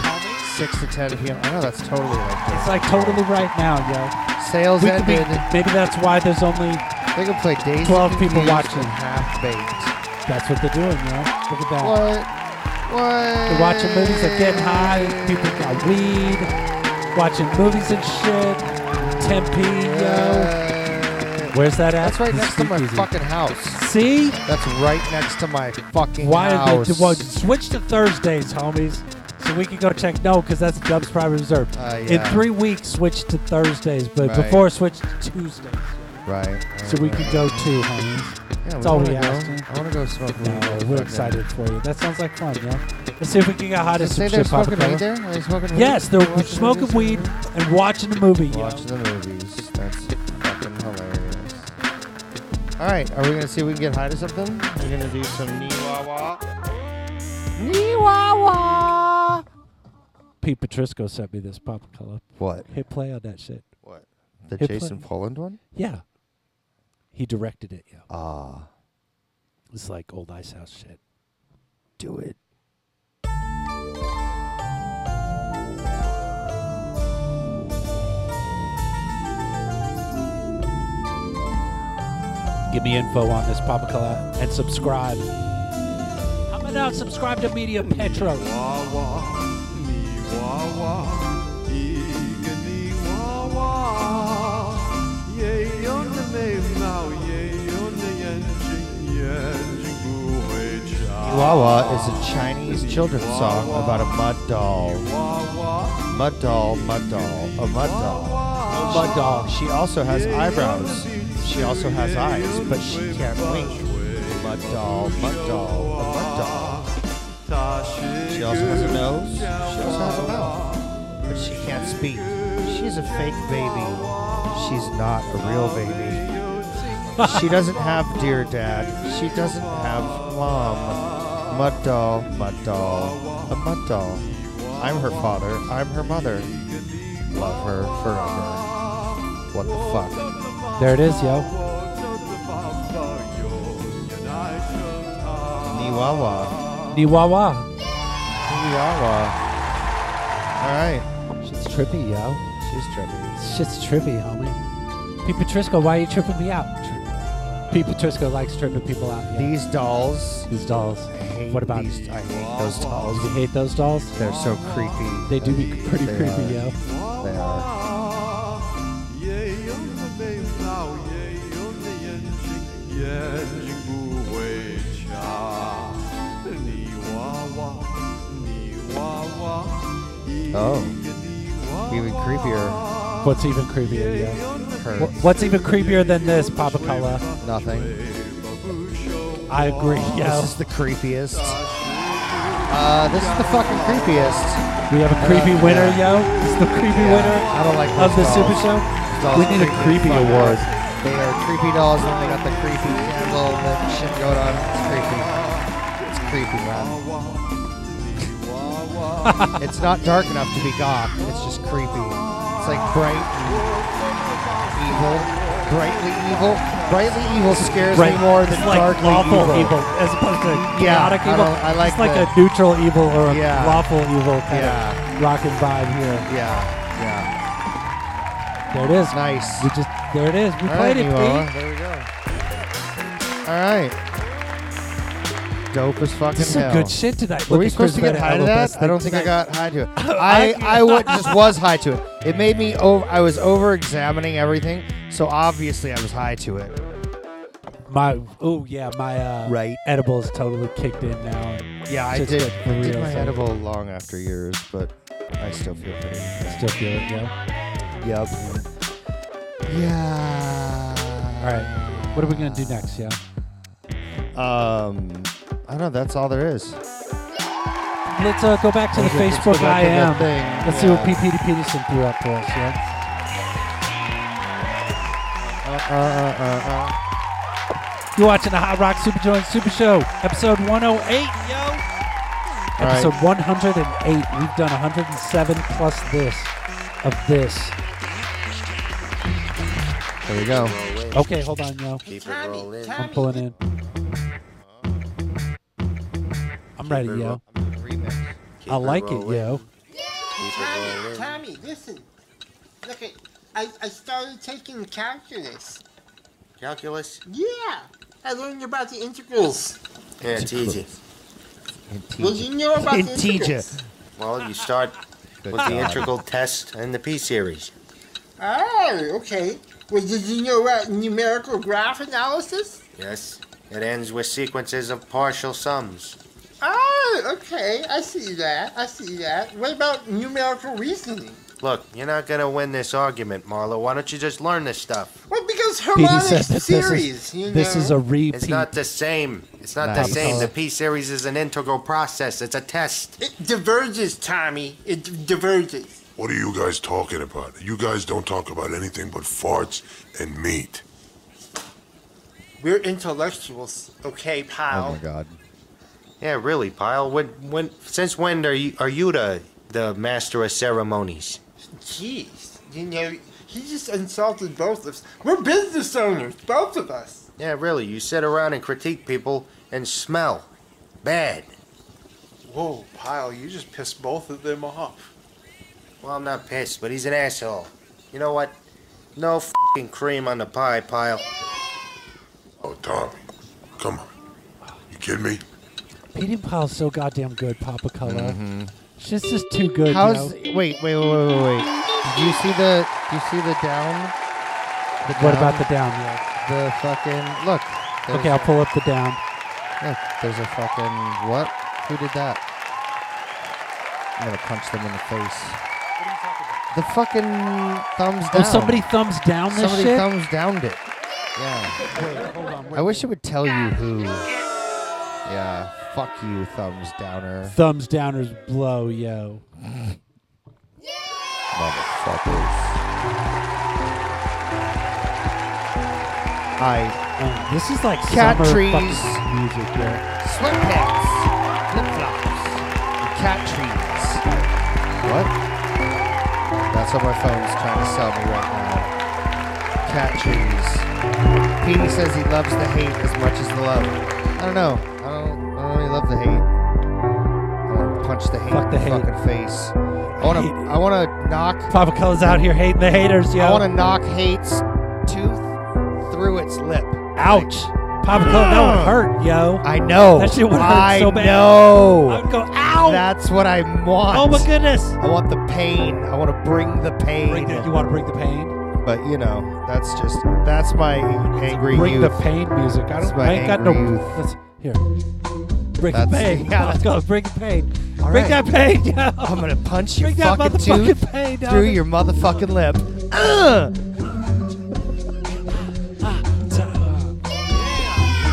Speaker 2: 6 to 10 p.m. I know that's totally this.
Speaker 1: It's like totally right now, yo.
Speaker 2: Sales
Speaker 1: We could be-
Speaker 2: ended.
Speaker 1: maybe that's why there's only
Speaker 2: They can play Days
Speaker 1: 12 people watching.
Speaker 2: Half Baked.
Speaker 1: That's what they're doing, yo. Look at that.
Speaker 2: What? What?
Speaker 1: They're watching movies, they're getting high. People got weed, watching movies and shit. Tempe, yo. Where's that at?
Speaker 2: That's right
Speaker 1: The
Speaker 2: next to my
Speaker 1: speakeasy.
Speaker 2: fucking house.
Speaker 1: See?
Speaker 2: That's right next to my fucking house.
Speaker 1: Why
Speaker 2: house.
Speaker 1: did they well, switch to Thursdays, homies? So we can go check. No, because that's Dub's Private Reserve.
Speaker 2: Uh,
Speaker 1: In three weeks, switch to Thursdays, but
Speaker 2: Right.
Speaker 1: before switch to Tuesdays.
Speaker 2: Right.
Speaker 1: So we can go too, homies.
Speaker 2: Yeah,
Speaker 1: That's
Speaker 2: we
Speaker 1: all
Speaker 2: wanna
Speaker 1: we
Speaker 2: go.
Speaker 1: asked.
Speaker 2: I want to go smoke weed.
Speaker 1: No,
Speaker 2: with
Speaker 1: we're
Speaker 2: fucking-
Speaker 1: excited for you. That sounds like fun, yeah. Let's see if we can get hot
Speaker 2: Did
Speaker 1: as
Speaker 2: they
Speaker 1: some
Speaker 2: say they're
Speaker 1: shit, Papa
Speaker 2: smoking
Speaker 1: Color.
Speaker 2: weed there? Are they smoking weed?
Speaker 1: Yes, they're
Speaker 2: Watching
Speaker 1: smoking
Speaker 2: movies?
Speaker 1: weed and watching the movie. yo.
Speaker 2: Watching the movies. That's fucking hilarious. All right, are we gonna see if we can get high to something? We're gonna do some Niwawa. Niwawa.
Speaker 1: Pete Patrisco sent me this Papa Color.
Speaker 2: What?
Speaker 1: Hit play on that shit.
Speaker 2: What? The
Speaker 1: Hit
Speaker 2: Jason
Speaker 1: play.
Speaker 2: Poland one?
Speaker 1: Yeah. He directed it, yo.
Speaker 2: Ah.
Speaker 1: It's like old Ice House shit.
Speaker 2: Do it.
Speaker 1: Give me info on this Papa Color and subscribe. How about now subscribe to Media Petro?
Speaker 2: Wawa is a Chinese children's song about a mud doll. Mud doll, mud doll, a mud doll.
Speaker 1: Mud doll.
Speaker 2: She also has eyebrows. She also has eyes, but she can't wink. Mud doll, mud doll, a mud doll. She also has a nose. She also has a mouth. But she can't speak. She's a fake baby. She's not a real baby. she doesn't have dear dad. She doesn't have mom. Mud doll, mud doll, a mud doll. I'm her father. I'm her mother. Love her forever. What the fuck?
Speaker 1: There it is, yo.
Speaker 2: Niwawa.
Speaker 1: Niwawa.
Speaker 2: Niwawa. All right.
Speaker 1: Shit's trippy, yo.
Speaker 2: She's trippy.
Speaker 1: Shit's trippy, homie. Pete Patrisco, why are you tripping me out? Pete Patrisco likes tripping people out. yo.
Speaker 2: These dolls.
Speaker 1: These dolls.
Speaker 2: Hate
Speaker 1: What about
Speaker 2: these? I hate those dolls.
Speaker 1: You hate those dolls?
Speaker 2: They're so creepy.
Speaker 1: They do be pretty
Speaker 2: They
Speaker 1: creepy,
Speaker 2: are.
Speaker 1: yo.
Speaker 2: They are. Oh. Even creepier.
Speaker 1: What's even creepier, yo?
Speaker 2: Her.
Speaker 1: Wh- What's even creepier than this, Papa Color?
Speaker 2: Nothing.
Speaker 1: I agree, yo.
Speaker 2: This is the creepiest. Uh, this is the fucking creepiest.
Speaker 1: We have a creepy winner, yo. This is the creepy
Speaker 2: Yeah,
Speaker 1: winner
Speaker 2: I don't like
Speaker 1: of the
Speaker 2: those
Speaker 1: Super
Speaker 2: dolls.
Speaker 1: Show.
Speaker 2: Those dolls
Speaker 1: We need a
Speaker 2: creep me
Speaker 1: creepy
Speaker 2: the fuck
Speaker 1: award.
Speaker 2: out. They are creepy dolls, and they got the creepy candle and the shit going on. It's creepy. It's creepy, man. it's not dark enough to be goth. It's just creepy. It's like bright and evil. Brightly evil. Brightly evil scares
Speaker 1: Right.
Speaker 2: me more than
Speaker 1: It's like
Speaker 2: darkly evil.
Speaker 1: evil. as opposed to
Speaker 2: Yeah,
Speaker 1: chaotic
Speaker 2: I
Speaker 1: evil.
Speaker 2: don't- I like
Speaker 1: it's like
Speaker 2: the-
Speaker 1: a neutral evil or a
Speaker 2: Yeah.
Speaker 1: lawful evil kind
Speaker 2: Yeah.
Speaker 1: of rockin' vibe here.
Speaker 2: Yeah, yeah.
Speaker 1: There it is.
Speaker 2: Nice.
Speaker 1: We just there it is. We
Speaker 2: All
Speaker 1: played
Speaker 2: right,
Speaker 1: it.
Speaker 2: There we go. All right. Dope as fucking
Speaker 1: This is some
Speaker 2: hell.
Speaker 1: good shit tonight.
Speaker 2: Were we supposed to get high to that? I don't think I got high to it. I I just was high to it. It made me over. I was over examining everything, so obviously I was high to it.
Speaker 1: My oh yeah, my uh,
Speaker 2: Right.
Speaker 1: edible is totally kicked in now.
Speaker 2: Yeah, I did.
Speaker 1: for
Speaker 2: I did
Speaker 1: real,
Speaker 2: my
Speaker 1: so
Speaker 2: edible long after years, but I still feel pretty.
Speaker 1: Still feel it, yo.
Speaker 2: Yep. Yeah.
Speaker 1: All right, what are we gonna do next, yeah?
Speaker 2: Um, I don't know. That's all there is.
Speaker 1: Let's uh, go back to the
Speaker 2: Let's
Speaker 1: Facebook
Speaker 2: go
Speaker 1: I am.
Speaker 2: thing,
Speaker 1: Let's see what
Speaker 2: yeah.
Speaker 1: PPD Peterson threw up for us, yo.
Speaker 2: Uh, uh, uh, uh.
Speaker 1: You're watching the Hot Rock Super Joint Super Show, episode 108, yo.
Speaker 2: All right.
Speaker 1: Episode 108. We've done 107 plus this of this.
Speaker 2: There we go.
Speaker 1: Okay, hold on, yo.
Speaker 6: Keep it rolling.
Speaker 1: I'm pulling in. I'm ready, yo. I like it, yo.
Speaker 6: rolling.
Speaker 17: Tommy, listen. Look at, I, I started taking calculus.
Speaker 6: Calculus?
Speaker 17: Yeah, I learned about the integrals.
Speaker 6: Yeah, it's easy.
Speaker 17: Well, you know about the integrals.
Speaker 6: Well, you start with the integral test and the P series.
Speaker 17: Oh, okay. Well, did you know about numerical graph analysis?
Speaker 6: Yes. It ends with sequences of partial sums.
Speaker 17: Oh, okay. I see that. I see that. What about numerical reasoning?
Speaker 6: Look, you're not gonna win this argument, Marlo. Why don't you just learn this stuff?
Speaker 17: Well, because
Speaker 1: PD
Speaker 17: harmonic
Speaker 1: said that this
Speaker 17: series,
Speaker 1: is,
Speaker 17: you
Speaker 1: this is a repeat.
Speaker 6: It's not the same. It's not the
Speaker 1: Nice.
Speaker 6: same. The P series is an integral process. It's a test.
Speaker 17: It diverges, Tommy. It d- diverges.
Speaker 18: What are you guys talking about? You guys don't talk about anything but farts and meat.
Speaker 17: We're intellectuals, okay, pal?
Speaker 2: Oh my god.
Speaker 6: Yeah, really, Pyle. When, when, since when are you, are you the, the master of ceremonies?
Speaker 17: Jeez, you know, he just insulted both of us. We're business owners, both of us.
Speaker 6: Yeah, really. You sit around and critique people and smell bad.
Speaker 19: Whoa, Pyle, you just pissed both of them off.
Speaker 6: Well, I'm not pissed, but he's an asshole. You know what? No fing cream on the pie, Pyle.
Speaker 18: Oh, Tommy, come on. You kidding me?
Speaker 1: Pete and Pyle's so goddamn good, Papa Color.
Speaker 2: Mhm.
Speaker 1: Shit's just too good,
Speaker 2: How's
Speaker 1: yo.
Speaker 2: wait, wait, wait, wait, wait, wait. Did you see the? Did you see the down? The
Speaker 1: What
Speaker 2: down?
Speaker 1: about the down, yo?
Speaker 2: The fucking look.
Speaker 1: Okay, I'll pull up the down.
Speaker 2: Look, there's a fucking what? Who did that? I'm gonna punch them in the face. The fucking thumbs
Speaker 1: Oh,
Speaker 2: down.
Speaker 1: somebody thumbs down this
Speaker 2: Somebody
Speaker 1: shit?
Speaker 2: thumbs downed it. Yeah.
Speaker 1: Wait, hold on.
Speaker 2: I wish it would tell you who. Yeah. Fuck you, thumbs downer.
Speaker 1: Thumbs downers blow, yo.
Speaker 2: Motherfuckers. I.
Speaker 1: Uh, this is like
Speaker 2: cat
Speaker 1: summer
Speaker 2: trees,
Speaker 1: fucking music, yeah.
Speaker 2: sweatpants, flip flops, cat trees. What? That's what my phone's trying to sell me right now. Cat trees. Petey says he loves the hate as much as the love. I don't know. Love the hate. I want to punch the hate
Speaker 1: Fuck the
Speaker 2: in the
Speaker 1: hate.
Speaker 2: fucking face. I want to. I want to knock.
Speaker 1: Papa Cola's out here hating the haters, yo.
Speaker 2: I want to knock hate's tooth through its lip.
Speaker 1: Ouch. Papa Cola, that would hurt, yo.
Speaker 2: I know.
Speaker 1: That shit would hurt so bad.
Speaker 2: know.
Speaker 1: I would go, ow.
Speaker 2: That's what I want.
Speaker 1: Oh my goodness.
Speaker 2: I want the pain. I want to bring the pain.
Speaker 1: Bring the- you want to bring the pain?
Speaker 2: But you know, that's just that's my angry
Speaker 1: Bring
Speaker 2: youth.
Speaker 1: the pain music. I
Speaker 2: That's
Speaker 1: don't.
Speaker 2: my
Speaker 1: I ain't got no.
Speaker 2: angry youth.
Speaker 1: Let's here. Bring
Speaker 2: That's-
Speaker 1: the pain.
Speaker 2: yeah,
Speaker 1: let's go. Bring the pain.
Speaker 2: All
Speaker 1: bring
Speaker 2: right.
Speaker 1: that pain, yo.
Speaker 2: I'm gonna punch your
Speaker 1: Bring that
Speaker 2: fucking
Speaker 1: motherfucking
Speaker 2: tooth
Speaker 1: pain down
Speaker 2: through your motherfucking lip. Ugh.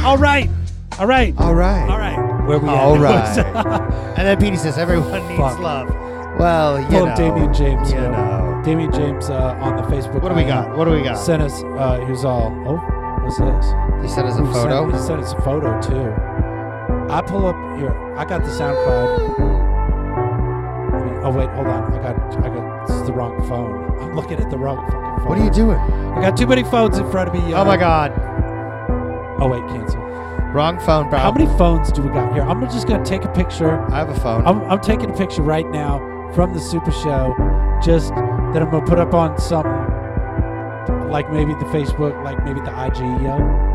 Speaker 1: All right. All right.
Speaker 2: All right.
Speaker 1: All right. Where we at?
Speaker 2: All right. and then Petey says everyone needs
Speaker 1: Fuck.
Speaker 2: love. Well, you
Speaker 1: Pull
Speaker 2: know.
Speaker 1: up Damian James.
Speaker 2: You
Speaker 1: yo.
Speaker 2: know.
Speaker 1: Damian James uh, on the Facebook.
Speaker 2: What do we got? What do we got?
Speaker 1: Sent us. Uh, he was all. Oh, what's this?
Speaker 2: He sent us a
Speaker 1: He
Speaker 2: photo.
Speaker 1: Sent, he sent us a photo too. I pull up here. I got the SoundCloud. I mean, oh wait, hold on. I got. I got. Is the wrong phone. I'm looking at the wrong fucking phone.
Speaker 2: What are you doing?
Speaker 1: I got too many phones in front of me.
Speaker 2: Oh my god.
Speaker 1: Oh wait, cancel.
Speaker 2: Wrong phone, bro.
Speaker 1: How many phones do we got here? I'm just gonna take a picture.
Speaker 2: I have a phone.
Speaker 1: I'm, I'm taking a picture right now from the Super Show, just that I'm gonna put up on something like maybe the Facebook, like maybe the IG, yo.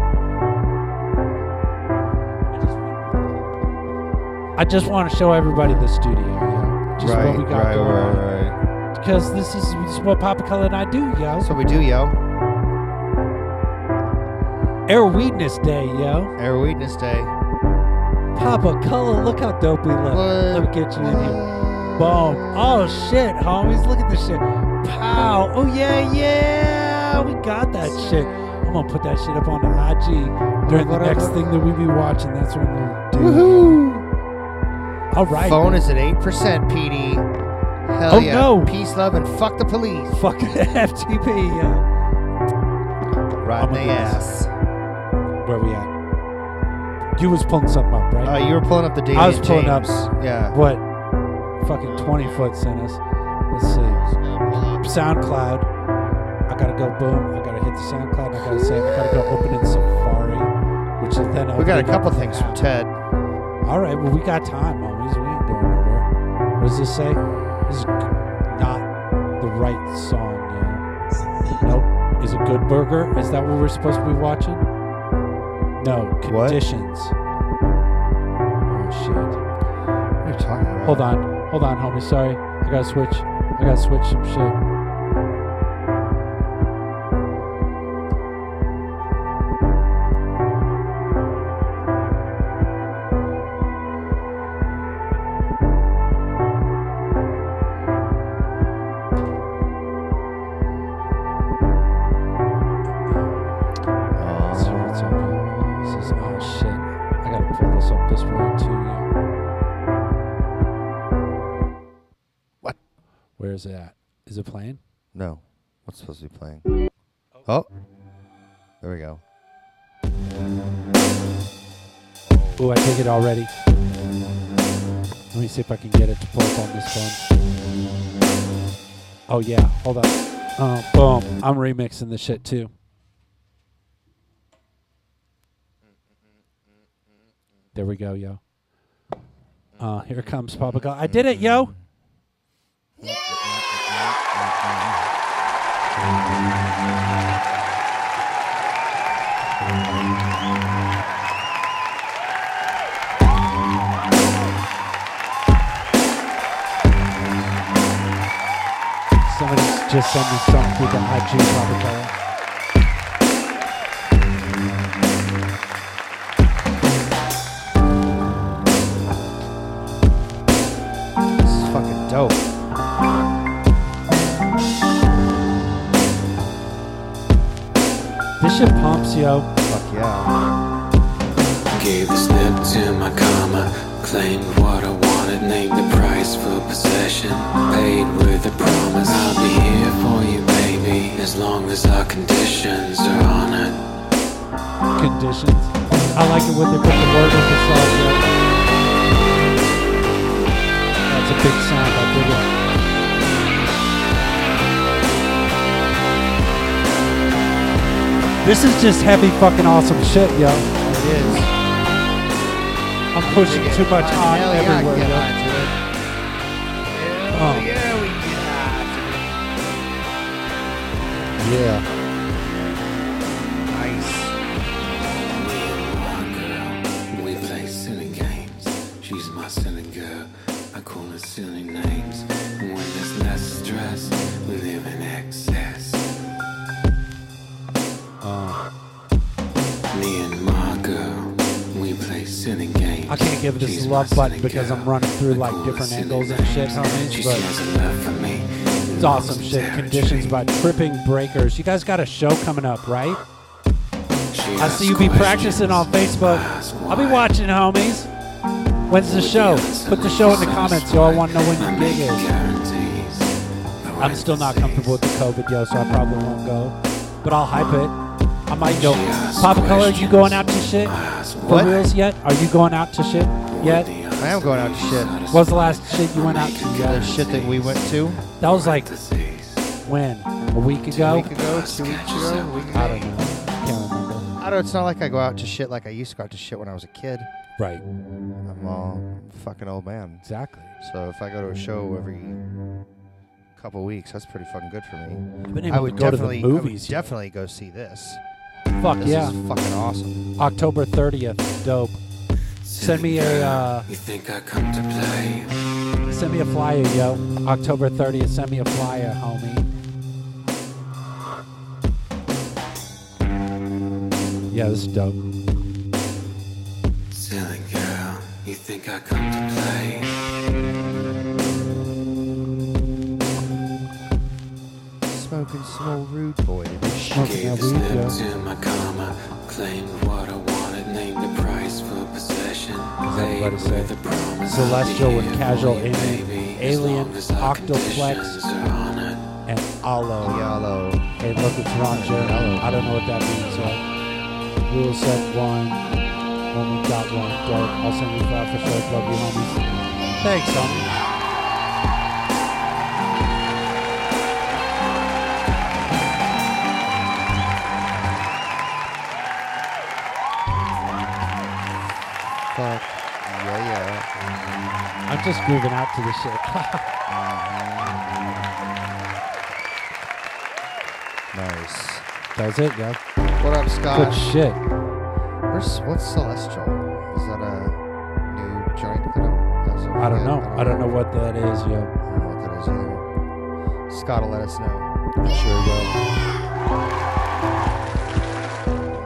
Speaker 1: I just want to show everybody the studio, yo. Just
Speaker 2: right,
Speaker 1: what we got
Speaker 2: right,
Speaker 1: going
Speaker 2: right,
Speaker 1: on.
Speaker 2: right.
Speaker 1: Because this is, this is what Papa Color and I do, yo.
Speaker 2: So we do, yo.
Speaker 1: Air Weedness Day, yo.
Speaker 2: Air Weedness Day.
Speaker 1: Papa Color, look how dope we look. Let me get you in here. Boom. Oh shit, homies, look at this shit. Pow. Oh yeah, yeah. We got that shit. I'm gonna put that shit up on the IG during the next thing that we be watching. That's what I'm gonna do.
Speaker 2: Woohoo!
Speaker 1: All right.
Speaker 2: Phone is at 8%, PD. Hell
Speaker 1: Oh,
Speaker 2: yeah.
Speaker 1: no.
Speaker 2: Peace, love, and fuck the police.
Speaker 1: Fuck the FTP, yo.
Speaker 2: Right in the ass.
Speaker 1: Where we at? You was pulling something up, right?
Speaker 2: Uh, you were pulling up the data.
Speaker 1: I was pulling
Speaker 2: James.
Speaker 1: up.
Speaker 2: Yeah.
Speaker 1: What? Fucking 20 foot sent us. Let's see. SoundCloud. I gotta go boom. I gotta hit the SoundCloud. I gotta say I gotta go open in Safari, which is then
Speaker 2: We got a couple things from. Ted.
Speaker 1: All right, well we got time, homies. We ain't going nowhere. What does this say? This is not the right song, know. Nope. Is it Good Burger? Is that what we're supposed to be watching? No.
Speaker 2: What?
Speaker 1: Conditions. Oh shit.
Speaker 2: What are you talking about?
Speaker 1: Hold on. Hold on, homie. Sorry. I gotta switch. I gotta switch some shit. If I can get it to pull up on this phone. Oh yeah, hold on. Uh, boom. I'm remixing the shit too. There we go, yo. Uh, here comes Papa God. I did it, yo. Somebody just some song called the Haji Protocol. Bishop Pompsio.
Speaker 2: Fuck yeah.
Speaker 20: Gave this nip to my karma, claimed what I wanted, named the price for possession, paid with a promise. I'll be here for you, baby, as long as our conditions are honored.
Speaker 1: Conditions. I like it when they put the word in the song, yo. That's a big sound. I dig it. This is just heavy fucking awesome shit, yo.
Speaker 2: It is.
Speaker 1: I'm pushing too much on
Speaker 2: Hell yeah,
Speaker 1: everywhere, Oh.
Speaker 2: Yeah, we get
Speaker 1: Yeah.
Speaker 2: Nice.
Speaker 20: We play silly games. She's my silly girl. I call her silly names. And when there's less stress, we live in excess.
Speaker 1: Uh,
Speaker 20: Me and my girl, we play silly games.
Speaker 1: I can't give this
Speaker 20: She's
Speaker 1: love button because
Speaker 20: girl.
Speaker 1: I'm running through like different angles and shit, homies. But
Speaker 20: has a love for me.
Speaker 1: it's awesome shit. Conditions by Tripping Breakers. You guys got a show coming up, right? I see you be practicing on Facebook. I'll be watching, homies. When's the show? Put the show in the comments, yo. I want to know when your gig is. I'm still not comfortable with the COVID, yo, so I probably won't go. But I'll hype it. I might go. Papa Color, you going out to shit? For
Speaker 2: What?
Speaker 1: reals yet? Are you going out to shit yet?
Speaker 2: I am going out to shit.
Speaker 1: What's the last shit you went out to?
Speaker 2: The
Speaker 1: yo?
Speaker 2: shit that we went to
Speaker 1: That was like when? A week ago?
Speaker 2: a week ago, two weeks ago, a week
Speaker 1: I don't know. Can't remember.
Speaker 2: I don't. It's not like I go out to shit like I used to go out to shit when I was a kid.
Speaker 1: Right.
Speaker 2: I'm all fucking old man.
Speaker 1: Exactly.
Speaker 2: So if I go to a show every couple weeks, that's pretty fucking good for me.
Speaker 1: been able
Speaker 2: I
Speaker 1: to
Speaker 2: would
Speaker 1: go to the
Speaker 2: definitely,
Speaker 1: movies,
Speaker 2: I would definitely go see this.
Speaker 1: Fuck
Speaker 2: this
Speaker 1: yeah.
Speaker 2: is fucking awesome.
Speaker 1: October 30th. Dope. Send me a uh,
Speaker 20: You think I come to play?
Speaker 1: send me a flyer, yo. October 30th. Send me a flyer, homie. Yeah, this is dope.
Speaker 20: Silly girl, you think I come to play?
Speaker 2: Smoking some old rude boy to.
Speaker 1: Smoking
Speaker 20: Gave
Speaker 1: that
Speaker 20: the
Speaker 1: yo.
Speaker 20: slip to my karma, claimed what I wanted, named the price for possession.
Speaker 1: Does
Speaker 20: paid
Speaker 1: everybody say?
Speaker 20: with a.
Speaker 1: Celestial with casual
Speaker 20: for baby,
Speaker 1: alien,
Speaker 20: long as our
Speaker 1: octoplex,
Speaker 20: conditions are honored.
Speaker 1: and aloe.
Speaker 2: Yellow.
Speaker 1: Hey, look, it's Ron Jeremy. I don't know what that means, yo. We'll set one when we got one. Dope. I'll send you five for sure. Love you, homies. Thanks, homie. Just grooving out to this shit.
Speaker 2: Nice.
Speaker 1: that was it, yo.
Speaker 2: What up, Scott?
Speaker 1: Good shit.
Speaker 2: Where's what's Celestial? Is that a new joint that I'm? as
Speaker 1: I don't know. I don't know what that is, yo.
Speaker 2: I don't know what that is either. Scott will let us know.
Speaker 1: I'm sure, yo.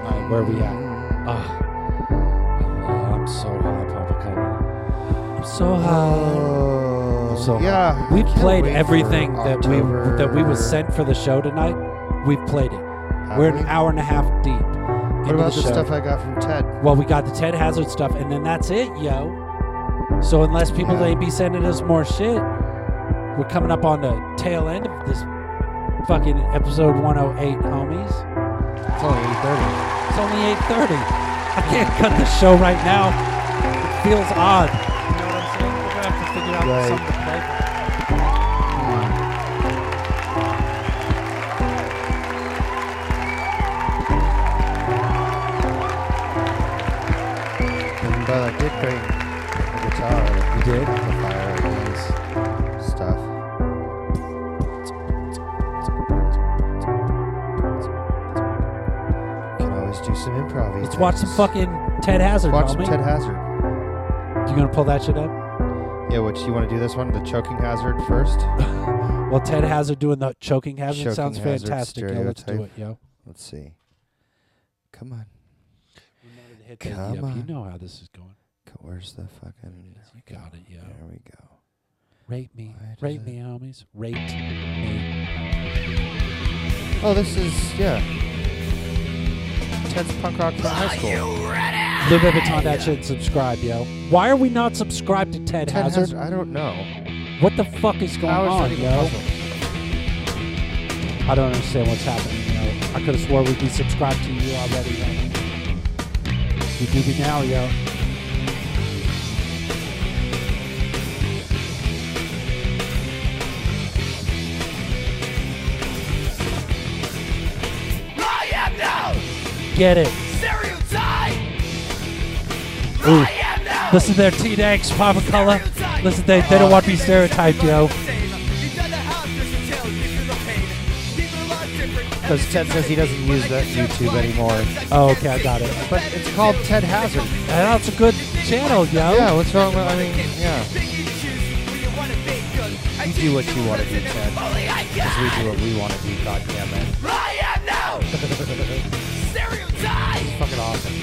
Speaker 1: Alright, where we at? So high. So high.
Speaker 2: yeah,
Speaker 1: We've played everything that we that we was sent for the show tonight. We've played it. We're an hour and a half deep.
Speaker 2: What about the stuff I got from Ted?
Speaker 1: Well, we got the Ted Hazard stuff, and then that's it, yo. So unless people
Speaker 2: Yeah.
Speaker 1: they be sending us more shit, we're coming up on the tail end of this fucking episode 108, homies.
Speaker 2: It's only 8:30.
Speaker 1: It's only 8:30. I can't cut the show right now. It feels odd.
Speaker 2: Right.
Speaker 1: something to play.
Speaker 2: But I did bring a guitar.
Speaker 1: You did?
Speaker 2: Amplifier and stuff. Can always do some improv.
Speaker 1: Let's watch some fucking Ted Hazard,
Speaker 2: Watch some
Speaker 1: homie.
Speaker 2: Ted Hazard.
Speaker 1: You gonna pull that shit up?
Speaker 2: Yeah, which you want to do this one, the choking hazard first?
Speaker 1: Well, Ted Hazard doing the choking hazard
Speaker 2: Choking
Speaker 1: sounds
Speaker 2: hazard
Speaker 1: fantastic. Yo, let's do it,
Speaker 2: stereotype.
Speaker 1: yo.
Speaker 2: Let's see. Come on.
Speaker 1: Hit
Speaker 2: Come
Speaker 1: the, yep,
Speaker 2: on.
Speaker 1: You know how this is going.
Speaker 2: Co- Where's the fucking?
Speaker 1: You got it, yo.
Speaker 2: There we go.
Speaker 1: Rate me. Rate me, homies. Rate me.
Speaker 2: Oh, this is yeah. Ted's punk rock from high school.
Speaker 1: Live Vuitton that shit and subscribe, yo. Why are we not subscribed to Ted,
Speaker 2: Ted
Speaker 1: Hazard?
Speaker 2: Hazard, I don't know.
Speaker 1: What the fuck is going
Speaker 2: How is
Speaker 1: on,
Speaker 2: even
Speaker 1: yo?
Speaker 2: possible?
Speaker 1: I don't understand what's happening, yo. I could have swore we'd be subscribed to you already, yo. You do me now, yo.
Speaker 9: I am now
Speaker 1: Get it. Ooh. Listen to their T-Danks, Papa Color. Listen, they, they don't want to be stereotyped, yo.
Speaker 2: Because Ted says he doesn't use that YouTube anymore.
Speaker 1: Oh, okay, I got it.
Speaker 2: But it's called Ted Hazard.
Speaker 1: And that's a good channel, yo.
Speaker 2: Yeah, what's wrong with? I mean, yeah. You do what you want to do, Ted. Because we do what we want to do. God damn it.
Speaker 9: I am now stereotype.
Speaker 2: Fucking awesome.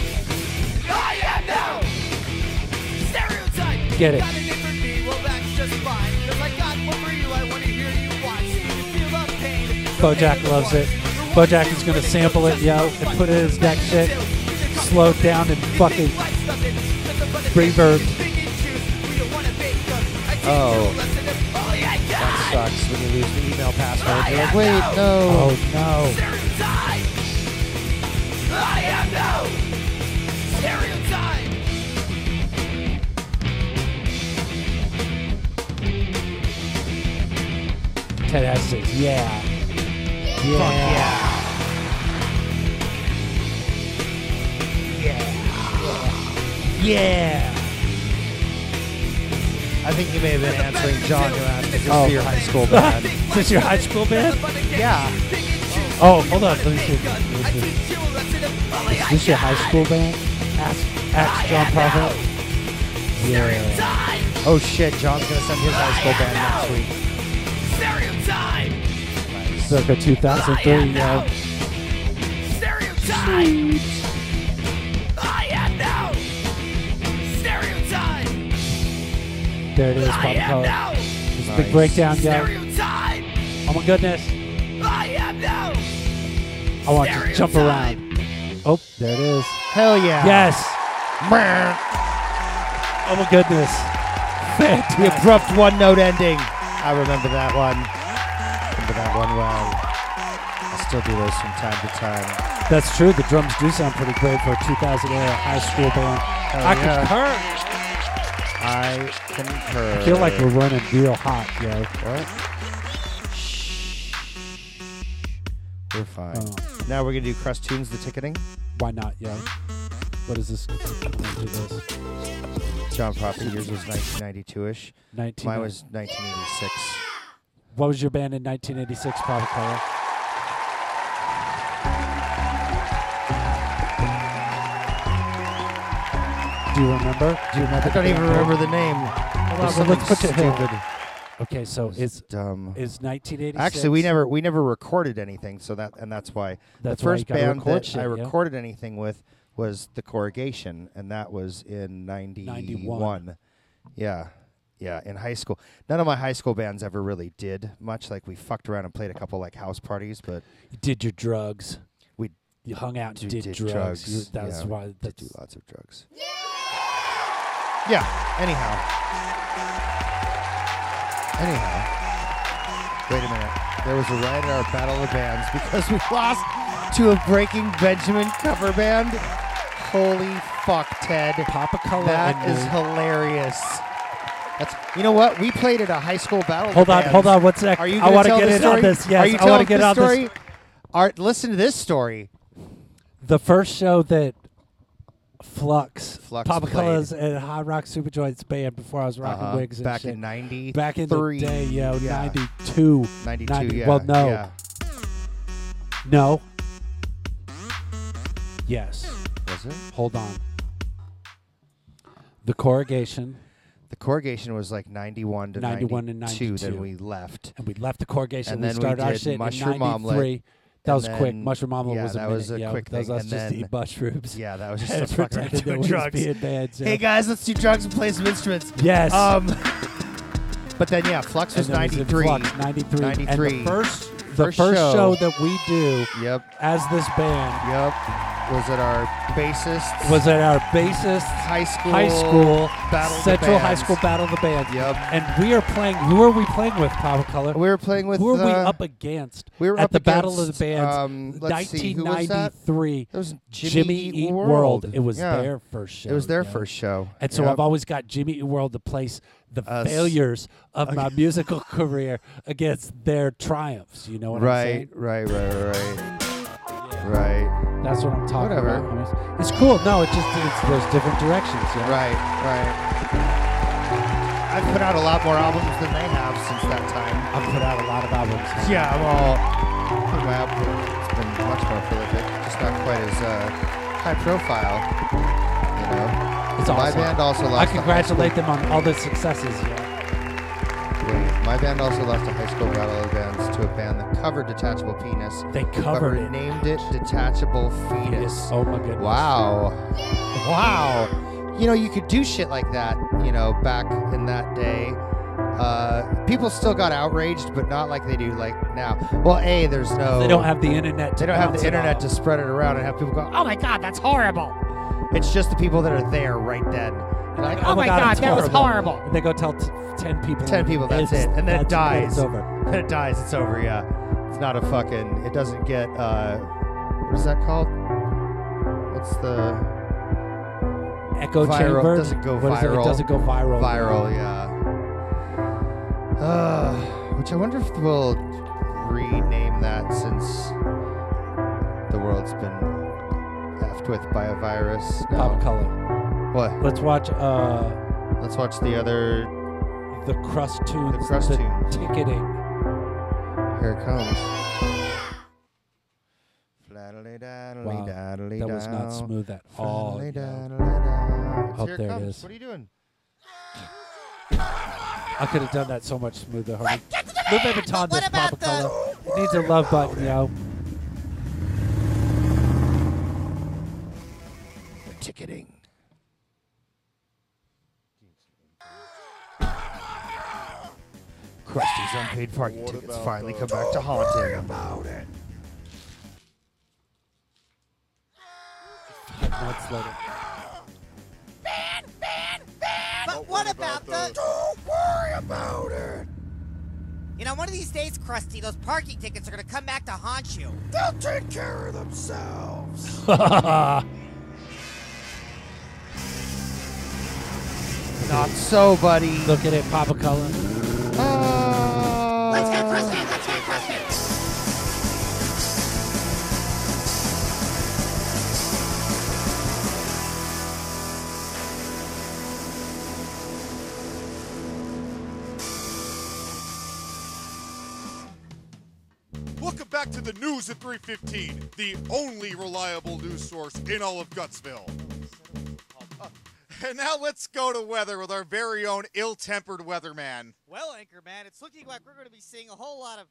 Speaker 1: Get it.
Speaker 9: Got a name for me, well that's just fine. 'Cause I got one for you, I wanna hear you once. You feel the pain.
Speaker 1: Bojack loves it. Bojack is gonna sample it, yo, and put it in his next shit. Slow it down and fucking reverb.
Speaker 2: Oh. That sucks when you lose the email password. You're like, wait, no.
Speaker 1: Oh no. Ted Hass says, yeah. Yeah. Yeah.
Speaker 2: I think you may have been answering John who asked, is this
Speaker 1: Oh.
Speaker 2: your high school band?
Speaker 1: Is this your high school band?
Speaker 2: yeah.
Speaker 1: Oh, hold on. Let me see. Let me see. Is this your high school band? Ask, ask John Prophet. Yeah.
Speaker 2: Oh shit, John's gonna send his high school band next week.
Speaker 9: Stereotype.
Speaker 1: Circa 2003, yo.
Speaker 9: Stereotype. I am stereotype.
Speaker 1: There it is,
Speaker 9: I
Speaker 1: Papa
Speaker 9: am
Speaker 1: Color.
Speaker 9: now
Speaker 1: It's a big breakdown, yo.
Speaker 9: stereotype.
Speaker 1: Oh my goodness.
Speaker 9: I am now
Speaker 1: I want to jump around. Oh, there it is.
Speaker 2: Hell yeah.
Speaker 1: Yes. Oh my goodness.
Speaker 2: The abrupt one note ending. I remember that one. Remember that one well. I still do those from time to time.
Speaker 1: That's true. The drums do sound pretty great for a 2000 era high school band.
Speaker 2: Hell
Speaker 1: I
Speaker 2: yeah.
Speaker 1: concur.
Speaker 2: I concur.
Speaker 1: I feel like we're running real hot, yo.
Speaker 2: What? We're fine.
Speaker 1: Oh.
Speaker 2: Now we're gonna do Crust Tunes, the ticketing.
Speaker 1: Why not, yo? What is this? This.
Speaker 2: John Prophet, yours was 1992-ish.
Speaker 1: 19
Speaker 2: Mine was 1986.
Speaker 1: What was your band in 1986, Papa Color? Do you remember? Do you remember?
Speaker 2: I don't even remember the name.
Speaker 1: Hold
Speaker 2: There's
Speaker 1: on, well, let's put it. Okay, so it's
Speaker 2: dumb.
Speaker 1: 1986.
Speaker 2: Actually, we never we never recorded anything, so that and that's why
Speaker 1: That's
Speaker 2: the first
Speaker 1: gotta
Speaker 2: band that
Speaker 1: shit,
Speaker 2: I
Speaker 1: yeah.
Speaker 2: recorded anything with was the Corrugation, and that was in '91. Yeah, yeah, in high school. None of my high school bands ever really did much. Like we fucked around and played a couple like house parties, but
Speaker 1: You did your drugs.
Speaker 2: We
Speaker 1: you hung out and did,
Speaker 2: did
Speaker 1: drugs.
Speaker 2: drugs,
Speaker 1: You- that's
Speaker 2: yeah.
Speaker 1: why.
Speaker 2: Did do lots of drugs. Yeah. Yeah. Anyhow. Anyhow. Wait a minute. There was a riot at our Battle of the Bands because we lost to a Breaking Benjamin cover band. Holy fuck, Ted.
Speaker 1: Papa Color
Speaker 2: That
Speaker 1: and
Speaker 2: is hilarious. That's you know what? We played at a high school battle.
Speaker 1: Hold on,
Speaker 2: Bands.
Speaker 1: hold on, What's sec.
Speaker 2: Are you
Speaker 1: I wanna
Speaker 2: tell
Speaker 1: get
Speaker 2: this
Speaker 1: in on this, yes,
Speaker 2: Are you
Speaker 1: I wanna
Speaker 2: telling
Speaker 1: get
Speaker 2: this
Speaker 1: on this.
Speaker 2: story? Art, listen to this story.
Speaker 1: the first show that Flux,
Speaker 2: Flux
Speaker 1: Papa. Colors, and Hot Rock Super Joints band before I was rocking
Speaker 2: Uh-huh.
Speaker 1: wigs and
Speaker 2: Back
Speaker 1: shit.
Speaker 2: in 93.
Speaker 1: Back in the day, yo,
Speaker 2: Yeah.
Speaker 1: 92.
Speaker 2: 92,
Speaker 1: 90
Speaker 2: yeah,
Speaker 1: Well, no.
Speaker 2: yeah.
Speaker 1: No. Yes.
Speaker 2: Was it?
Speaker 1: Hold on. The corrugation.
Speaker 2: The corrugation was like 91 to
Speaker 1: 91 and
Speaker 2: 92,
Speaker 1: 92.
Speaker 2: Then we left.
Speaker 1: And we left the corrugation.
Speaker 2: And
Speaker 1: we
Speaker 2: then
Speaker 1: started
Speaker 2: we
Speaker 1: our
Speaker 2: did
Speaker 1: shit
Speaker 2: Mushroom
Speaker 1: in
Speaker 2: Omelet.
Speaker 1: That was quick.
Speaker 2: then-
Speaker 1: Mushroom Omelet
Speaker 2: yeah,
Speaker 1: was a
Speaker 2: that was a
Speaker 1: yo.
Speaker 2: quick
Speaker 1: That was
Speaker 2: thing.
Speaker 1: us
Speaker 2: and
Speaker 1: just
Speaker 2: then,
Speaker 1: eat mushrooms.
Speaker 2: Yeah, that was just a fucking
Speaker 1: that
Speaker 2: doing
Speaker 1: was
Speaker 2: drugs.
Speaker 1: being bands, yo.
Speaker 2: Hey guys, let's do drugs and play some instruments.
Speaker 1: Yes.
Speaker 2: Um, But then yeah, Flux was
Speaker 1: And then he's in
Speaker 2: 93.
Speaker 1: Flux, 93.
Speaker 2: 93.
Speaker 1: And the first, the
Speaker 2: First
Speaker 1: first,
Speaker 2: show.
Speaker 1: show. that we do
Speaker 2: Yep.
Speaker 1: as this band
Speaker 2: Yep. Was it our bassist?
Speaker 1: was it our bassist
Speaker 2: high school
Speaker 1: high school
Speaker 2: battle
Speaker 1: Central High School Battle of the Bands.
Speaker 2: Yep.
Speaker 1: And we are playing. Who are we playing with, Papa Color?
Speaker 2: We were playing with.
Speaker 1: Who are we
Speaker 2: uh,
Speaker 1: up against?
Speaker 2: We were
Speaker 1: at the Battle of the Bands,
Speaker 2: um, let's see, was that?
Speaker 1: 1993.
Speaker 2: That was Jimmy
Speaker 1: Jimmy
Speaker 2: Eat World.
Speaker 1: World. It was
Speaker 2: Yeah.
Speaker 1: their first show.
Speaker 2: It was their
Speaker 1: yo.
Speaker 2: first show.
Speaker 1: And so
Speaker 2: Yep.
Speaker 1: I've always got Jimmy Eat World to place the failures of my musical career against their triumphs. You know what I'm saying?
Speaker 2: right, right, right, right, right.
Speaker 1: That's what I'm talking
Speaker 2: Whatever.
Speaker 1: about. I mean, it's cool. No, it just it's those different directions. Yeah.
Speaker 2: Right, right. I've put out a lot more albums than they have since that time.
Speaker 1: I've put out a lot of albums.
Speaker 2: Yeah, well, my album has been much more prolific, just not quite as uh, high profile. You know,
Speaker 1: It's
Speaker 2: my
Speaker 1: awesome.
Speaker 2: band also lost.
Speaker 1: I congratulate them on all the successes. Yeah.
Speaker 2: Wait, my band also lost a high school battle of bands to a band that covered Detachable Penis.
Speaker 1: They covered it.
Speaker 2: named it Detachable Fetus.
Speaker 1: Oh my goodness.
Speaker 2: Wow. Wow. You know, you could do shit like that, you know, back in that day. Uh, people still got outraged, but not like they do like now. Well, A, there's no.
Speaker 1: They don't have the internet. To
Speaker 2: They don't have the internet to spread it around and have people go, oh my God, that's horrible. It's just the people that are there right then. They're like, oh, my God,
Speaker 1: it's
Speaker 2: that was horrible.
Speaker 1: And they go tell t- ten people.
Speaker 2: 10 people, that's
Speaker 1: It's-
Speaker 2: it. And then it
Speaker 1: that's
Speaker 2: dies.
Speaker 1: It's over.
Speaker 2: Then it dies, it's over, yeah. It's not a fucking, it doesn't get, uh, what is that called? What's the.
Speaker 1: Echo
Speaker 2: viral,
Speaker 1: chamber.
Speaker 2: doesn't go
Speaker 1: What is it?
Speaker 2: viral.
Speaker 1: It doesn't go viral.
Speaker 2: Viral, yeah. Uh, which I wonder if we'll rename that since the world's been effed with by a virus. now.
Speaker 1: Pop color.
Speaker 2: What?
Speaker 1: Let's watch. uh
Speaker 2: Let's watch the other.
Speaker 1: The crust tunes.
Speaker 2: The crust tunes.
Speaker 1: Ticketing.
Speaker 2: Here it comes.
Speaker 1: Wow, that was not smooth at all.
Speaker 2: Fladdly
Speaker 1: yo. Oh,
Speaker 2: Here
Speaker 1: there it
Speaker 2: comes.
Speaker 1: is.
Speaker 2: What are you doing?
Speaker 1: I could have done that so much smoother, homie. Louis Vuitton this Papa Color. It needs a love button, yo.
Speaker 2: Ticketing. Krusty's unpaid parking tickets finally come back to haunt him. about it.
Speaker 1: Months later.
Speaker 21: But what about the?
Speaker 2: Don't worry about it.
Speaker 21: You know, one of these days, Krusty, those parking tickets are gonna come back to haunt you.
Speaker 2: They'll take care of themselves. Not so, buddy.
Speaker 1: Look at it, Papa Color.
Speaker 21: Let's get uh, Krusty. Let's get Krusty.
Speaker 22: Welcome back to the news at 315, the only reliable news source in all of Gutsville. And now let's go to weather with our very own ill-tempered weatherman.
Speaker 21: Well, Anchorman, it's looking like we're gonna be seeing a whole lot of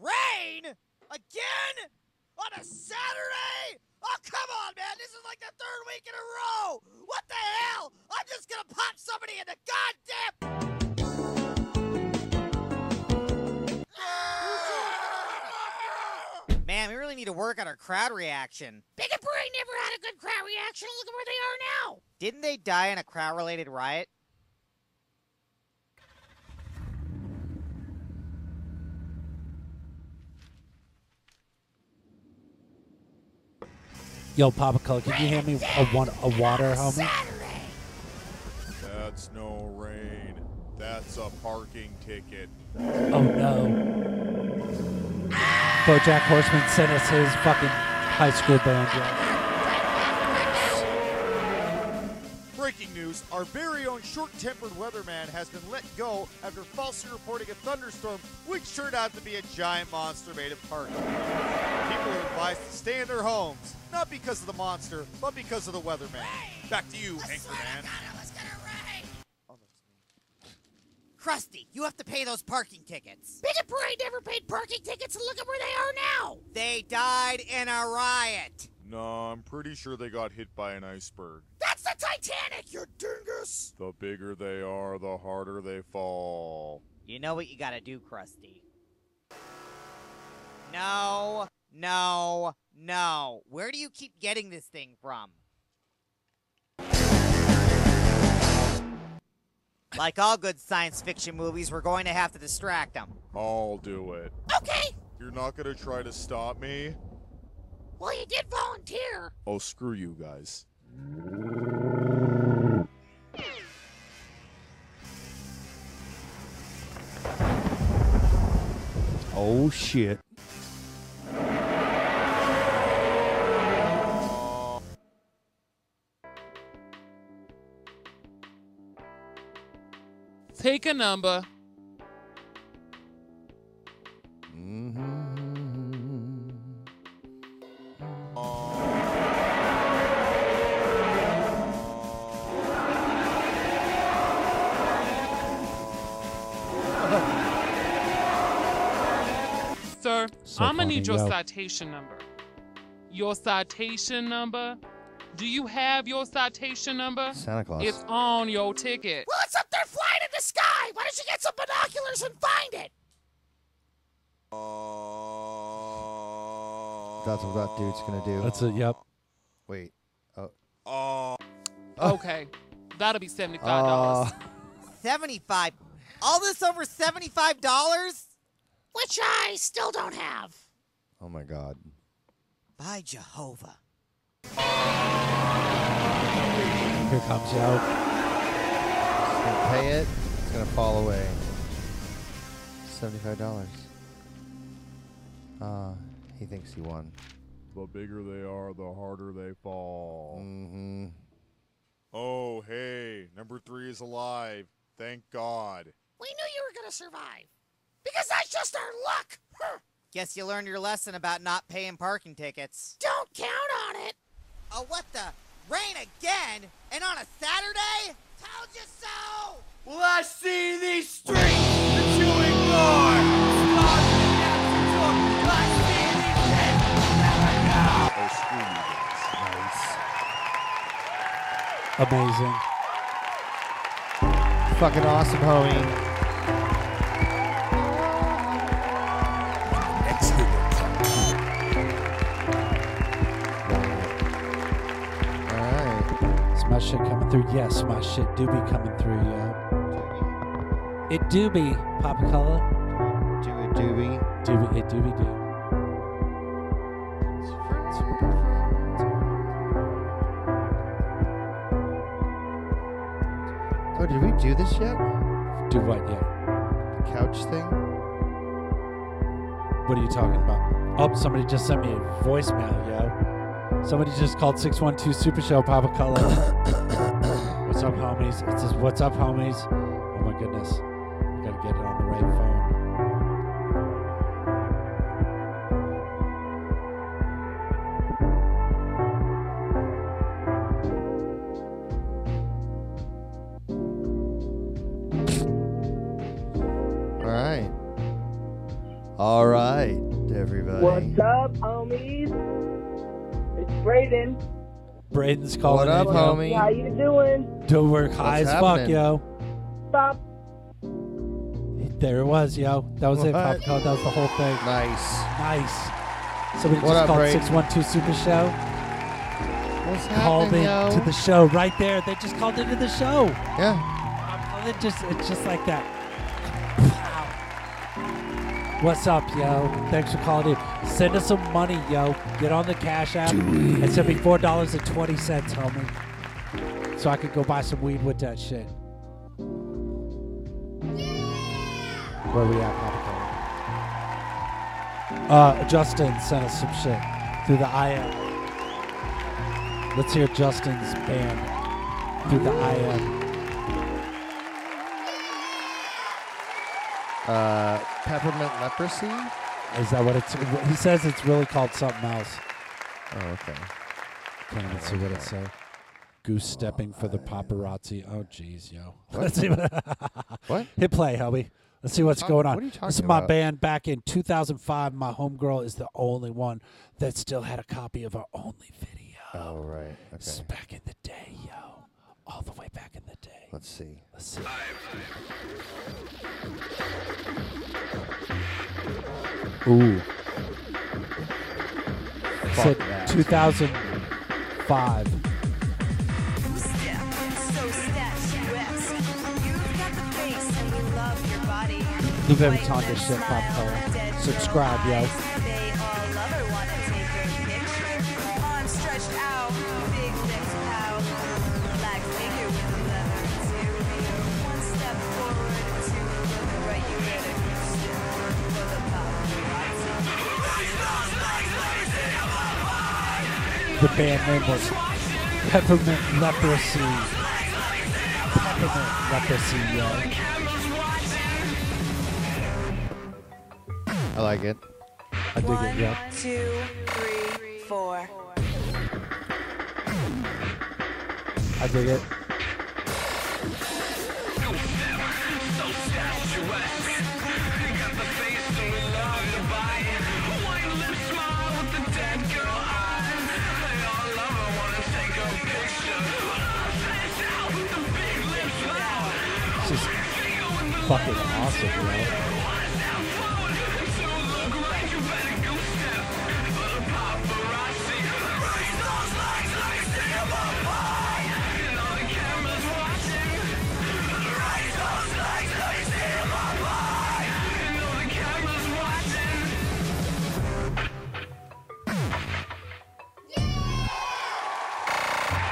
Speaker 21: rain again on a Saturday. Oh, come on, man! This is like the third week in a row. What the hell? I'm just gonna pop somebody in the goddamn. Man, we really need to work on our crowd reaction.
Speaker 23: Big and Bray never had a good crowd reaction. Look at where they are now.
Speaker 21: Didn't they die in a crowd-related riot?
Speaker 1: Yo, Papa Color, can you hand me a, one, a water, homie?
Speaker 22: That's no rain. That's a parking ticket.
Speaker 1: Oh no. Bojack Horseman sent us his fucking high school band. yo.
Speaker 22: Breaking news, our very own short-tempered weatherman has been let go after falsely reporting a thunderstorm which turned out to be a giant monster made of parking. People are advised to stay in their homes, not because of the monster, but because of the weatherman. Back to you, Anchorman.
Speaker 21: Krusty, you have to pay those parking tickets.
Speaker 23: Big and Bray never paid parking tickets, and look at where they are now.
Speaker 21: They died in a riot.
Speaker 22: No, I'm pretty sure they got hit by an iceberg.
Speaker 23: That's the Titanic, you dingus!
Speaker 22: The bigger they are, the harder they fall.
Speaker 21: You know what you gotta do, Krusty. No, no, no. Where do you keep getting this thing from? Like all good science fiction movies, we're going to have to distract them.
Speaker 22: I'll do it.
Speaker 23: Okay.
Speaker 22: You're not gonna try to stop me?
Speaker 23: Well, you did volunteer.
Speaker 22: Oh, screw you guys.
Speaker 2: Oh shit.
Speaker 24: Take a number. Sir,
Speaker 1: So
Speaker 24: I'm gonna need your
Speaker 1: yo.
Speaker 24: citation number. Your citation number? Do you have your citation number?
Speaker 2: Santa Claus.
Speaker 24: It's on your ticket.
Speaker 23: Well, it's up there flying in the don't you get some binoculars and find it?
Speaker 2: That's what that dude's gonna do.
Speaker 1: That's it. Yep.
Speaker 2: Wait. Oh.
Speaker 22: Oh.
Speaker 24: Okay, that'll be seventy-five dollars.
Speaker 2: Uh,
Speaker 21: 75. All this over $75?
Speaker 23: Which I still don't have.
Speaker 2: oh my god.
Speaker 21: By Jehovah.
Speaker 1: Here comes yo.
Speaker 2: Pay it. It's gonna fall away. Seventy-five dollars. Uh, he thinks he won.
Speaker 22: The bigger they are, the harder they fall.
Speaker 2: Mm-hmm.
Speaker 22: Oh, hey, number three is alive. Thank God.
Speaker 23: We knew you were gonna survive. Because that's just our luck. Huh.
Speaker 21: Guess you learned your lesson about not paying parking tickets.
Speaker 23: Don't count on it.
Speaker 21: Oh, what the? Rain again? And on a Saturday? Told you so!
Speaker 6: Well, I see these streets that you ignore.
Speaker 1: Amazing.
Speaker 2: Fucking awesome, homie.
Speaker 1: My shit coming through? Yes, my shit do be coming through, yo. It do be, Papa Color.
Speaker 2: Do it, doobie.
Speaker 1: Do be, it do be do.
Speaker 2: Oh, did we do this yet?
Speaker 1: Do what yet?
Speaker 2: Couch thing?
Speaker 1: What are you talking about? Oh, somebody just sent me a voicemail, yo. Somebody just called 612 Super Show Papa Color. what's up, homies? It says, What's up, homies? Oh my goodness. I gotta get it on the right phone.
Speaker 2: All right. All right, everybody.
Speaker 25: What's up, homies? It's Braden.
Speaker 1: Braden's calling
Speaker 2: What up,
Speaker 1: in,
Speaker 2: homie?
Speaker 25: How you doing?
Speaker 1: Do work high
Speaker 2: What's
Speaker 1: as fuck, yo.
Speaker 25: Stop.
Speaker 1: There it was, yo. That was it,
Speaker 2: What?
Speaker 1: Papa Color. That was the whole thing.
Speaker 2: Nice.
Speaker 1: Nice. Somebody
Speaker 2: What
Speaker 1: just
Speaker 2: up,
Speaker 1: called
Speaker 2: Braden?
Speaker 1: 612 Super Show.
Speaker 2: What's
Speaker 1: called
Speaker 2: happening,
Speaker 1: in
Speaker 2: yo?
Speaker 1: to the show right there. They just called into the show.
Speaker 2: Yeah.
Speaker 1: It just it's just like that. What's up, yo? Thanks for calling in. Send us some money, yo. Get on the Cash App and send me four dollars and twenty cents, homie. So I could go buy some weed with that shit. Where we at, Papa Color? Uh, Justin sent us some shit through the IM. Let's hear Justin's band through the IM.
Speaker 2: Uh, peppermint leprosy.
Speaker 1: Is that what it's? He says it's really called something else.
Speaker 2: Oh, okay.
Speaker 1: Can't even see what it says. Goose stepping for the paparazzi. Oh, jeez, yo.
Speaker 2: What?
Speaker 1: Let's see what.
Speaker 2: What?
Speaker 1: Hit play, Hubby. Let's see what's
Speaker 2: Talk-
Speaker 1: going on.
Speaker 2: what
Speaker 1: this is my
Speaker 2: about?
Speaker 1: band back in 2005. My homegirl is the only one that still had a copy of our only video.
Speaker 2: Oh, right.
Speaker 1: This is back in the day, yo. All the way back in the day.
Speaker 2: Let's see.
Speaker 1: Let's see. Ooh.
Speaker 2: Fuck
Speaker 1: Said
Speaker 2: that.
Speaker 1: 2005. Every time this shit pop color. Subscribe, yo. The band name was Peppermint Leprosy. Peppermint Leprosy, yo.
Speaker 2: I like it.
Speaker 1: I dig it, yeah.
Speaker 26: Two, three, four.
Speaker 1: I dig it. This is fucking awesome, bro.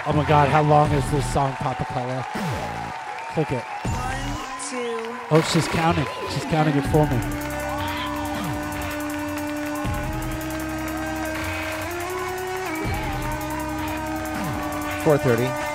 Speaker 1: Oh my god, how long is this song, Papa Color? Click it.
Speaker 26: Two.
Speaker 1: Oh, she's counting. She's counting it for me.
Speaker 2: Four thirty.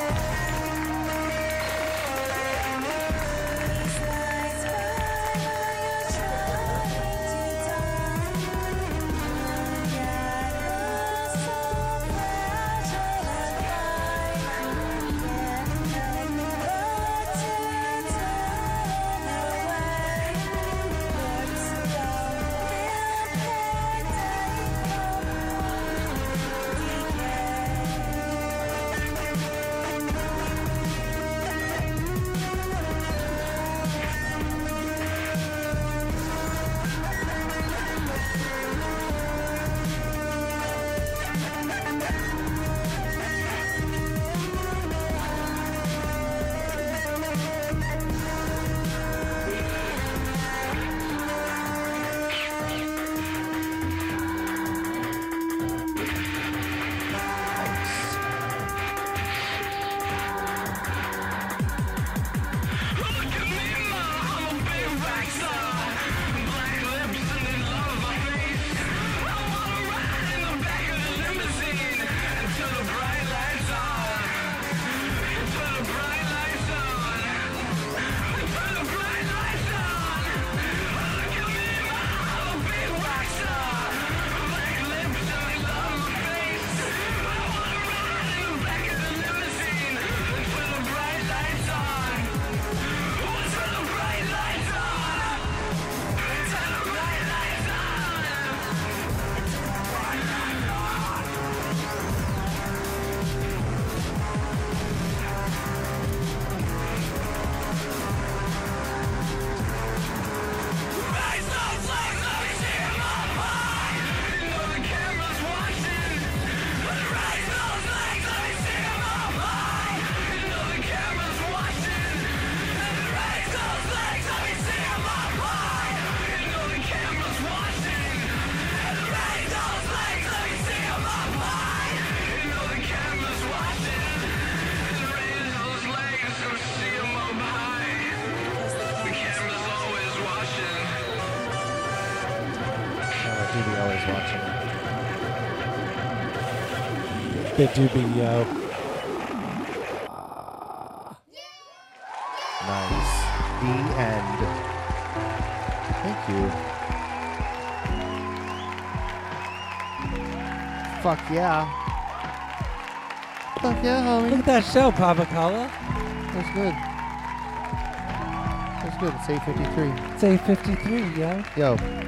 Speaker 1: Big doobie, yo.
Speaker 2: Nice. The end. Thank you. Fuck yeah. Fuck yeah, homie.
Speaker 1: Look at that show, Papa Color.
Speaker 2: That's good. That's good. It's 853.
Speaker 1: It's A53, yo.
Speaker 2: Yo.